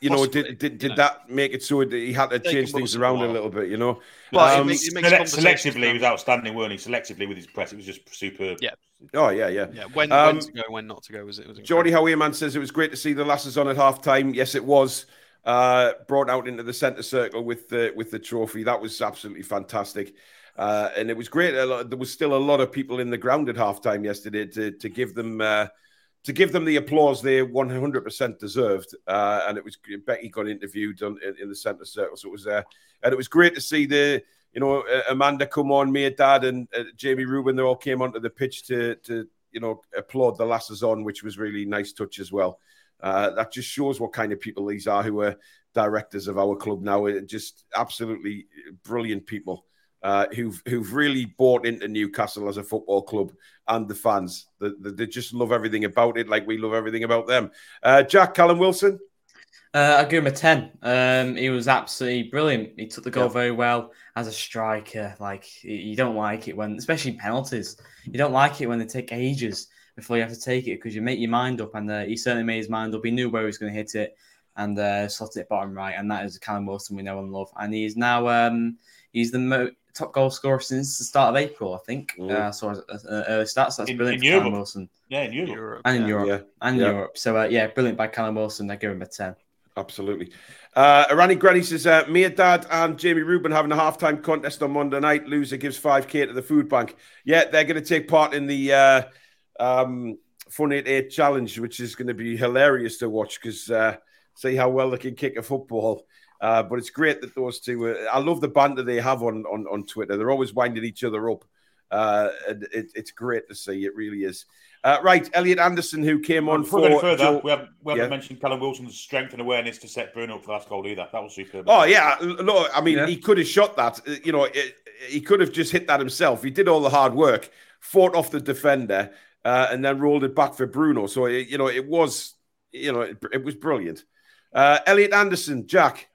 Speaker 1: You know,
Speaker 2: Possibly,
Speaker 1: did did,
Speaker 2: you
Speaker 1: did
Speaker 2: know.
Speaker 1: that make it so that he had to
Speaker 2: Taking
Speaker 1: change things
Speaker 2: Wilson a
Speaker 1: around a little bit? You know,
Speaker 2: But it
Speaker 1: Um,
Speaker 2: makes- it makes
Speaker 3: selectively, he was outstanding, weren't he? Selectively with his press, it was just superb.
Speaker 2: Yeah.
Speaker 1: oh yeah, yeah.
Speaker 2: Yeah, when,
Speaker 1: Um,
Speaker 2: when to go, when not to go was it was
Speaker 1: Jordy
Speaker 2: incredible.
Speaker 1: Howieman says it was great to see the lasses on at half time. Yes, it was. Uh, brought out into the centre circle with the with the trophy. That was absolutely fantastic. Uh, and it was great. Lot, there was still a lot of people in the ground at half time yesterday to, to give them uh, to give them the applause they 100% deserved. Uh, and it was Becky got interviewed on, in, in the centre circle, so it was there. and it was great to see the you know uh, Amanda come on, Mehrdad, and uh, Jamie Reuben. They all came onto the pitch to to you know applaud the lasses on, which was really nice touch as well. Uh, that just shows what kind of people these are who are directors of our club now. Uh, Just absolutely brilliant people uh, who've who've really bought into Newcastle as a football club and the fans. They, they, they just love everything about it, like we love everything about them. Uh, Jack Callum Wilson.
Speaker 4: Uh, I give him a 10. Um, he was absolutely brilliant. He took the goal
Speaker 1: Yeah.
Speaker 4: very well as a striker. Like, you don't like it when, especially penalties, you don't like it when they take ages before you have to take it because you make your mind up. And uh, he certainly made his mind up. He knew where he was going to hit it and uh, slot it bottom right. And that is Callum Wilson we know and love. And he's now um, he's the mo- top goal scorer since the start of April, I think.
Speaker 1: Mm.
Speaker 4: Uh, so uh, early stats. That's
Speaker 3: In-
Speaker 4: brilliant
Speaker 3: in
Speaker 4: for Callum
Speaker 3: Europe.
Speaker 4: Wilson
Speaker 3: Yeah, in Europe.
Speaker 2: Europe,
Speaker 4: and in
Speaker 2: yeah.
Speaker 4: Europe.
Speaker 1: Yeah,
Speaker 4: And
Speaker 1: Yeah.
Speaker 4: Europe. So, uh, yeah, brilliant by Callum Wilson. I give him a 10.
Speaker 1: absolutely. Uh, Arani Granny says, uh, Mehrdad and Jamie Reuben having a halftime contest on Monday night. Loser gives 5k to the food bank. Yeah, they're going to take part in the uh, um, Fun 88 challenge, which is going to be hilarious to watch because uh, see how well they can kick a football. Uh, but it's great that those two. Uh, I love the banter they have on, on on Twitter. They're always winding each other up. Uh, and it, it's great to see. It really is. Uh, right, Elliot Anderson, who came on
Speaker 3: Before
Speaker 1: for.
Speaker 3: we go further,
Speaker 1: Joe-
Speaker 3: we haven't, we haven't
Speaker 1: Yeah.
Speaker 3: mentioned Callum Wilson's strength and awareness to set Bruno up for the last goal either. That was superb.
Speaker 1: Oh yeah, look. I mean,
Speaker 4: Yeah.
Speaker 1: he could have shot that. uh, You know, it, he could have just hit that himself. He did all the hard work, fought off the defender, uh, and then rolled it back for Bruno. So it, you know, it was, you know, it, it was brilliant. Uh, Elliot Anderson, Jack.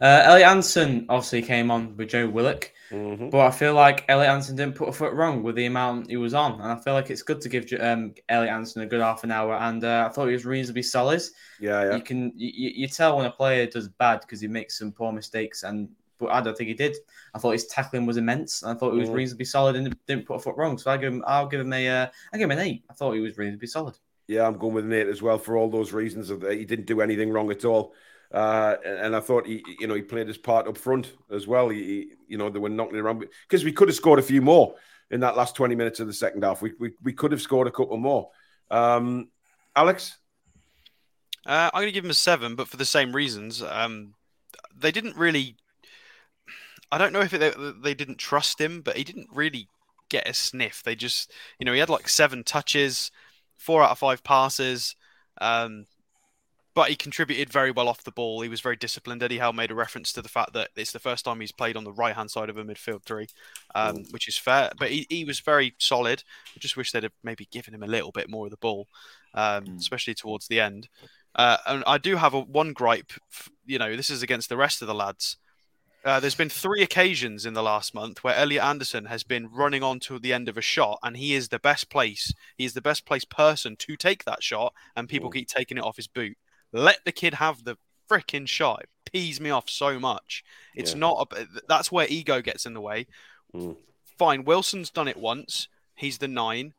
Speaker 4: Uh, Elliot Anderson obviously came on with Joe Willock,
Speaker 1: Mhm.
Speaker 4: but I feel like Elliot Anderson didn't put a foot wrong with the amount he was on, and I feel like it's good to give um, Elliot Anderson a good half an hour. And uh, I thought he was reasonably solid.
Speaker 1: Yeah, yeah.
Speaker 4: You can you, you tell when a player does bad because he makes some poor mistakes, and but I don't think he did. I thought his tackling was immense, and I thought he was
Speaker 1: Mhm.
Speaker 4: reasonably solid and didn't put a foot wrong. So I give him, I'll give him a, uh, I give him an eight. I thought he was reasonably solid.
Speaker 1: Yeah, I'm going with an eight as well for all those reasons. That he didn't do anything wrong at all, uh, and I thought he, you know, he played his part up front as well. He, you know, they were knocking around because we could have scored a few more in that last 20 minutes of the second half. We we, we could have scored a couple more. Um, Alex,
Speaker 2: Uh, I'm going to give him a seven, but for the same reasons. Um, they didn't really. I don't know if it, they, they didn't trust him, but he didn't really get a sniff. They just, you know, he had like seven touches, four out of five passes, um, but he contributed very well off the ball. He was very disciplined. Eddie Howe made a reference to the fact that it's the first time he's played on the right hand side of a midfield three, um, which is fair. But he, he was very solid. I just wish they'd have maybe given him a little bit more of the ball, um,
Speaker 3: Mm.
Speaker 2: especially towards the end. Uh, and I do have a one gripe. You know, this is against the rest of the lads. Uh, there's been three occasions in the last month where Elliot Anderson has been running on to the end of a shot, and he is the best place. He is the best placed person to take that shot, and people
Speaker 1: Mm.
Speaker 2: keep taking it off his boot. Let the kid have the freaking shot. It pees me off so much. It's
Speaker 1: Yeah.
Speaker 2: not. A, that's where ego gets in the way.
Speaker 1: Mm.
Speaker 2: Fine. Wilson's done it once. He's the nine.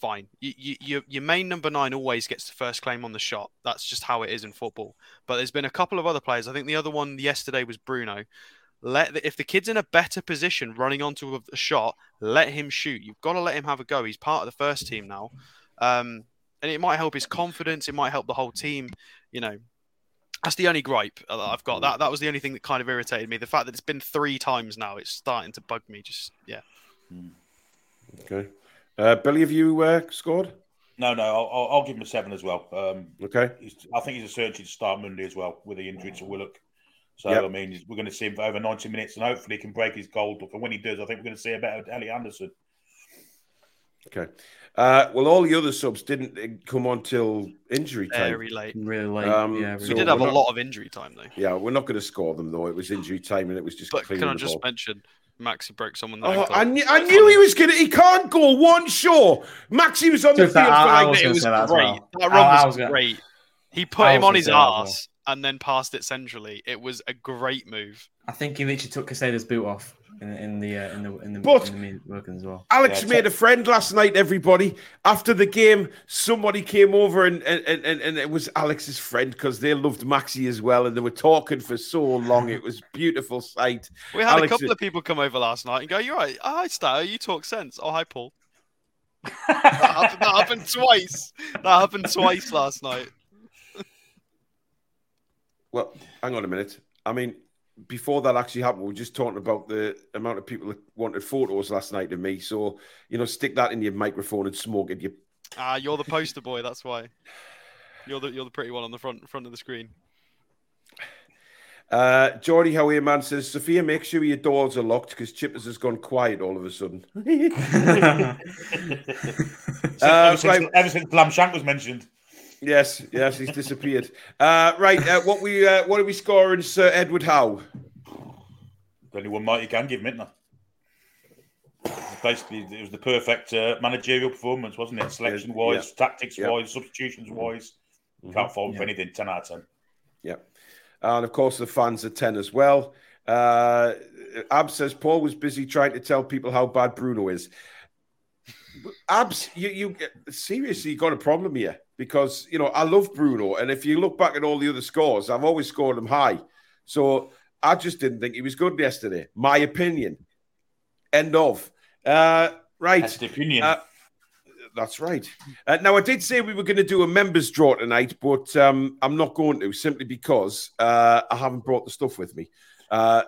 Speaker 2: Fine. You, you, your, your main number nine always gets the first claim on the shot. That's just how it is in football. But there's been a couple of other players. I think the other one yesterday was Bruno. Let the, if the kid's in a better position running onto a, a shot, let him shoot. You've got to let him have a go. He's part of the first team now, um, and it might help his confidence. It might help the whole team. You know, that's the only gripe that I've got. That that was the only thing that kind of irritated me. The fact that it's been three times now, it's starting to bug me. Just yeah.
Speaker 1: okay. Uh, Billy, have you uh, scored?
Speaker 3: No, no, I'll, I'll- I'll give him a seven as well. Um,
Speaker 1: Okay.
Speaker 3: he's, I think he's a certainty to start Monday as well with the injury to Willock. So
Speaker 1: Yep.
Speaker 3: I mean, we're going to see him for over ninety minutes, and hopefully he can break his goal. And when he does, I think we're going to see a better Ellie Anderson.
Speaker 1: Okay. Uh, well, all the other subs didn't uh, come on till injury time.
Speaker 2: Very late.
Speaker 4: Really late.
Speaker 1: Um,
Speaker 4: yeah,
Speaker 1: so
Speaker 2: We did have
Speaker 1: we're
Speaker 2: a
Speaker 1: not-
Speaker 2: lot of injury time though.
Speaker 1: Yeah, we're not going to score them though. It was injury time, and it was just
Speaker 2: But can I
Speaker 1: the
Speaker 2: just
Speaker 1: ball.
Speaker 2: mention Maxi broke someone?
Speaker 1: Oh, I knew, I knew he was gonna. He can't go one sure. Maxi was on the
Speaker 4: To be fair,
Speaker 1: field for
Speaker 4: I- I was
Speaker 2: it was
Speaker 4: say that
Speaker 2: great.
Speaker 4: well.
Speaker 2: That
Speaker 4: I-
Speaker 2: run
Speaker 4: I
Speaker 2: was,
Speaker 4: was gonna-
Speaker 2: great. He put
Speaker 4: I
Speaker 2: him on his
Speaker 4: say that as well.
Speaker 2: ass and then passed it centrally. It was a great move.
Speaker 4: I think he literally took Caicedo's boot off in, in the uh, in the in the,
Speaker 1: But-
Speaker 4: in the main working as well.
Speaker 1: Alex
Speaker 3: Yeah,
Speaker 1: made a friend last night. Everybody after the game, somebody came over and and, and, and it was Alex's friend because they loved Maxi as well, and they were talking for so long. It was beautiful sight.
Speaker 2: We had
Speaker 1: Alex-
Speaker 2: a couple of people come over last night and go, "You're right. Oh, hi, Star. You talk sense. Oh, hi, Paul." that, happened, that happened twice. That happened twice last night.
Speaker 1: Well, hang on a minute. I mean, before that actually happened, we were just talking about the amount of people that wanted photos last night of me. So you know, stick that in your microphone and smoke it. You
Speaker 2: Ah, you're the poster boy. That's why. You're the you're the pretty one on the front front of the screen.
Speaker 1: Uh, Geordie Howie man says, Sophia, make sure your doors are locked because Chippers has gone quiet all of a sudden.
Speaker 3: Since-
Speaker 1: Uh,
Speaker 3: ever, since,
Speaker 1: right.
Speaker 3: ever since Blam Shank was mentioned.
Speaker 1: Yes, yes, he's disappeared. Uh, right, uh, what we uh, what are we scoring, Sir Edward Howe?
Speaker 3: The only one might you can give him, isn't there? Basically, it was the perfect uh, managerial performance, wasn't it? Selection wise, tactics wise, substitutions wise. Can't fault him for
Speaker 4: Yeah.
Speaker 3: anything. Ten out of ten.
Speaker 1: Yeah, and of course the fans are ten as well. Uh, Ab says Paul was busy trying to tell people how bad Bruno is. Abs, you, you seriously got a problem here because you know I love Bruno, and if you look back at all the other scores, I've always scored him high. So I just didn't think he was good yesterday. My opinion. End of. Uh, right.
Speaker 3: That's the opinion.
Speaker 1: Uh, That's right. Uh, now, I did say we were going to do a members draw tonight, but um, I'm not going to simply because uh, I haven't brought the stuff with me. Uh,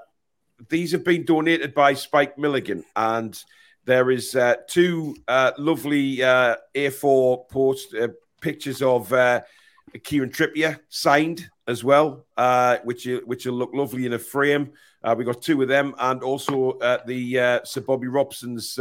Speaker 1: these have been donated by Spike Milligan, and there is uh, two uh, lovely uh, A4 post pictures of Kieran Trippier signed as well, which which will look lovely in a frame. we got two of them, and also the Sir Bobby Robson's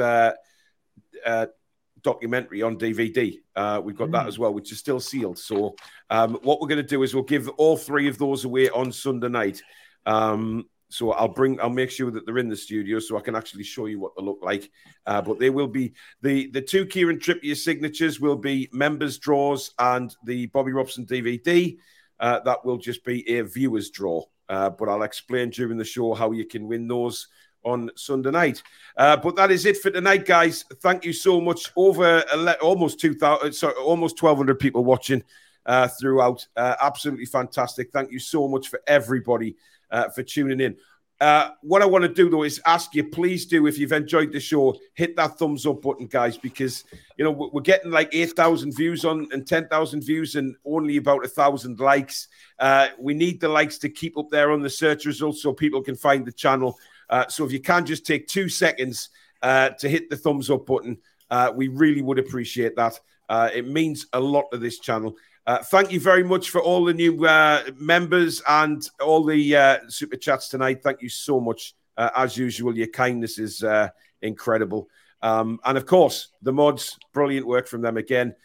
Speaker 1: documentary on DVD. Uh, we've got mm. that as well, which is still sealed. So, um, what we're going to do is we'll give all three of those away on Sunday night. Um, so I'll bring, I'll make sure that they're in the studio so I can actually show you what they look like. Uh, but they will be the the two Kieran Trippier signatures will be members draws and the Bobby Robson DVD. Uh, that will just be a viewers draw. Uh, but I'll explain during the show how you can win those on Sunday night. Uh, but that is it for tonight, guys. Thank you so much. Over almost two thousand, sorry, almost twelve hundred people watching uh, throughout. Uh, absolutely fantastic. Thank you so much for everybody uh, for tuning in. Uh, what I want to do though is ask you, please do, if you've enjoyed the show, hit that thumbs up button, guys, because you know we're getting like eight thousand views on and ten thousand views and only about a thousand likes. Uh, we need the likes to keep up there on the search results so people can find the channel. Uh, so if you can just take two seconds uh, to hit the thumbs up button, uh, we really would appreciate that. Uh, it means a lot to this channel. Uh, thank you very much for all the new uh, members and all the super chats tonight. Thank you so much. as usual, your kindness is incredible. Um, and of course, the mods, brilliant work from them again.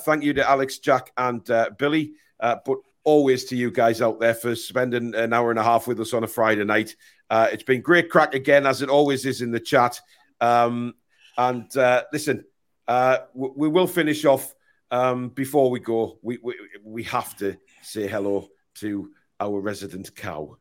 Speaker 1: thank you to Alex, Jack, and Billy. but always to you guys out there for spending an hour and a half with us on a Friday night. Uh, it's been great crack again, as it always is in the chat. Um, and uh, listen, uh, we, will finish off um, before we go. We, we, we have to say hello to our resident cow.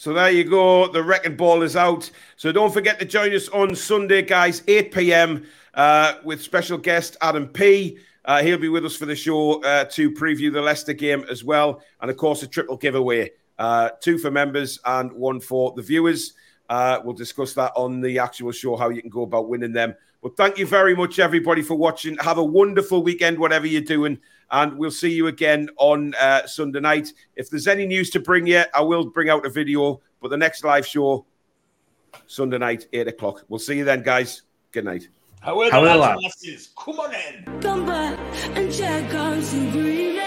Speaker 1: So there you go. The record ball is out. So don't forget to join us on Sunday, guys, 8 p.m. Uh, with special guest Adam P. Uh, he'll be with us for the show uh, to preview the Leicester game as well. And of course, a triple giveaway uh, two for members and one for the viewers. Uh, we'll discuss that on the actual show, how you can go about winning them. But thank you very much, everybody, for watching. Have a wonderful weekend, whatever you're doing. And we'll see you again on uh, Sunday night. If there's any news to bring you, I will bring out a video. But the next live show, Sunday night, 8 o'clock. We'll see you then, guys. Good night.
Speaker 3: How are the lads? Come on in. Come back and check out some green.